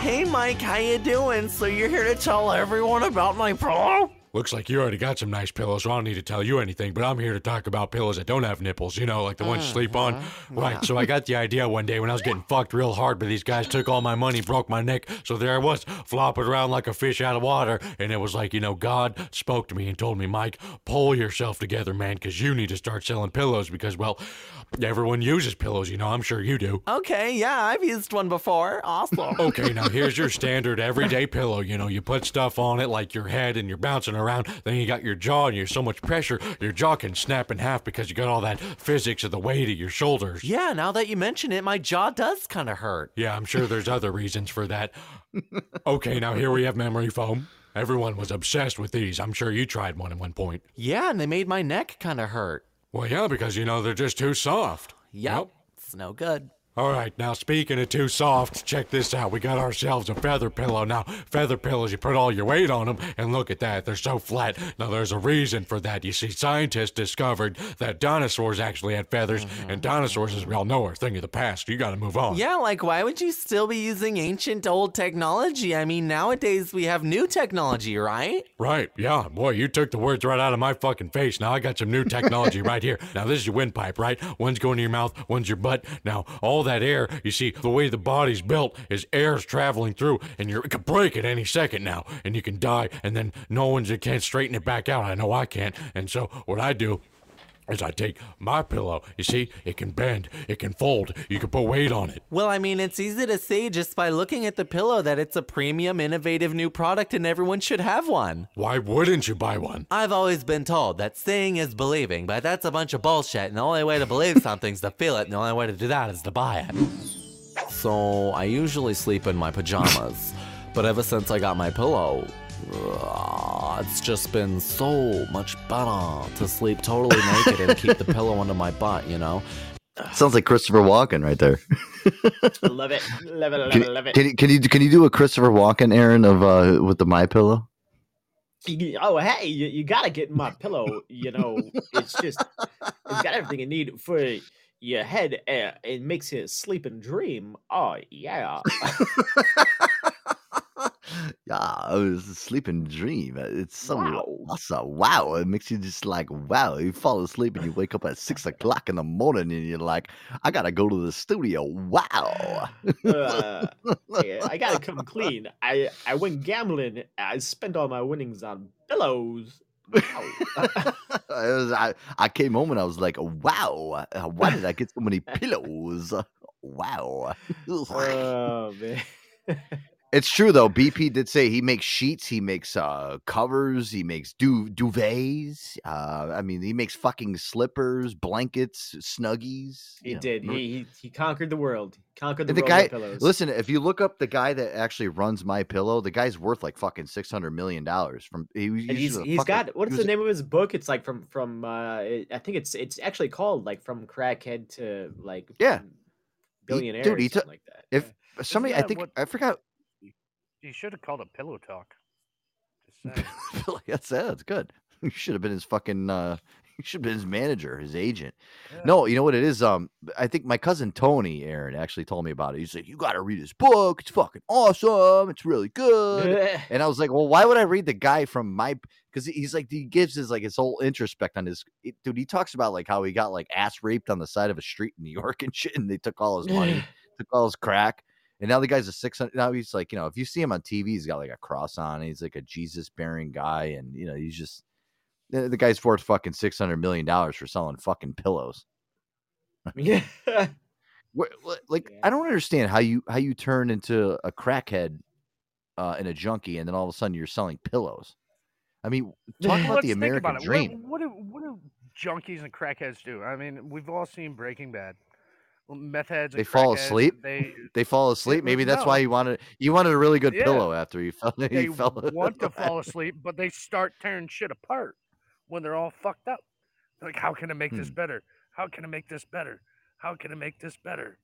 Speaker 27: Hey Mike, how you doing? So you're here to tell everyone about my pillow?
Speaker 28: Looks like you already got some nice pillows, so I don't need to tell you anything, but I'm here to talk about pillows that don't have nipples, you know, like the ones you sleep on. Mm-hmm. Right, so I got the idea one day when I was getting fucked real hard, but these guys took all my money, broke my neck, so there I was, flopping around like a fish out of water, and it was like, you know, God spoke to me and told me, Mike, pull yourself together, man, because you need to start selling pillows because, well, everyone uses pillows, you know, I'm sure you do.
Speaker 27: Okay, yeah, I've used one before. Awesome.
Speaker 28: Okay, now here's your standard everyday pillow. You know, you put stuff on it like your head and you're bouncing around. Then you got your jaw and you're so much pressure, your jaw can snap in half because you got all that physics of the weight of your shoulders.
Speaker 27: Yeah, now that you mention it, my jaw does kind of hurt.
Speaker 28: Yeah, I'm sure there's other reasons for that. Okay, now here we have memory foam. Everyone was obsessed with these. I'm sure you tried one at one point.
Speaker 27: Yeah, and they made my neck kind of hurt.
Speaker 28: Well, yeah, because you know they're just too soft.
Speaker 27: Yep, it's no good.
Speaker 28: All right, now speaking of too soft, check this out. We got ourselves a feather pillow. Now, feather pillows, you put all your weight on them, and look at that, they're so flat. Now, there's a reason for that. You see, scientists discovered that dinosaurs actually had feathers, mm-hmm. and dinosaurs, as we all know, are a thing of the past. You got to move on.
Speaker 27: Yeah, like why would you still be using ancient old technology? I mean, nowadays we have new technology, right?
Speaker 28: Right, yeah. Boy, you took the words right out of my fucking face. Now I got some new technology right here. Now this is your windpipe, right? One's going to your mouth, one's your butt. Now, all that air, you see, the way the body's built is air's traveling through, and you're, it could break at any second now, and you can die, and then no one's can't straighten it back out. I know I can't. And so what I do is I take my pillow. You see, it can bend, it can fold, you can put weight on it.
Speaker 27: Well, I mean, it's easy to see just by looking at the pillow that it's a premium, innovative new product and everyone should have one.
Speaker 28: Why wouldn't you buy one?
Speaker 27: I've always been told that seeing is believing, but that's a bunch of bullshit, and the only way to believe something's to feel it, and the only way to do that is to buy it. So, I usually sleep in my pajamas, but ever since I got my pillow, it's just been so much better to sleep totally naked and keep the pillow under my butt, you know?
Speaker 3: Sounds like Christopher Walken right there.
Speaker 19: love it, love it, love
Speaker 3: Can,
Speaker 19: it, love it.
Speaker 3: can you can you can you do a Christopher Walken, Aaron, of uh with the My Pillow?
Speaker 19: Oh, hey, you, you gotta get my pillow. You know, it's just it's got everything you need for your head. Uh, it makes you sleep and dream. Oh yeah.
Speaker 3: Yeah, it was a sleeping dream. Uh, It's so
Speaker 19: Wow.
Speaker 3: awesome. Wow, it makes you just like wow. You fall asleep and you wake up at six o'clock in the morning and you're like, I gotta go to the studio. Wow.
Speaker 19: Uh, yeah, I gotta come clean. I I went gambling. I spent all my winnings on pillows.
Speaker 3: Was- I, I came home and I was like, wow, uh, why did I get so many pillows? Wow.
Speaker 19: Oh man.
Speaker 3: It's true though. BP did say he makes sheets, he makes uh covers, he makes du- duvets. Uh, I mean, he makes fucking slippers, blankets, snuggies.
Speaker 19: He
Speaker 3: you know,
Speaker 19: did. He, he he conquered the world. Conquered the,
Speaker 3: the
Speaker 19: world
Speaker 3: guy,
Speaker 19: pillows.
Speaker 3: listen, if you look up the guy that actually runs my pillow, the guy's worth like fucking six hundred million dollars. From he, he's,
Speaker 19: he's he's
Speaker 3: fucking-
Speaker 19: got what's
Speaker 3: he
Speaker 19: the name of his book? It's like from from uh I think it's it's actually called like from crackhead to like
Speaker 3: Yeah,
Speaker 19: billionaire
Speaker 3: dude.
Speaker 19: or
Speaker 3: He
Speaker 19: something
Speaker 3: took
Speaker 19: like that.
Speaker 3: if somebody, I think
Speaker 4: what-
Speaker 3: I forgot.
Speaker 4: You should have called it Pillow Talk.
Speaker 3: That's it. That's good. You should have been his fucking. uh You should have been his manager, his agent. No, you know what it is. Um, I think my cousin Tony Aaron actually told me about it. He's like, "You got to read his book. It's fucking awesome. It's really good." and I was like, "Well, why would I read the guy from my?" Because he's like, he gives his like his whole introspect on his it- dude. He talks about like how he got like ass raped on the side of a street in New York and shit, and they took all his money, took all his crack. And now the guy's a six hundred. Now he's like, you know, if you see him on TV, he's got like a cross on. He's like a Jesus bearing guy, and you know, he's just the, the guy's worth fucking six hundred million dollars for selling fucking pillows.
Speaker 19: Yeah.
Speaker 3: Like, I don't understand how you how you turn into a crackhead uh, and a junkie, and then all of a sudden you're selling pillows. I mean, talk about the American
Speaker 4: about
Speaker 3: dream.
Speaker 4: What, what, do, what do junkies and crackheads do? I mean, we've all seen Breaking Bad. Meth heads.
Speaker 3: They fall asleep.
Speaker 4: They
Speaker 3: They fall asleep. Maybe that's why you wanted you wanted a really good
Speaker 4: Yeah.
Speaker 3: pillow after you fell.
Speaker 4: they
Speaker 3: you fell
Speaker 4: want to fall asleep, but they start tearing shit apart when they're all fucked up. Like, how can I make this
Speaker 3: Hmm.
Speaker 4: better? How can I make this better? How can I make this better?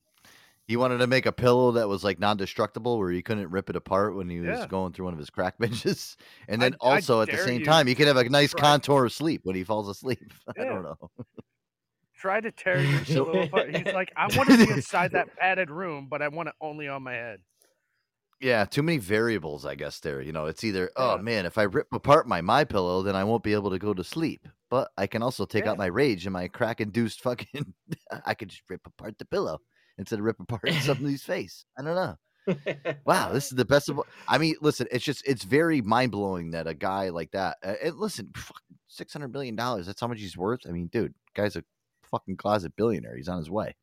Speaker 3: He wanted to make a pillow that was like non-destructible, where you couldn't rip it apart when he was
Speaker 4: Yeah.
Speaker 3: going through one of his crack benches. And then
Speaker 4: I- I
Speaker 3: also at the same
Speaker 4: you
Speaker 3: time, you could have a nice contour of sleep when he falls asleep. I don't know.
Speaker 4: Try to tear your pillow apart. He's like, I want to be inside that padded room, but I want it only on my head.
Speaker 3: Yeah, too many variables, I guess. There, you know, it's either oh man, if I rip apart my my pillow, then I won't be able to go to sleep. But I can also take out my rage and my crack-induced fucking. I could just rip apart the pillow instead of rip apart somebody's face. I don't know. Wow, this is the best of. I mean, listen, it's just it's very mind blowing that a guy like that. Uh, and listen, six hundred million dollars. That's how much he's worth. I mean, dude, guy's a fucking closet billionaire. He's on his way.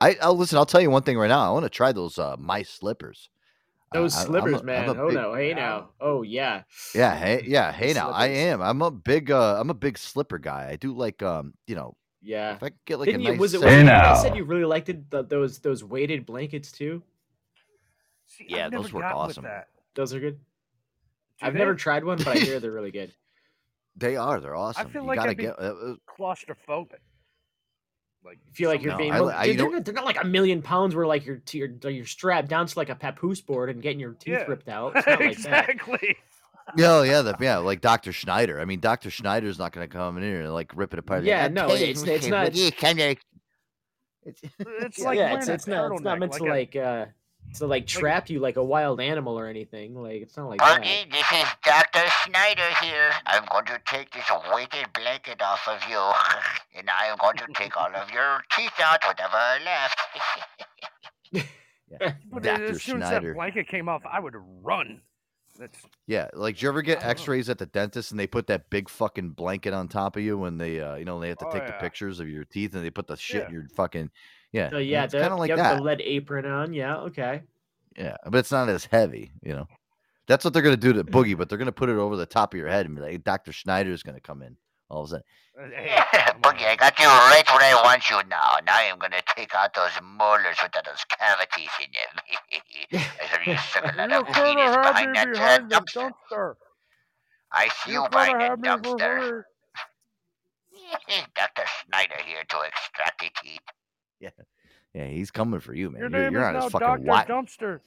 Speaker 3: I, I'll listen. I'll tell you one thing right now. I want to try those uh, my slippers.
Speaker 19: Those
Speaker 3: I- I'm
Speaker 19: slippers,
Speaker 3: a- I'm
Speaker 19: man.
Speaker 3: a
Speaker 19: oh
Speaker 3: big-
Speaker 19: no, hey now. Oh yeah.
Speaker 3: Yeah, hey, yeah, hey. Now I am. I'm a big. uh I'm a big slipper guy. I do like um. You know,
Speaker 19: Yeah.
Speaker 3: if I get like
Speaker 19: Didn't
Speaker 3: a
Speaker 19: you,
Speaker 3: nice.
Speaker 19: was it?
Speaker 3: set-
Speaker 19: Was it you that said you really liked it, the, those those weighted blankets too.
Speaker 4: See,
Speaker 3: Yeah, those work awesome.
Speaker 19: Those are good.
Speaker 4: Do
Speaker 19: I've
Speaker 4: they?
Speaker 19: never tried one, but I hear they're really good.
Speaker 3: They are. They're awesome.
Speaker 4: I feel
Speaker 3: you
Speaker 4: like
Speaker 3: gotta
Speaker 4: I'd be
Speaker 3: get. Uh, uh,
Speaker 4: claustrophobic. Like,
Speaker 19: feel like you're
Speaker 3: No,
Speaker 19: being.
Speaker 3: I
Speaker 19: well,
Speaker 3: I-
Speaker 19: dude,
Speaker 3: you
Speaker 19: they're, not, they're not like a million pounds where like you're t- you're, you're strapped down to like a papoose board and getting your teeth
Speaker 4: Yeah.
Speaker 19: ripped out. It's not like that.
Speaker 4: exactly.
Speaker 3: yeah, yeah, the, yeah, like Dr. Schneider. I mean, Dr. Schneider's not going to come in here and like rip it apart.
Speaker 19: Yeah,
Speaker 3: Like,
Speaker 19: no,
Speaker 3: "Okay,
Speaker 19: it's
Speaker 3: okay,
Speaker 19: it's not.
Speaker 3: what do you kind of
Speaker 4: It's like
Speaker 19: yeah, it's,
Speaker 4: a
Speaker 19: it's not it's not
Speaker 4: turtleneck,
Speaker 19: meant to
Speaker 4: like
Speaker 19: like uh to like trap you like a wild animal or anything. Like it's not like
Speaker 25: Buggy,
Speaker 19: that.
Speaker 25: this is Dr. Schneider here. I'm going to take this weighted blanket off of you, and I am going to take all of your teeth out, whatever are left.
Speaker 4: But
Speaker 3: Dr.
Speaker 4: as soon as
Speaker 3: Schneider.
Speaker 4: that blanket came off, I would run. That's
Speaker 3: Yeah, like, do you ever get X-rays at the dentist and they put that big fucking blanket on top of you when they, uh, you know, they have to
Speaker 4: Oh,
Speaker 3: take the pictures of your teeth and they put the shit
Speaker 4: Yeah.
Speaker 3: in your fucking, yeah,
Speaker 19: So yeah,
Speaker 3: it's kind of like
Speaker 19: you have
Speaker 3: that.
Speaker 19: the lead apron on. Yeah, okay.
Speaker 3: Yeah, but it's not as heavy, you know. That's what they're gonna do to Boogie, but they're gonna put it over the top of your head and be like, Dr. Schneider's gonna come in all of a sudden.
Speaker 25: Boogie, I got you right where I want you now. Now I'm going to take out those molars with those cavities in them. As you suck lot of penis behind that uh,
Speaker 4: behind
Speaker 25: dumpster.
Speaker 4: dumpster.
Speaker 25: I see
Speaker 4: You
Speaker 25: you behind that dumpster. Dr. Schneider here to extract the teeth.
Speaker 3: Yeah, yeah, he's coming for you, man.
Speaker 4: Your
Speaker 3: You're,
Speaker 4: name
Speaker 3: you're
Speaker 4: is
Speaker 3: on
Speaker 4: now
Speaker 3: his fucking
Speaker 4: Doctor
Speaker 3: watch,
Speaker 4: Dumpster.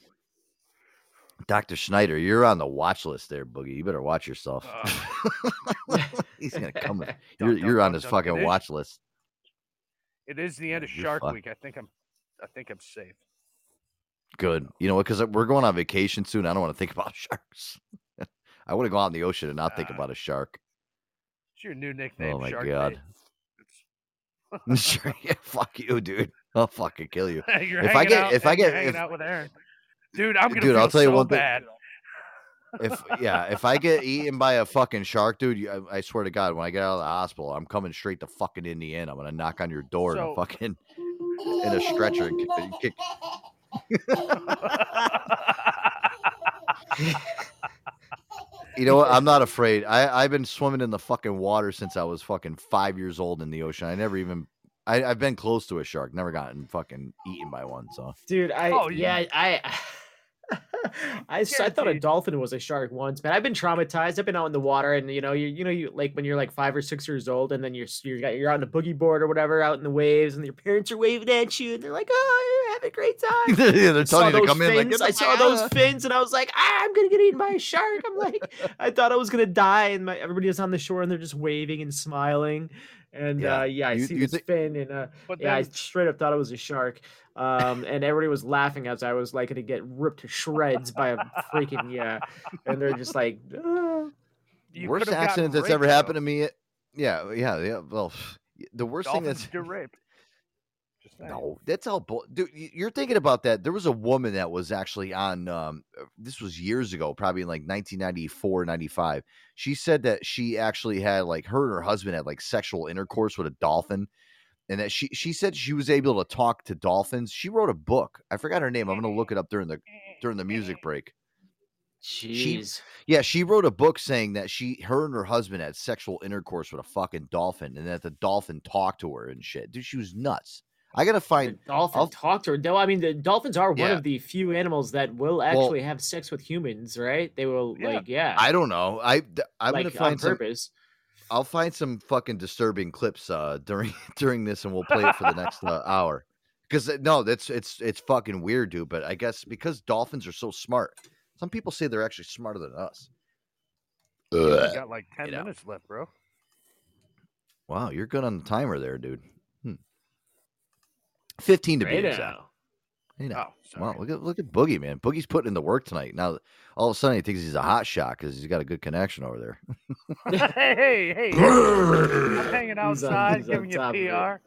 Speaker 3: Dr. Schneider. You're on the watch list there, Boogie. You better watch yourself. Uh. he's gonna come. in- You're
Speaker 4: dun,
Speaker 3: you're on his fucking
Speaker 4: is-
Speaker 3: watch list.
Speaker 4: It is the end of
Speaker 3: you're
Speaker 4: Shark
Speaker 3: fucked.
Speaker 4: Week. I think I'm. I think I'm safe.
Speaker 3: Good. You know what? Because we're going on vacation soon. I don't want to think about sharks. I want to go out in the ocean and not think ah. about a shark.
Speaker 4: It's your new nickname,
Speaker 3: Oh my
Speaker 4: Shark
Speaker 3: god. sure, yeah, fuck you, dude. I'll fucking kill you. If I get,
Speaker 4: out,
Speaker 3: if I get,
Speaker 4: hanging
Speaker 3: if,
Speaker 4: out with Aaron, dude, I'm gonna
Speaker 3: Dude, I'll tell you
Speaker 4: so
Speaker 3: one thing. if yeah, if I get eaten by a fucking shark, dude, you, I, I swear to God, when I get out of the hospital, I'm coming straight to fucking Indiana. I'm gonna knock on your door in a fucking in a stretcher and kick. And kick. You know what? I'm not afraid. I I've been swimming in the fucking water since I was fucking five years old in the ocean. I never even. I, I've been close to a shark, never gotten fucking eaten by one. So
Speaker 19: Dude, I
Speaker 4: Oh,
Speaker 19: yeah, i i thought a dolphin was a shark once, man. I've been traumatized. I've been out in the water, and you know, you you know, you like when you're like five or six years old, and then you're s- you're got- you're on a boogie board or whatever, out in the waves, and your parents are waving at you, and they're like, "Oh, you're having a great time."
Speaker 3: yeah, they're
Speaker 19: I saw
Speaker 3: telling you to
Speaker 19: those
Speaker 3: come in like
Speaker 19: fins. I saw
Speaker 3: fuck
Speaker 19: those fins, and I was like, ah, "I'm gonna get eaten by a shark." I'm like, I thought I was gonna die, and my everybody was on the shore, and they're just waving and smiling. And
Speaker 3: Yeah.
Speaker 19: uh, yeah, I
Speaker 3: You-
Speaker 19: see
Speaker 3: you
Speaker 19: this fin, and uh,
Speaker 4: But
Speaker 19: yeah, I straight up thought it was a shark. Um, and everybody was laughing as I was like gonna get ripped to shreds by a freaking yeah, and they're just like, "Ah."
Speaker 3: Worst accident that's
Speaker 4: raped,
Speaker 3: ever
Speaker 4: though.
Speaker 3: happened to me. Yeah, yeah, yeah. Well, the worst thing
Speaker 4: Dolphins
Speaker 3: that's
Speaker 4: get raped. Saying.
Speaker 3: no, that's all. Bull- Dude, you're thinking about that. There was a woman that was actually on. Um, uh, this was years ago, probably in like 1994, 95. She said that she actually had like her and her husband had like sexual intercourse with a dolphin, and that she she said she was able to talk to dolphins. She wrote a book. I forgot her name. I'm gonna look it up during the during the music break. She, yeah, she wrote a book saying that she, her and her husband had sexual intercourse with a fucking dolphin, and that the dolphin talked to her and shit. Dude, she was nuts. I gotta find.
Speaker 19: Dolphin
Speaker 3: I'll-
Speaker 19: talk to her. Though I mean, the dolphins are one
Speaker 3: Yeah.
Speaker 19: of the few animals that will actually have sex with humans, right? They will
Speaker 4: Yeah.
Speaker 19: like, yeah,
Speaker 3: I don't know. I I'm
Speaker 19: like
Speaker 3: gonna
Speaker 19: on
Speaker 3: find some.
Speaker 19: purpose.
Speaker 3: I'll find some fucking disturbing clips uh during during this, and we'll play it for the next uh, hour. Because no, that's it's it's fucking weird, dude. But I guess because dolphins are so smart, some people say they're actually smarter than us.
Speaker 4: You
Speaker 3: Ugh.
Speaker 4: got like ten
Speaker 3: You know.
Speaker 4: minutes left, bro.
Speaker 3: Wow, you're good on the timer there, dude. Hmm. Fifteen to be
Speaker 19: Right
Speaker 3: exact.
Speaker 19: now.
Speaker 3: You know.
Speaker 4: Oh,
Speaker 3: wow, look at look at Boogie, man. Boogie's putting in the work tonight. Now, all of a sudden, he thinks he's a hot shot because he's got a good connection over there.
Speaker 4: hey, hey, hey! I'm hanging
Speaker 19: He's on-
Speaker 4: outside,
Speaker 19: he's
Speaker 4: giving you
Speaker 19: top of it.
Speaker 4: PR.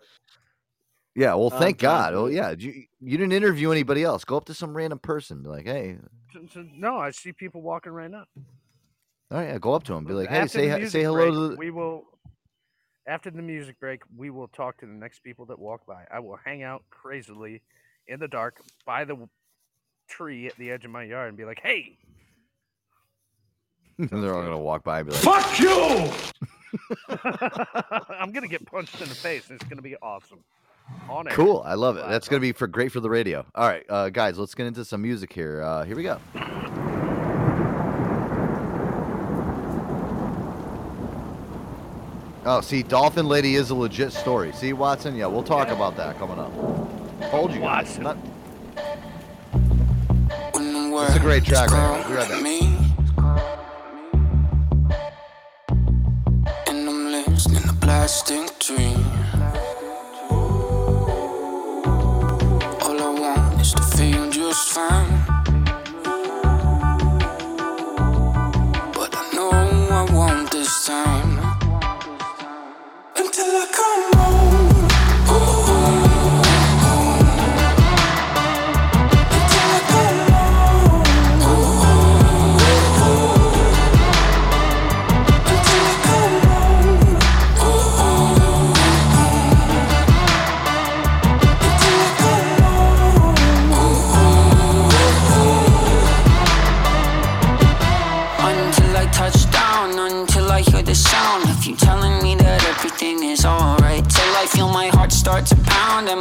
Speaker 3: yeah, well,
Speaker 19: On
Speaker 3: thank
Speaker 19: top
Speaker 3: God.
Speaker 19: of
Speaker 3: Oh,
Speaker 19: it.
Speaker 3: yeah, you you didn't interview anybody else. Go up to some random person, be like, hey,
Speaker 4: So- so- No, I see people walking right now.
Speaker 3: all right, yeah, go up to him, be like, hey,
Speaker 4: After
Speaker 3: say
Speaker 4: the
Speaker 3: hi-
Speaker 4: music
Speaker 3: say hello
Speaker 4: break,
Speaker 3: to the.
Speaker 4: We will. After the music break, we will talk to the next people that walk by. I will hang out crazily in the dark by the tree at the edge of my yard and be like, "Hey,
Speaker 3: and they're all gonna walk by and be like,
Speaker 4: fuck you!" I'm gonna get punched in the face, and it's gonna be awesome. On air.
Speaker 3: Cool, I love it. That's gonna be for great for the radio. All right, uh, guys, let's get into some music here. Uh, here we go. Oh, see, Dolphin Lady is a legit story. See, Watson? Yeah, we'll talk about that coming up. Told you guys. Not... It's a great track. Right here. Be right back.
Speaker 29: And I'm living in a plastic dream. All I want is to feel just fine. But I know I won't this time.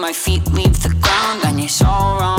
Speaker 29: My feet leave the ground. And it's all wrong,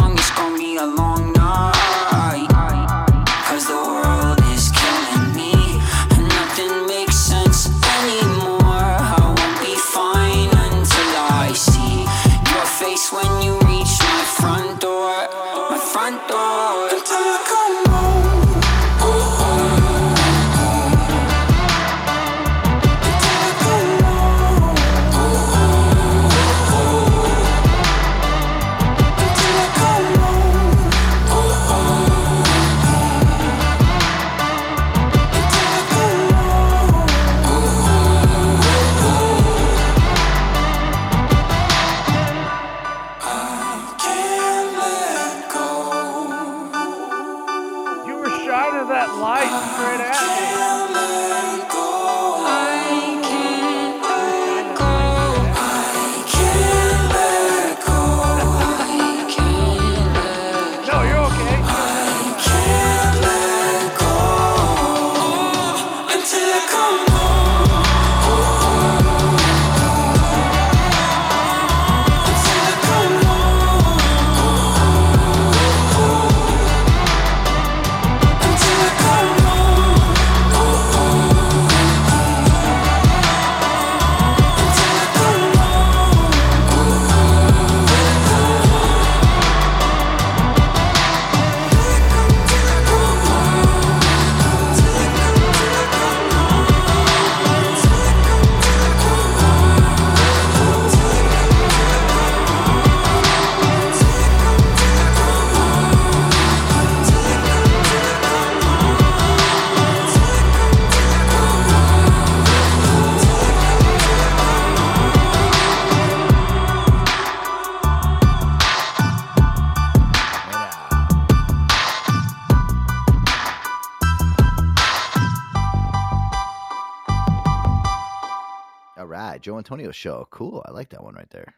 Speaker 3: show. Cool. I like that one right there.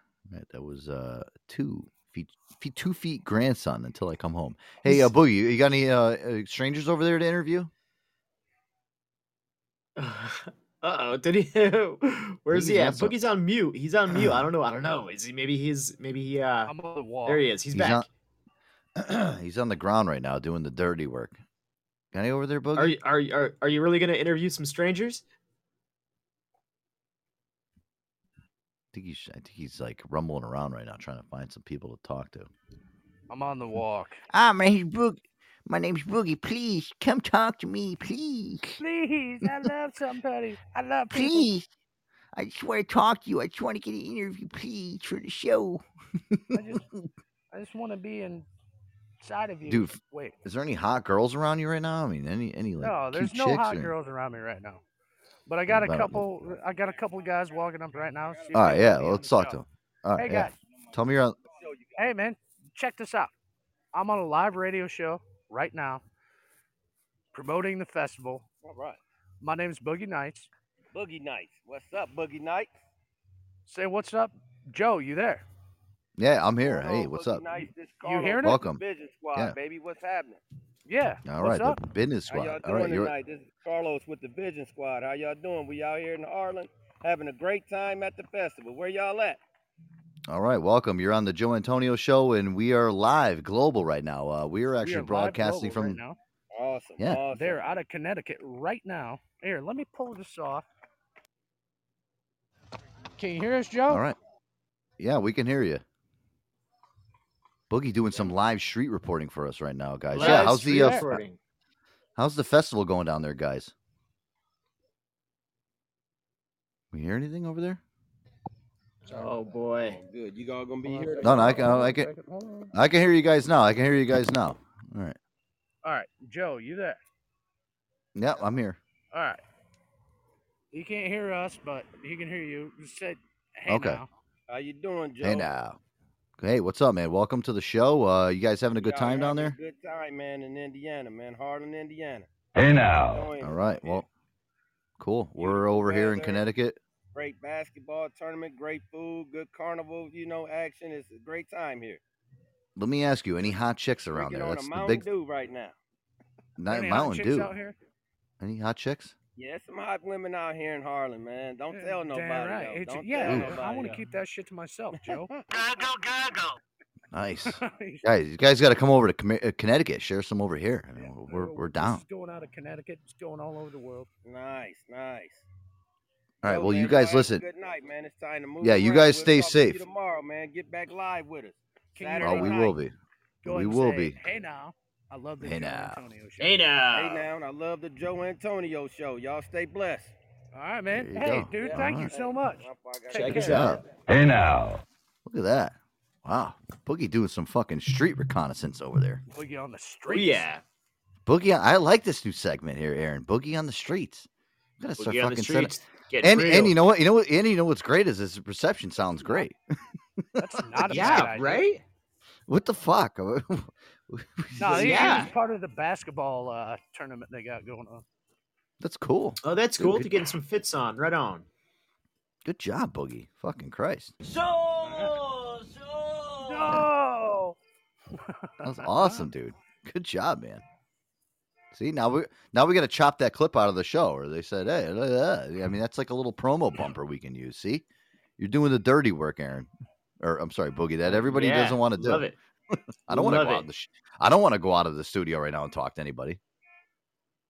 Speaker 3: That was uh two feet, feet two feet grandson until I come home. Hey, uh, Boogie, you got any uh, uh strangers over there to interview?
Speaker 19: Uh oh, did he? Where's he
Speaker 3: Boogie's
Speaker 19: at?
Speaker 3: on some-
Speaker 19: Boogie's on mute. He's on mute. I don't know. I don't know. Is he? Maybe he's. Maybe he. Uh,
Speaker 4: I'm on the wall.
Speaker 19: there he is. He's,
Speaker 3: He's
Speaker 19: back.
Speaker 3: on- he's on the ground right now doing the dirty work. Got any over there, Boogie?
Speaker 19: Are you? Are you? Are, are you really gonna interview some strangers?
Speaker 3: Think he's I think he's like rumbling around right now trying to find some people to talk to.
Speaker 4: I'm on the walk.
Speaker 30: Ah, my name's Boog. My name's Boogie. Please come talk to me, please.
Speaker 4: Please, I love somebody. I love people.
Speaker 30: Please. I just want to talk to you. I just want to get an interview, please, for the show.
Speaker 4: I just, I just want to be inside of you.
Speaker 3: Dude,
Speaker 4: wait.
Speaker 3: Is there any hot girls around you right now? I mean, any any like
Speaker 4: No, there's no hot
Speaker 3: or-
Speaker 4: girls around me right now. But I got a
Speaker 3: About-
Speaker 4: couple. I got a couple of guys walking up right now. see if
Speaker 3: All
Speaker 4: they
Speaker 3: right,
Speaker 4: wanna
Speaker 3: yeah, let's talk
Speaker 4: show.
Speaker 3: to them. All right,
Speaker 4: Hey
Speaker 3: yeah.
Speaker 4: guys.
Speaker 3: Tell me you're on.
Speaker 4: Hey man, check this out. I'm on a live radio show right now, promoting the festival.
Speaker 31: All right.
Speaker 4: My name's Boogie Nights.
Speaker 31: Boogie Nights. What's up, Boogie Nights?
Speaker 4: Say what's up, Joe. You there?
Speaker 3: Yeah, I'm here.
Speaker 31: Hello,
Speaker 3: Hey, what's
Speaker 31: Boogie
Speaker 3: up?
Speaker 31: Nights.
Speaker 4: You
Speaker 31: Carlos
Speaker 4: hearing it?
Speaker 3: Welcome.
Speaker 31: Vision Squad,
Speaker 3: Yeah.
Speaker 31: baby. What's happening?
Speaker 4: Yeah.
Speaker 3: All
Speaker 4: what's
Speaker 3: right,
Speaker 4: up?
Speaker 3: the business
Speaker 31: How y'all
Speaker 3: squad.
Speaker 31: doing
Speaker 3: All right, you're?
Speaker 31: This is Carlos with the Vision Squad. How y'all doing? We out here in Harlan having a great time at the festival. Where y'all at?
Speaker 3: all right. Welcome. You're on the Joe Antonio show, and we are live global right now. Uh, we are
Speaker 4: We
Speaker 3: actually
Speaker 4: are
Speaker 3: broadcasting from.
Speaker 4: right now.
Speaker 31: Awesome.
Speaker 3: Yeah.
Speaker 31: Awesome.
Speaker 4: They're out of Connecticut right now. Here, let me pull this off. Can you hear us, Joe?
Speaker 3: All right. Yeah, we can hear you. Boogie doing some live street reporting for us right now, guys. yeah, how's the uh, how's the festival going down there, guys? We hear anything over there?
Speaker 19: Oh boy.
Speaker 31: Good. You all gonna be here?
Speaker 3: No, no, I can, I can, I can hear you guys now. I can hear you guys now. All right.
Speaker 4: All right, Joe, you there?
Speaker 3: Yeah, I'm here.
Speaker 4: All right. He can't hear us, but he can hear you. Just said, hey
Speaker 3: Okay.
Speaker 4: now.
Speaker 31: How you doing, Joe?
Speaker 3: Hey now. Hey, what's up, man? Welcome to the show. Uh, you guys having a good
Speaker 31: Y'all
Speaker 3: time down there?
Speaker 31: a Good time, man, in Indiana, man. Harlan, Indiana.
Speaker 3: Hey now.
Speaker 31: Enjoying
Speaker 3: All
Speaker 31: it.
Speaker 3: right. Well, cool. We're over here in
Speaker 31: weather.
Speaker 3: Connecticut.
Speaker 31: Great basketball tournament, great food, good carnival, you know, action. It's a great time here.
Speaker 3: Let me ask you, any hot chicks around
Speaker 31: Drinking
Speaker 3: there?
Speaker 31: on
Speaker 3: That's
Speaker 31: a
Speaker 3: the
Speaker 31: Mountain
Speaker 3: big
Speaker 31: Dew right now.
Speaker 3: not
Speaker 4: Any hot
Speaker 3: Mountain
Speaker 4: chicks
Speaker 3: Dew.
Speaker 4: out here?
Speaker 3: Any hot chicks?
Speaker 31: Yeah, some hot women out here in Harlem, man. Don't tell nobody.
Speaker 4: Damn right.
Speaker 31: though.
Speaker 4: It's-
Speaker 31: Don't
Speaker 4: yeah,
Speaker 31: tell
Speaker 4: I want to keep that shit to myself, Joe.
Speaker 3: Nice. guys, you guys got to come over to uh, Connecticut. Share some over here. I mean, we're we're down.
Speaker 4: It's going out of Connecticut. It's going all over the world.
Speaker 31: Nice, nice.
Speaker 3: All right.
Speaker 31: Yo,
Speaker 3: Well,
Speaker 31: man,
Speaker 3: you guys listen.
Speaker 31: Good night, man. It's time to move.
Speaker 3: Yeah, you
Speaker 31: around.
Speaker 3: guys
Speaker 31: We'll
Speaker 3: stay
Speaker 31: talk you
Speaker 3: safe.
Speaker 31: tomorrow, man. Get back live with us.
Speaker 4: Can you
Speaker 31: Saturday
Speaker 3: Oh, we
Speaker 31: night.
Speaker 3: will be.
Speaker 4: Go
Speaker 3: We will
Speaker 4: say,
Speaker 3: be.
Speaker 4: Hey now. I love the
Speaker 3: Hey
Speaker 4: Joe
Speaker 3: now.
Speaker 4: Antonio show.
Speaker 19: Hey now.
Speaker 31: Hey now, And I love the Joe Antonio show. Y'all stay blessed.
Speaker 4: All right, man. Hey,
Speaker 3: go.
Speaker 4: dude,
Speaker 3: All
Speaker 4: thank you so much.
Speaker 19: Check us out.
Speaker 3: Hey now. Look at that. Wow. Boogie doing some fucking street reconnaissance over there.
Speaker 4: Boogie on the
Speaker 19: Oh,
Speaker 4: streets.
Speaker 19: yeah.
Speaker 3: Boogie, on, I like this new segment here, Aaron. Boogie on the streets. You gotta start
Speaker 19: Boogie on
Speaker 3: fucking set
Speaker 19: streets.
Speaker 3: And
Speaker 19: real.
Speaker 3: and you know what? You know what? And you know what's great is his reception sounds great.
Speaker 4: That's not a bad
Speaker 19: Yeah,
Speaker 4: idea.
Speaker 19: right?
Speaker 3: What the fuck?
Speaker 4: No, he,
Speaker 19: Yeah.
Speaker 4: he was part of the basketball uh, tournament they got going on.
Speaker 3: That's cool.
Speaker 19: Oh, that's
Speaker 3: Dude,
Speaker 19: cool
Speaker 3: good-
Speaker 19: to getting some fits on. Right on.
Speaker 3: Good job, Boogie. Fucking Christ.
Speaker 4: No.
Speaker 3: That was awesome, dude. Good job, man. See now we now we got to chop that clip out of the show, or they said, "Hey, look at that." I mean, that's like a little promo bumper we can use. See, you're doing the dirty work, Aaron. Or I'm sorry, Boogie. That everybody
Speaker 19: Yeah,
Speaker 3: doesn't want to do.
Speaker 19: Love it.
Speaker 3: I don't want to go
Speaker 19: it.
Speaker 3: out. of The sh- I don't want to go out of the studio right now and talk to anybody.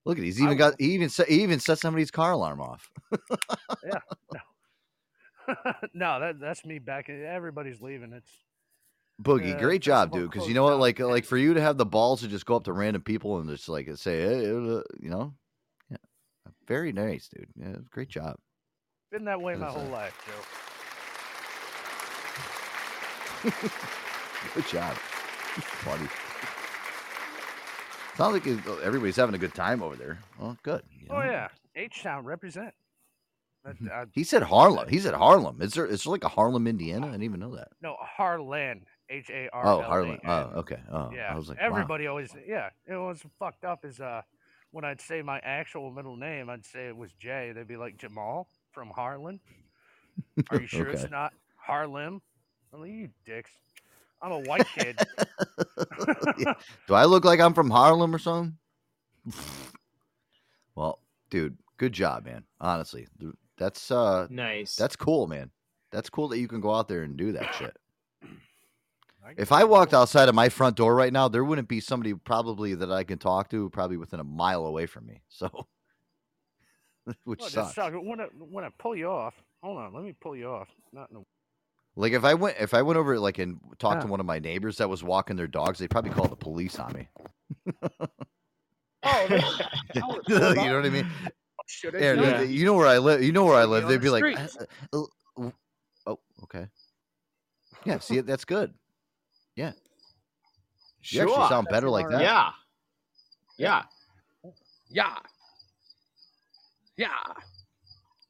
Speaker 3: Look at he's even got he even set he even set somebody's car alarm off.
Speaker 4: Yeah. No. no, that that's me back. Everybody's leaving. It's
Speaker 3: Boogie, great job, dude. Because you know what, like, like for you to have the balls to just go up to random people and just like say, hey, uh, you know, yeah, very nice, dude. Yeah, great job.
Speaker 4: been that way my whole life, Joe.
Speaker 3: Good job. Funny. Sounds like everybody's having a good time over there. Well, good. you
Speaker 4: Oh
Speaker 3: know.
Speaker 4: yeah, H Town represent. That- I-
Speaker 3: He said Harlem. He said Harlem. Is there? Is there like a Harlem, Indiana? I didn't even know that.
Speaker 4: no, Harlan. H A R.
Speaker 3: Oh, Harlem. Oh, okay. Oh,
Speaker 4: Yeah.
Speaker 3: I was like, wow.
Speaker 4: everybody always. Yeah. It was fucked up. Is uh, when I'd say my actual middle name, I'd say it was Jay. They'd be like Jamal from Harlan. Are you sure
Speaker 3: Okay.
Speaker 4: it's not Harlem? I'm like, you dicks. I'm a white kid.
Speaker 3: Do I look like I'm from Harlem or something? well, dude, good job, man. Honestly, that's uh,
Speaker 19: Nice.
Speaker 3: that's cool, man. That's cool that you can go out there and do that shit. If I walked outside of my front door right now, there wouldn't be somebody probably that I can talk to probably within a mile away from me. So, which
Speaker 4: Well, it
Speaker 3: sucks.
Speaker 4: just sucks. When I when I pull you off, hold on, let me pull you off. Not in a
Speaker 3: Like if I went if I went over like and talked to one of my neighbors that was walking their dogs, they'd probably call the police on me.
Speaker 4: Oh, they-
Speaker 3: you know what I mean?
Speaker 4: Should I
Speaker 3: Yeah,
Speaker 4: do
Speaker 3: they-
Speaker 4: that?
Speaker 3: they- you know where I live. You know where I
Speaker 4: Should be
Speaker 3: live. They'd
Speaker 4: the
Speaker 3: be like, "Uh, uh, uh, "Oh, okay, yeah." See, that's good. Yeah, you actually sound better like that.
Speaker 19: Yeah. Yeah.
Speaker 4: Yeah. Yeah.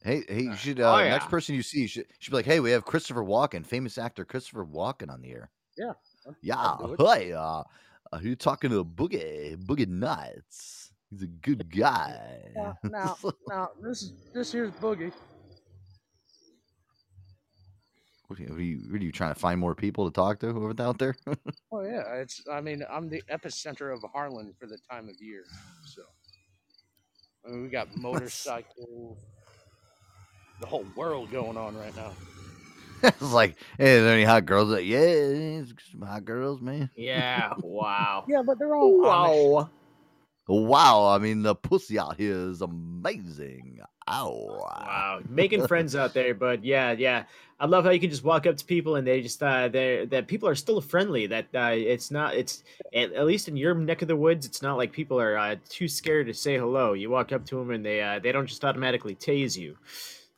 Speaker 3: Hey, hey, you should. Uh,
Speaker 19: Oh,
Speaker 3: Next person you see, you should, should be like, "Hey, we have Christopher Walken, famous actor Christopher Walken, on the air."
Speaker 4: Yeah.
Speaker 3: Yeah, hi. Uh, uh, you're talking to Boogie, Boogie Nights. He's a good guy.
Speaker 4: Now, now, now, this is this here's Boogie.
Speaker 3: What are, you, what, are you, what are you trying to find more people to talk to over out there?
Speaker 4: Oh yeah, it's. I mean, I'm the epicenter of Harlan for the time of year. So, I mean, we got motorcycles, the whole world going on right now.
Speaker 3: it's like, hey, is there any hot girls? Like, yeah, it's some hot girls, man.
Speaker 19: Yeah. Wow.
Speaker 4: Yeah, but they're all Amish.
Speaker 19: Wow.
Speaker 3: Wow, I mean, the pussy out here is amazing. Ow.
Speaker 19: Wow, making friends out there, but yeah, yeah, I love how you can just walk up to people and they just uh, they that people are still friendly. That uh, it's not it's at, at least in your neck of the woods, it's not like people are uh, too scared to say hello. You walk up to them and they uh, they don't just automatically tase you.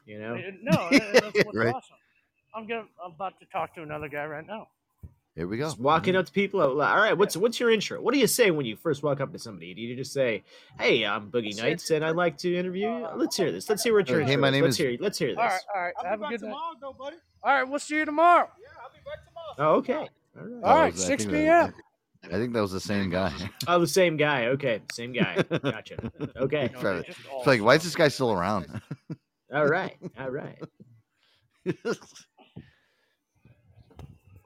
Speaker 19: You know?
Speaker 4: Uh, No, that's what's
Speaker 3: Right.
Speaker 4: awesome. I'm gonna. I'm about to talk to another guy right now.
Speaker 3: Here we go.
Speaker 19: Just walking up to people. uh, All right, what's what's your intro? What do you say when you first walk up to somebody? Do you just say, "Hey, I'm Boogie Nights, and I'd like to interview you"? Let's hear this. Let's hear what your
Speaker 3: Hey,
Speaker 19: intro
Speaker 3: my
Speaker 19: is.
Speaker 3: name
Speaker 19: let's
Speaker 3: is-
Speaker 19: hear. Let's hear this.
Speaker 4: All right, all right. Have a good tomorrow, night. All right, we'll see you tomorrow. Yeah, I'll be back tomorrow.
Speaker 19: Oh, okay. All right.
Speaker 4: All right,
Speaker 3: I think
Speaker 4: 6
Speaker 3: that-
Speaker 4: p.m.
Speaker 3: I think that was the same guy.
Speaker 19: Oh, the same guy. Okay, same guy. Gotcha. Okay.
Speaker 3: It's it's like, why is this guy still around?
Speaker 19: All right. All right.
Speaker 3: well,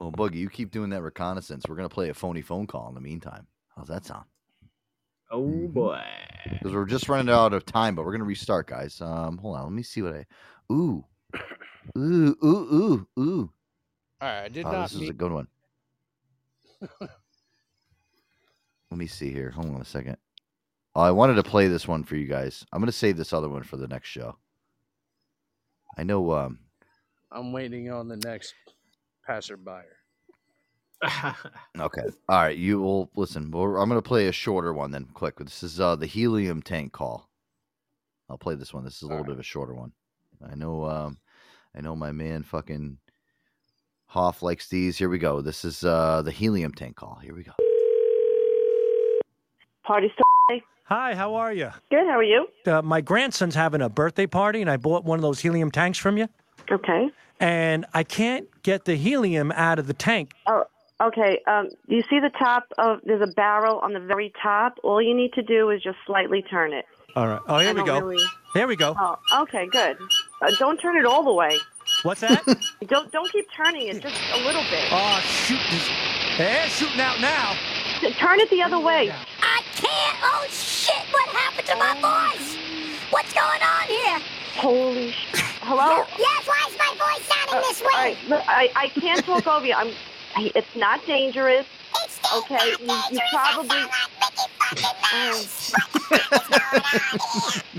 Speaker 3: Boogie, you keep doing that reconnaissance. We're gonna play a phony phone call in the meantime. How's that sound?
Speaker 19: Oh boy.
Speaker 3: Because we're just running out of time, but we're gonna restart, guys. Um, hold on, let me see what I. Ooh, ooh, ooh, ooh, ooh.
Speaker 4: All right, I did
Speaker 3: Oh,
Speaker 4: not
Speaker 3: this is a good one. Let me see here. Hold on a second. Oh, I wanted to play this one for you guys. I'm gonna save this other one for the next show. I know. Um,
Speaker 4: I'm waiting on the next passerby.
Speaker 3: Okay. All right. You will listen. We're, I'm going to play a shorter one then. Quick. This is uh, the helium tank call. I'll play this one. This is a little bit of a shorter one. I know. Um, I know my man fucking Hoff likes these. Here we go. This is uh, the helium tank call. Here we go.
Speaker 32: Party story.
Speaker 33: Hi, how are you?
Speaker 32: Good. How are you?
Speaker 33: Uh, my grandson's having a birthday party, and I bought one of those helium tanks from you.
Speaker 32: Okay.
Speaker 33: And I can't get the helium out of the tank.
Speaker 32: Oh, okay. Um, you see the top of? There's a barrel on the very top. All you need to do is just slightly turn it.
Speaker 33: All right. Oh, here
Speaker 32: I
Speaker 33: we
Speaker 32: don't
Speaker 33: go.
Speaker 32: really-
Speaker 33: Here we go.
Speaker 32: Oh, okay. Good. Uh, don't turn it all the way.
Speaker 33: What's that?
Speaker 32: Don't don't keep turning it. Just a little bit.
Speaker 33: Oh, shoot! This air's shooting out now.
Speaker 32: Turn it the other way.
Speaker 34: I can't. Oh shit! What happened to my voice? What's going on here?
Speaker 32: Holy sh! Hello.
Speaker 34: Yes. Why is my voice sounding uh, this way?
Speaker 32: All right, look, I I can't talk over you. I'm. I- It's not dangerous.
Speaker 34: It's
Speaker 32: okay. You, you probably.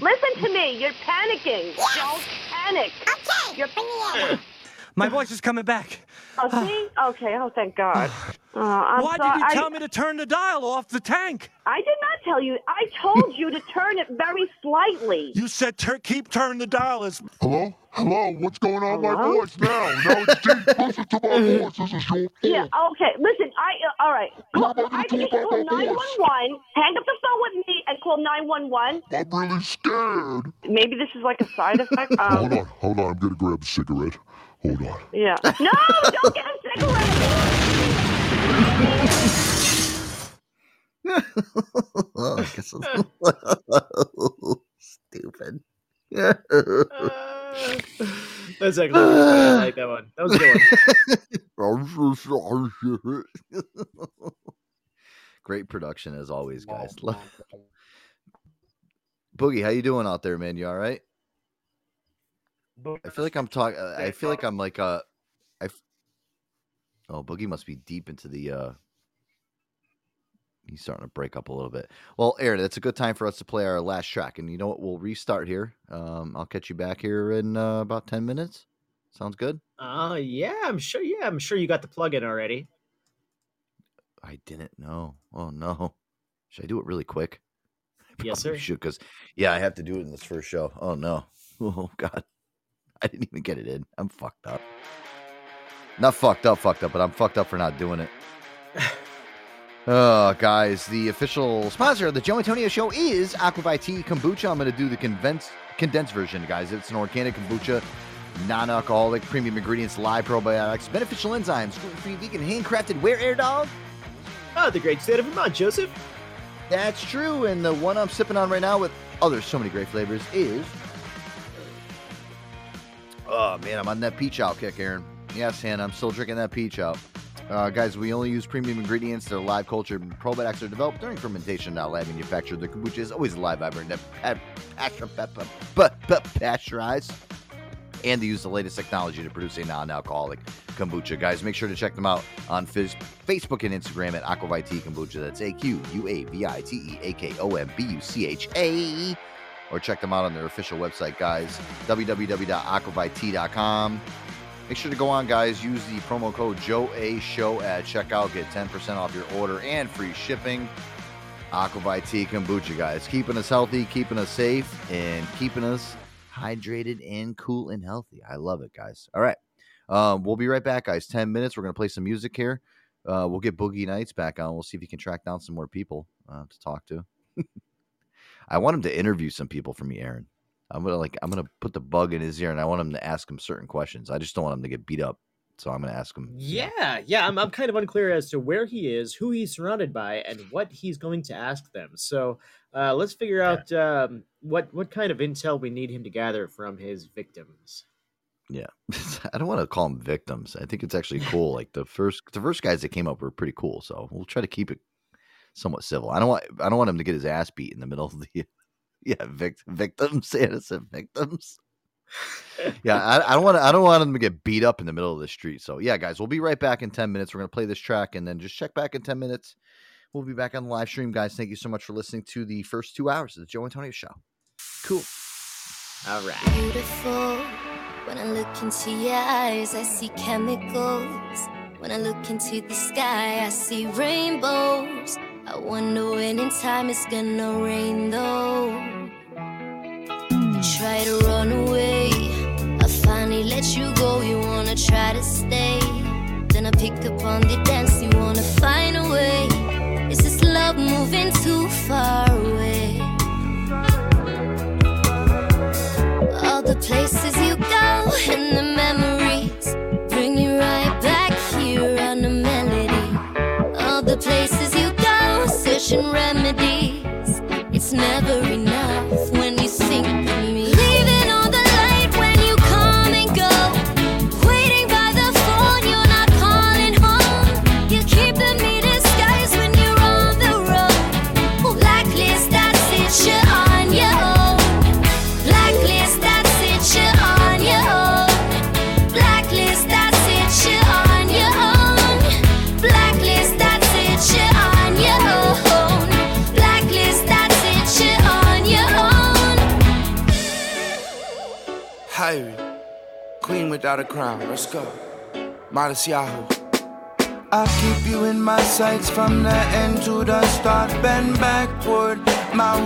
Speaker 32: Listen to me. You're panicking. Don't panic. Okay. You're.
Speaker 33: My voice is coming back.
Speaker 32: Oh, see? Okay. Oh, thank God. Uh, I'm
Speaker 33: Why
Speaker 32: sorry.
Speaker 33: did you
Speaker 32: I-
Speaker 33: tell me to turn the dial off the tank?
Speaker 32: I did not tell you. I told you to turn it very slightly.
Speaker 33: You said tur- keep turning the dial. As
Speaker 35: Hello? Hello? What's going on with my
Speaker 32: Hello?
Speaker 35: voice now? Now it's deep. Listen to my voice. This is your fault.
Speaker 32: Yeah. Okay. Listen. I. Uh, all right. Call, I think you should call nine one one. Hang up the phone with me and call nine one one.
Speaker 35: I'm really scared.
Speaker 32: Maybe this is like a side effect.
Speaker 35: hold
Speaker 32: Um,
Speaker 35: on. Hold on. I'm going to grab a cigarette. Hold on.
Speaker 32: yeah. No! Don't get a cigarette.
Speaker 3: oh, I guess it's stupid.
Speaker 19: That's actually really. I like that one. That was a good one. I'm so sorry.
Speaker 3: Great production as always, guys. Boogie, how you doing out there, man? You all right? I feel like I'm talking. I feel like I'm like uh, I. f- Oh, Boogie must be deep into the. uh He's starting to break up a little bit. Well, Aaron, it's a good time for us to play our last track, and you know what? We'll restart here. Um, I'll catch you back here in uh, about ten minutes. Sounds good.
Speaker 19: Uh, yeah, I'm sure. Yeah, I'm sure you got the plug in already.
Speaker 3: I didn't know. Oh no. Should I do it really quick?
Speaker 19: Yes, sir.
Speaker 3: Should because yeah, I have to do it in this first show. Oh no. Oh god. I didn't even get it in. I'm fucked up. Not fucked up, fucked up, but I'm fucked up for not doing it. Oh, guys, the official sponsor of the Joe Antonio Show is AquaVitea Kombucha. I'm going to do the condense, condensed version, guys. It's an organic kombucha, non-alcoholic, premium ingredients, live probiotics, beneficial enzymes, gluten-free, vegan, handcrafted. Where, Air Dog?
Speaker 19: Oh, the great state of Vermont, Joseph.
Speaker 3: That's true. And the one I'm sipping on right now with other so many great flavors is. Oh man, I'm on that peach out kick, Aaron. Yes, Hannah, I'm still drinking that peach out. Uh, guys, we only use premium ingredients. They're live cultured. Probiotics are developed during fermentation, not lab manufactured. The kombucha is always live, vibrant, pasteurized. And they use the latest technology to produce a non-alcoholic kombucha. Guys, make sure to check them out on Fizz- Facebook and Instagram at AquaVitea Kombucha. That's A Q U A V I T E A K O M B U C H A. Or check them out on their official website, guys. www.aquavitea.com. Make sure to go on, guys. Use the promo code Joe A Show at checkout. Get 10% off your order and free shipping. AquaVitea Kombucha, guys. Keeping us healthy, keeping us safe, and keeping us hydrated and cool and healthy. I love it, guys. All right. Um, we'll be right back, guys. 10 minutes. We're going to play some music here. Uh, we'll get Boogie Nights back on. We'll see if he can track down some more people uh, to talk to. I want him to interview some people for me, Aaron. I'm gonna like I'm gonna put the bug in his ear, and I want him to ask him certain questions. I just don't want him to get beat up, so I'm gonna ask him.
Speaker 19: Yeah, yeah. I'm, I'm kind of unclear as to where he is, who he's surrounded by, and what he's going to ask them. So uh, let's figure out um, what what kind of intel we need him to gather from his victims.
Speaker 3: Yeah, I don't want to call them victims. I think it's actually cool. Like the first the first guys that came up were pretty cool, so we'll try to keep it somewhat civil. I don't want I don't want him to get his ass beat in the middle of the yeah vic, victims innocent victims. yeah, I, I don't want to. I don't want him to get beat up in the middle of the street. So yeah, guys, we'll be right back in ten minutes. We're gonna play this track and then just check back in ten minutes. We'll be back on the live stream, guys. Thank you so much for listening to the first two hours of the Joe Antonio Show.
Speaker 19: Cool. All right.
Speaker 36: Beautiful. When I look into your eyes, I see chemicals. When I look into the sky, I see rainbows. I wonder when in time it's gonna rain though. You try to run away. I finally let you go. You wanna try to stay. Then I pick up on the dance. You wanna find a way. Is this love moving too far away? All the places you go and the memories searching remedies. It's never enough
Speaker 37: without a crown. Let's go. Modest Yahoo.
Speaker 29: I'll keep you in my sights from the end to the start. Bend backward, my